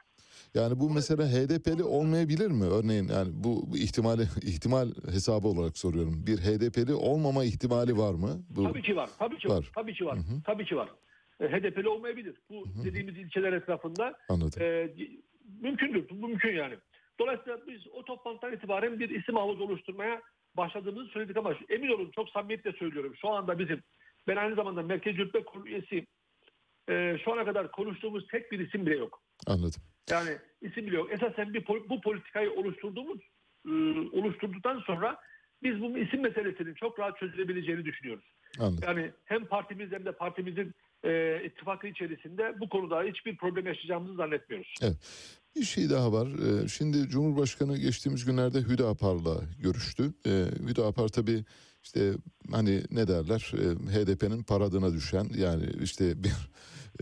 A: Yani bu mesela HDP'li olmayabilir mi? Örneğin yani bu ihtimali ihtimal hesabı olarak soruyorum. Bir HDP'li olmama ihtimali var mı? Bu
G: Tabii ki var. Tabii ki var.
A: Var.
G: Tabii ki var.
A: Hı hı.
G: Tabii ki var. E, HDP'li olmayabilir. Bu dediğimiz ilçeler etrafında
A: anladım.
G: e, mümkündür. Bu mümkün yani. Dolayısıyla biz o toplantıdan itibaren bir isim havuzu oluşturmaya başladığımızı söyledik ama emin olun çok samimiyetle söylüyorum. Şu anda bizim ben aynı zamanda Merkez Yürütme Kurulu üyesiyim. E, şu ana kadar konuştuğumuz tek bir isim bile yok.
A: Anladım.
G: Yani isim bile yok. Esasen bir bu politikayı oluşturduğumuz e, oluşturduktan sonra biz bu isim meselesinin çok rahat çözülebileceğini düşünüyoruz.
A: Anladım.
G: Yani hem partimiz hem de partimizin e, ittifakı içerisinde bu konuda hiçbir problem yaşayacağımızı zannetmiyoruz.
A: Bir şey daha var. Ee, Şimdi Cumhurbaşkanı geçtiğimiz günlerde Hüdapar'la görüştü. Ee, Hüdapar tabii işte hani ne derler e, HDP'nin paradına düşen yani işte bir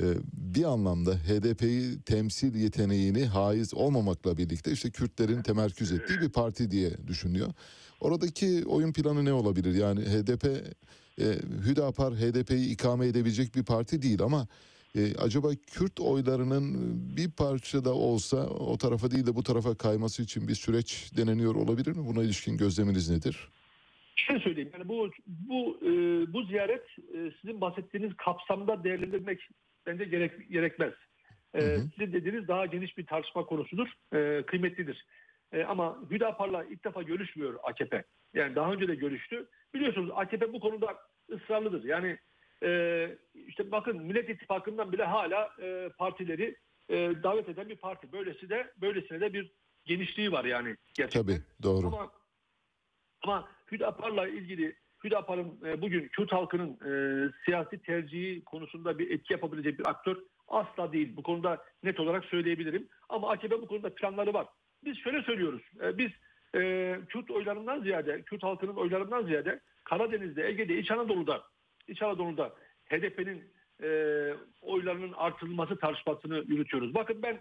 A: e, bir anlamda HDP'yi temsil yeteneğini haiz olmamakla birlikte işte Kürtlerin temerküz ettiği bir parti diye düşünüyor. Oradaki oyun planı ne olabilir? Yani HDP e, Hüdapar HDP'yi ikame edebilecek bir parti değil ama e, acaba Kürt oylarının bir parça da olsa o tarafa değil de bu tarafa kayması için bir süreç deneniyor olabilir mi? Buna ilişkin gözleminiz nedir?
G: Şöyle söyleyeyim yani bu bu e, bu ziyaret e, sizin bahsettiğiniz kapsamda değerlendirmek bence gerek gerekmez. E,
A: Hı hı.
G: Sizin dediğiniz daha geniş bir tartışma konusudur, e, kıymetlidir. E, ama Hüdapar'la ilk defa görüşmüyor AKP. Yani daha önce de görüştü. Biliyorsunuz AKP bu konuda ısrarlıdır. Yani e, işte bakın Millet İttifakı'ndan bile hala e, partileri e, davet eden bir parti. Böylesi de böylesine de bir genişliği var yani gerçekten.
A: Tabii doğru.
G: Ama ama Hüdapar'la ilgili Hüdapar'ın e, bugün Kürt halkının e, siyasi tercihi konusunda bir etki yapabilecek bir aktör asla değil. Bu konuda net olarak söyleyebilirim. Ama AKP bu konuda planları var. Biz şöyle söylüyoruz. E, biz e, Kürt oylarından ziyade, Kürt halkının oylarından ziyade Karadeniz'de, Ege'de, İç Anadolu'da, İç Anadolu'da HDP'nin e, oylarının artırılması tartışmasını yürütüyoruz. Bakın ben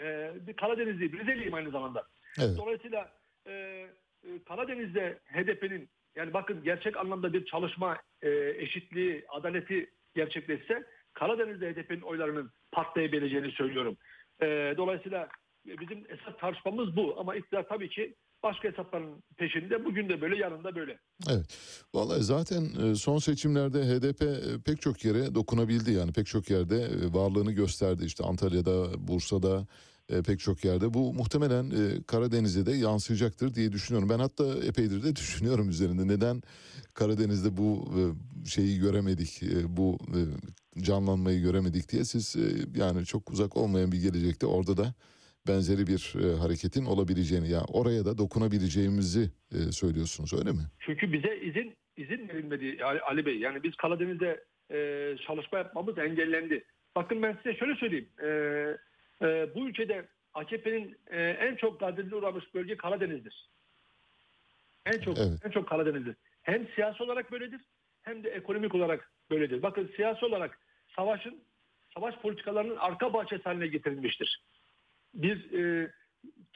G: e, bir Karadenizliyim, Rizeliyim aynı zamanda.
A: Evet.
G: Dolayısıyla e, e, Karadeniz'de HDP'nin yani bakın gerçek anlamda bir çalışma e, eşitliği, adaleti gerçekleşse Karadeniz'de HDP'nin oylarının patlayabileceğini söylüyorum. E, dolayısıyla bizim esas tartışmamız bu ama iktidar tabii ki başka hesapların peşinde. Bugün de böyle, yarın da böyle.
A: Evet. Vallahi zaten e, son seçimlerde HDP e, pek çok yere dokunabildi yani pek çok yerde e, varlığını gösterdi. İşte Antalya'da, Bursa'da pek çok yerde. Bu muhtemelen Karadeniz'e de yansıyacaktır diye düşünüyorum. Ben hatta epeydir de düşünüyorum üzerinde. Neden Karadeniz'de bu şeyi göremedik, bu canlanmayı göremedik diye siz yani çok uzak olmayan bir gelecekte orada da benzeri bir e, hareketin olabileceğini ya yani oraya da dokunabileceğimizi e, söylüyorsunuz öyle mi?
G: Çünkü bize izin izin verilmedi Ali, Ali Bey. Yani biz Karadeniz'de e, çalışma yapmamız engellendi. Bakın ben size şöyle söyleyeyim. E, e, bu ülkede AKP'nin e, en çok gadrine uğramış bölge Karadeniz'dir. En çok
A: Evet.
G: en çok Karadeniz'dir. Hem siyasi olarak böyledir hem de ekonomik olarak böyledir. Bakın siyasi olarak savaşın savaş politikalarının arka bahçesi haline getirilmiştir. Bir e,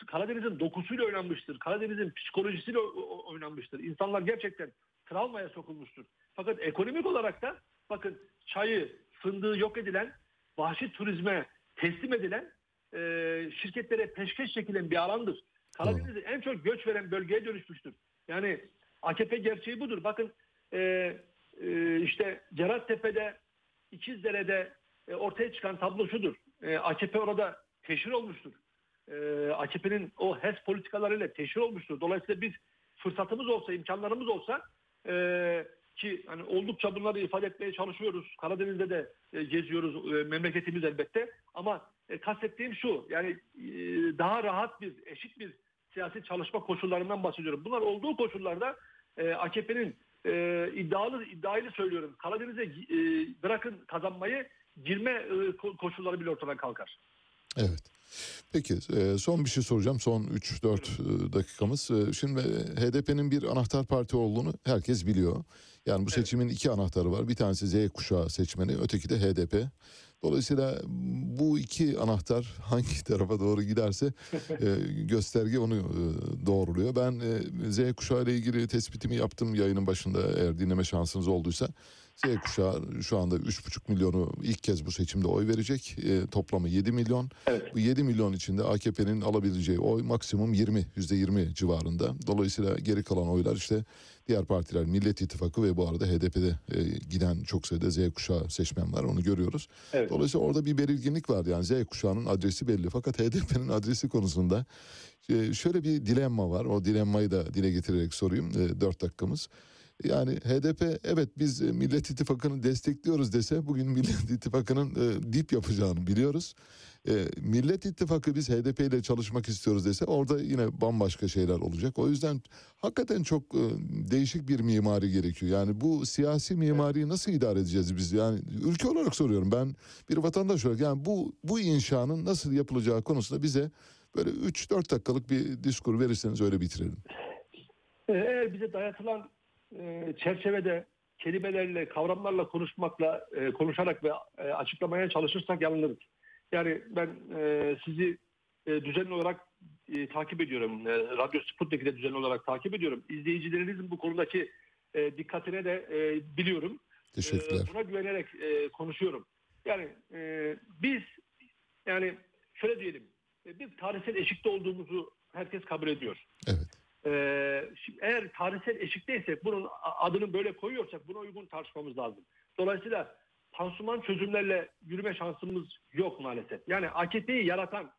G: Karadeniz'in dokusuyla oynanmıştır. Karadeniz'in psikolojisiyle oynanmıştır. İnsanlar gerçekten travmaya sokulmuştur. Fakat ekonomik olarak da bakın çayı, fındığı yok edilen, vahşi turizme teslim edilen, e, şirketlere peşkeş çekilen bir alandır. Karadeniz'in en çok göç veren bölgeye dönüşmüştür. Yani AKP gerçeği budur. Bakın e, e, işte Cerattepe'de, İkizdere'de e, ortaya çıkan tablo şudur. E, AKP orada teşhir olmuştur. E, AKP'nin o HES politikalarıyla teşhir olmuştur. Dolayısıyla biz fırsatımız olsa, imkanlarımız olsa e, ki hani oldukça bunları ifade etmeye çalışıyoruz. Karadeniz'de de e, geziyoruz. E, memleketimiz elbette. Ama e, kastettiğim şu. Yani e, daha rahat bir, eşit bir siyasi çalışma koşullarından bahsediyorum. Bunlar olduğu koşullarda e, AKP'nin e, iddialı iddiayla söylüyorum. Karadeniz'e e, bırakın kazanmayı girme e, ko- koşulları bile ortadan kalkar.
A: Evet. Peki e, son bir şey soracağım. Son 3-4 dakikamız. E, Şimdi HDP'nin bir anahtar parti olduğunu herkes biliyor. Yani bu seçimin iki anahtarı var. Bir tanesi Z kuşağı seçmeni, öteki de HDP. Dolayısıyla bu iki anahtar hangi tarafa doğru giderse e, gösterge onu e, doğruluyor. Ben e, Z kuşağı ile ilgili tespitimi yaptım yayının başında eğer dinleme şansınız olduysa. Z kuşağı şu anda 3,5 milyonu ilk kez bu seçimde oy verecek. E, toplamı 7 milyon.
G: Evet.
A: Bu 7 milyon içinde AKP'nin alabileceği oy maksimum 20, %20 civarında. Dolayısıyla geri kalan oylar işte diğer partiler Millet İttifakı ve bu arada HDP'de e, giden çok sayıda Z kuşağı seçmen var onu görüyoruz.
G: Evet.
A: Dolayısıyla orada bir belirginlik var yani Z kuşağının adresi belli. Fakat HDP'nin adresi konusunda e, şöyle bir dilemma var. O dilemmayı da dile getirerek sorayım. E, 4 dakikamız. Yani HDP evet biz e, Millet İttifakı'nı destekliyoruz dese bugün Millet İttifakı'nın e, dip yapacağını biliyoruz. e, Millet İttifakı biz HDP ile çalışmak istiyoruz dese orada yine bambaşka şeyler olacak. O yüzden hakikaten çok e, değişik bir mimari gerekiyor. Yani bu siyasi mimariyi nasıl idare edeceğiz biz? Yani ülke olarak soruyorum ben bir vatandaş olarak yani bu bu inşanın nasıl yapılacağı konusunda bize böyle 3-4 dakikalık bir diskur verirseniz öyle bitirelim.
G: Eğer bize dayatılan e, çerçevede kelimelerle, kavramlarla konuşmakla, e, konuşarak ve e, açıklamaya çalışırsak yanılırız. Yani ben e, sizi e, düzenli olarak e, takip ediyorum. E, Radyo Sputnik'i de düzenli olarak takip ediyorum. İzleyicilerinizin bu konudaki e, dikkatine de e, biliyorum.
A: Teşekkürler.
G: E, buna güvenerek e, konuşuyorum. Yani e, biz yani şöyle diyelim e, bir tarihsel eşikte olduğumuzu herkes kabul ediyor.
A: Evet.
G: Ee, şimdi eğer tarihsel eşikteysek bunun adını böyle koyuyorsak buna uygun tartışmamız lazım. Dolayısıyla pansuman çözümlerle yürüme şansımız yok maalesef. Yani AKP'yi yaratan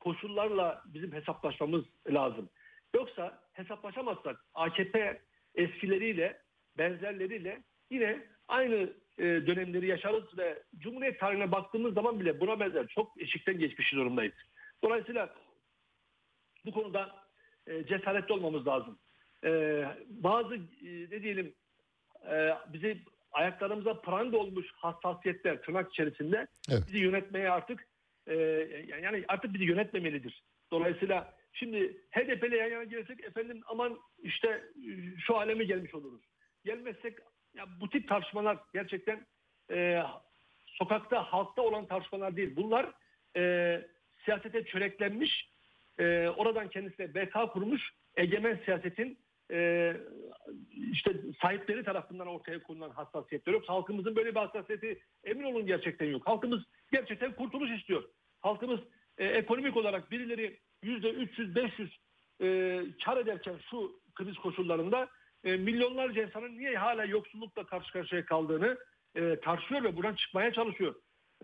G: koşullarla bizim hesaplaşmamız lazım. Yoksa hesaplaşamazsak AKP eskileriyle benzerleriyle yine aynı e, dönemleri yaşarız ve Cumhuriyet tarihine baktığımız zaman bile buna benzer çok eşikten geçmiş durumdayız. Dolayısıyla bu konuda e, cesaretli olmamız lazım. E, bazı e, ne diyelim e, bizi ayaklarımıza pranga olmuş hassasiyetler tırnak içerisinde
A: Evet.
G: bizi yönetmeye artık e, yani artık bizi yönetmemelidir. Dolayısıyla şimdi HDP'yle yan yana gelirsek efendim aman işte şu aleme gelmiş oluruz. Gelmezsek ya bu tip tartışmalar gerçekten e, sokakta halkta olan tartışmalar değil. Bunlar e, siyasete çöreklenmiş e, oradan kendisine BK kurmuş egemen siyasetin e, işte sahipleri tarafından ortaya konulan hassasiyetler yok. Halkımızın böyle bir hassasiyeti emin olun gerçekten yok. Halkımız gerçekten kurtuluş istiyor. Halkımız e, ekonomik olarak birileri yüzde 300 500 e, kar ederken şu kriz koşullarında e, milyonlarca insanın niye hala yoksullukla karşı karşıya kaldığını e, tartışıyor ve buradan çıkmaya çalışıyor.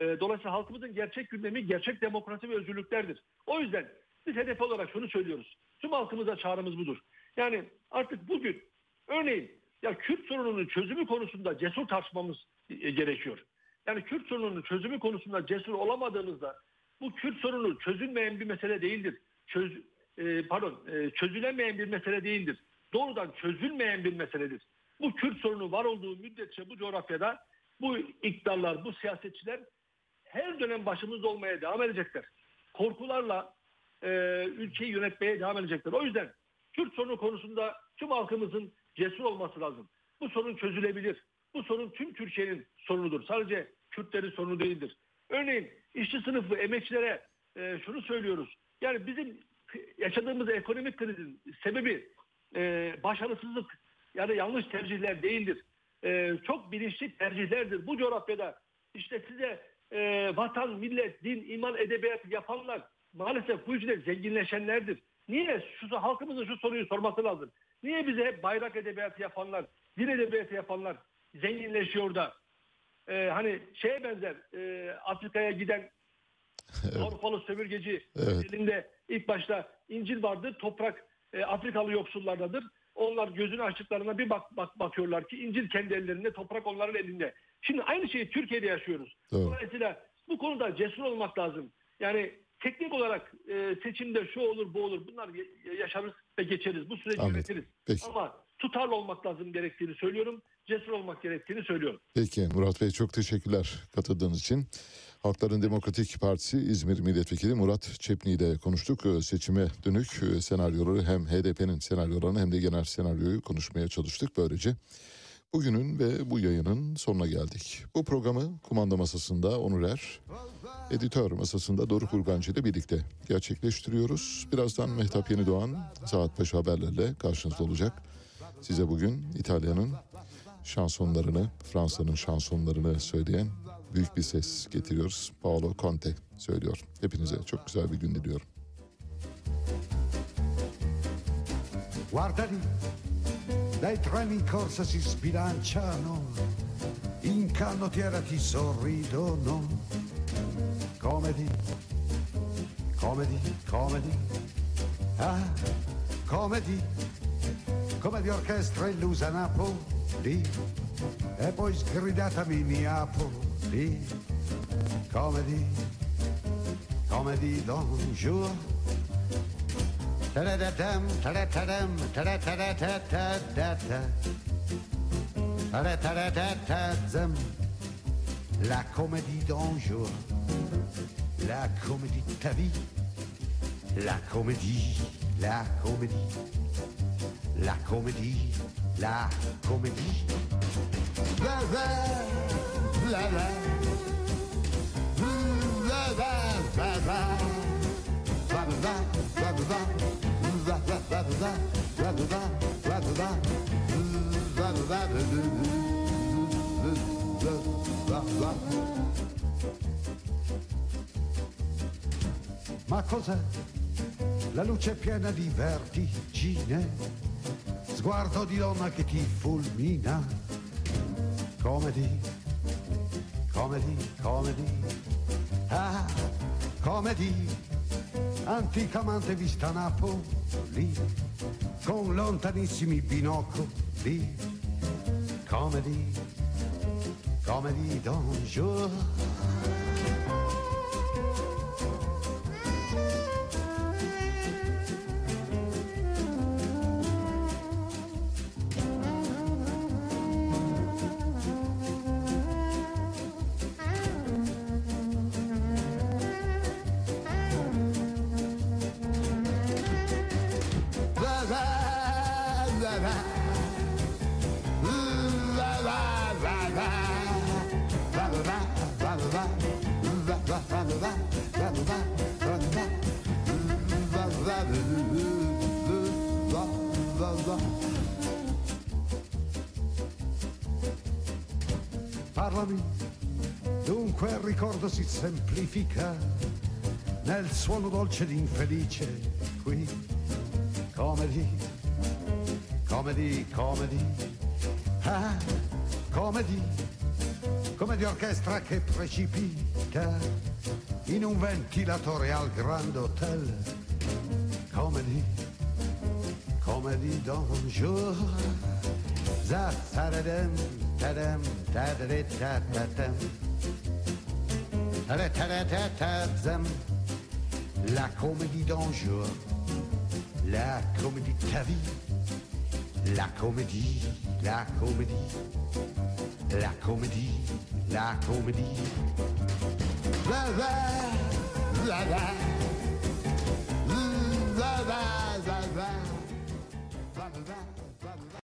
G: E, dolayısıyla halkımızın gerçek gündemi gerçek demokrasi ve özgürlüklerdir. O yüzden biz hedef olarak şunu söylüyoruz. Tüm halkımıza çağrımız budur. Yani artık bugün örneğin ya Kürt sorununun çözümü konusunda cesur tartışmamız e, gerekiyor. Yani Kürt sorununun çözümü konusunda cesur olamadığımızda bu Kürt sorunu çözülmeyen bir mesele değildir. Çöz, e, pardon e, çözülemeyen bir mesele değildir. Doğrudan çözülmeyen bir meseledir. Bu Kürt sorunu var olduğu müddetçe bu coğrafyada bu iktidarlar, bu siyasetçiler her dönem başımızda olmaya devam edecekler. Korkularla e, ülkeyi yönetmeye devam edecekler. O yüzden Kürt sorunu konusunda tüm halkımızın cesur olması lazım. Bu sorun çözülebilir. Bu sorun tüm Türkiye'nin sorunudur. Sadece Kürtlerin sorunu değildir. Örneğin işçi sınıfı, emekçilere e, şunu söylüyoruz. Yani bizim yaşadığımız ekonomik krizin sebebi e, başarısızlık yani yanlış tercihler değildir. E, çok bilinçli tercihlerdir. Bu coğrafyada işte size e, vatan, millet, din, iman, edebiyat yapanlar maalesef bu yüzden zenginleşenlerdir. Niye? Şu, halkımızın şu soruyu sorması lazım. Niye bize hep bayrak edebiyatı yapanlar, din edebiyatı yapanlar zenginleşiyor da e, hani şeye benzer e, Afrika'ya giden Avrupalı sömürgeci
A: Evet.
G: elinde ilk başta İncil vardı. Toprak e, Afrikalı yoksullardadır. Onlar gözünü açtıklarına bir bak, bak bakıyorlar ki İncil kendi ellerinde, toprak onların elinde. Şimdi aynı şeyi Türkiye'de yaşıyoruz.
A: Doğru.
G: Dolayısıyla bu konuda cesur olmak lazım. Yani teknik olarak e, seçimde şu olur bu olur bunlar yaşarız ve geçeriz. Bu süreci
A: Anladım.
G: yönetiriz.
A: Peki.
G: Ama tutarlı olmak lazım gerektiğini söylüyorum. Cesur olmak gerektiğini söylüyorum.
A: Peki Murat Bey çok teşekkürler katıldığınız için. Halkların Demokratik Partisi İzmir Milletvekili Murat Çepni ile konuştuk. Ee, Seçime dönük e, senaryoları hem HDP'nin senaryolarını hem de genel senaryoyu konuşmaya çalıştık. Böylece bugünün ve bu yayının sonuna geldik. Bu programı kumanda masasında Onur Er, editör masasında Doruk Urgancı ile birlikte gerçekleştiriyoruz. Birazdan Mehtap Yenidoğan saat başı haberlerle karşınızda olacak. Size bugün İtalya'nın şansonlarını, Fransa'nın şansonlarını söyleyen büyük bir ses getiriyoruz. Paolo Conte söylüyor. Hepinize çok güzel bir gün diliyorum.
C: Guarda lì, dai treni in corsa si sbilanciano, in canottiera ti sorridono. Comedy, comedy, comedy, ah, comedy, come di orchestra illusa Napoli, e poi sgridata Minneapoli, comedy, comédie d'un jour. La comédie d'un jour, la comédie de ta vie, la comédie, la comédie, la comédie, la comédie. La, la la, la Ma cos'è? La luce piena di vertigine, sguardo di donna che ti fulmina. Comedy, comedy, comedy, ah, comedy, anticamente vista a Napoli, con lontanissimi binocoli. Comedy, Comme dit Don Jour semplifica nel suono dolce di infelice qui. Comedy, comedy, comedy, ah, comedy, come di orchestra che precipita in un ventilatore al Grand Hotel, comedy, comedy d'un jour, za tadadam, tadam, tadadadadadam, tadadadadadam, la comédie d'un. La comédie de ta vie, la comédie, la comédie, la comédie, la comédie.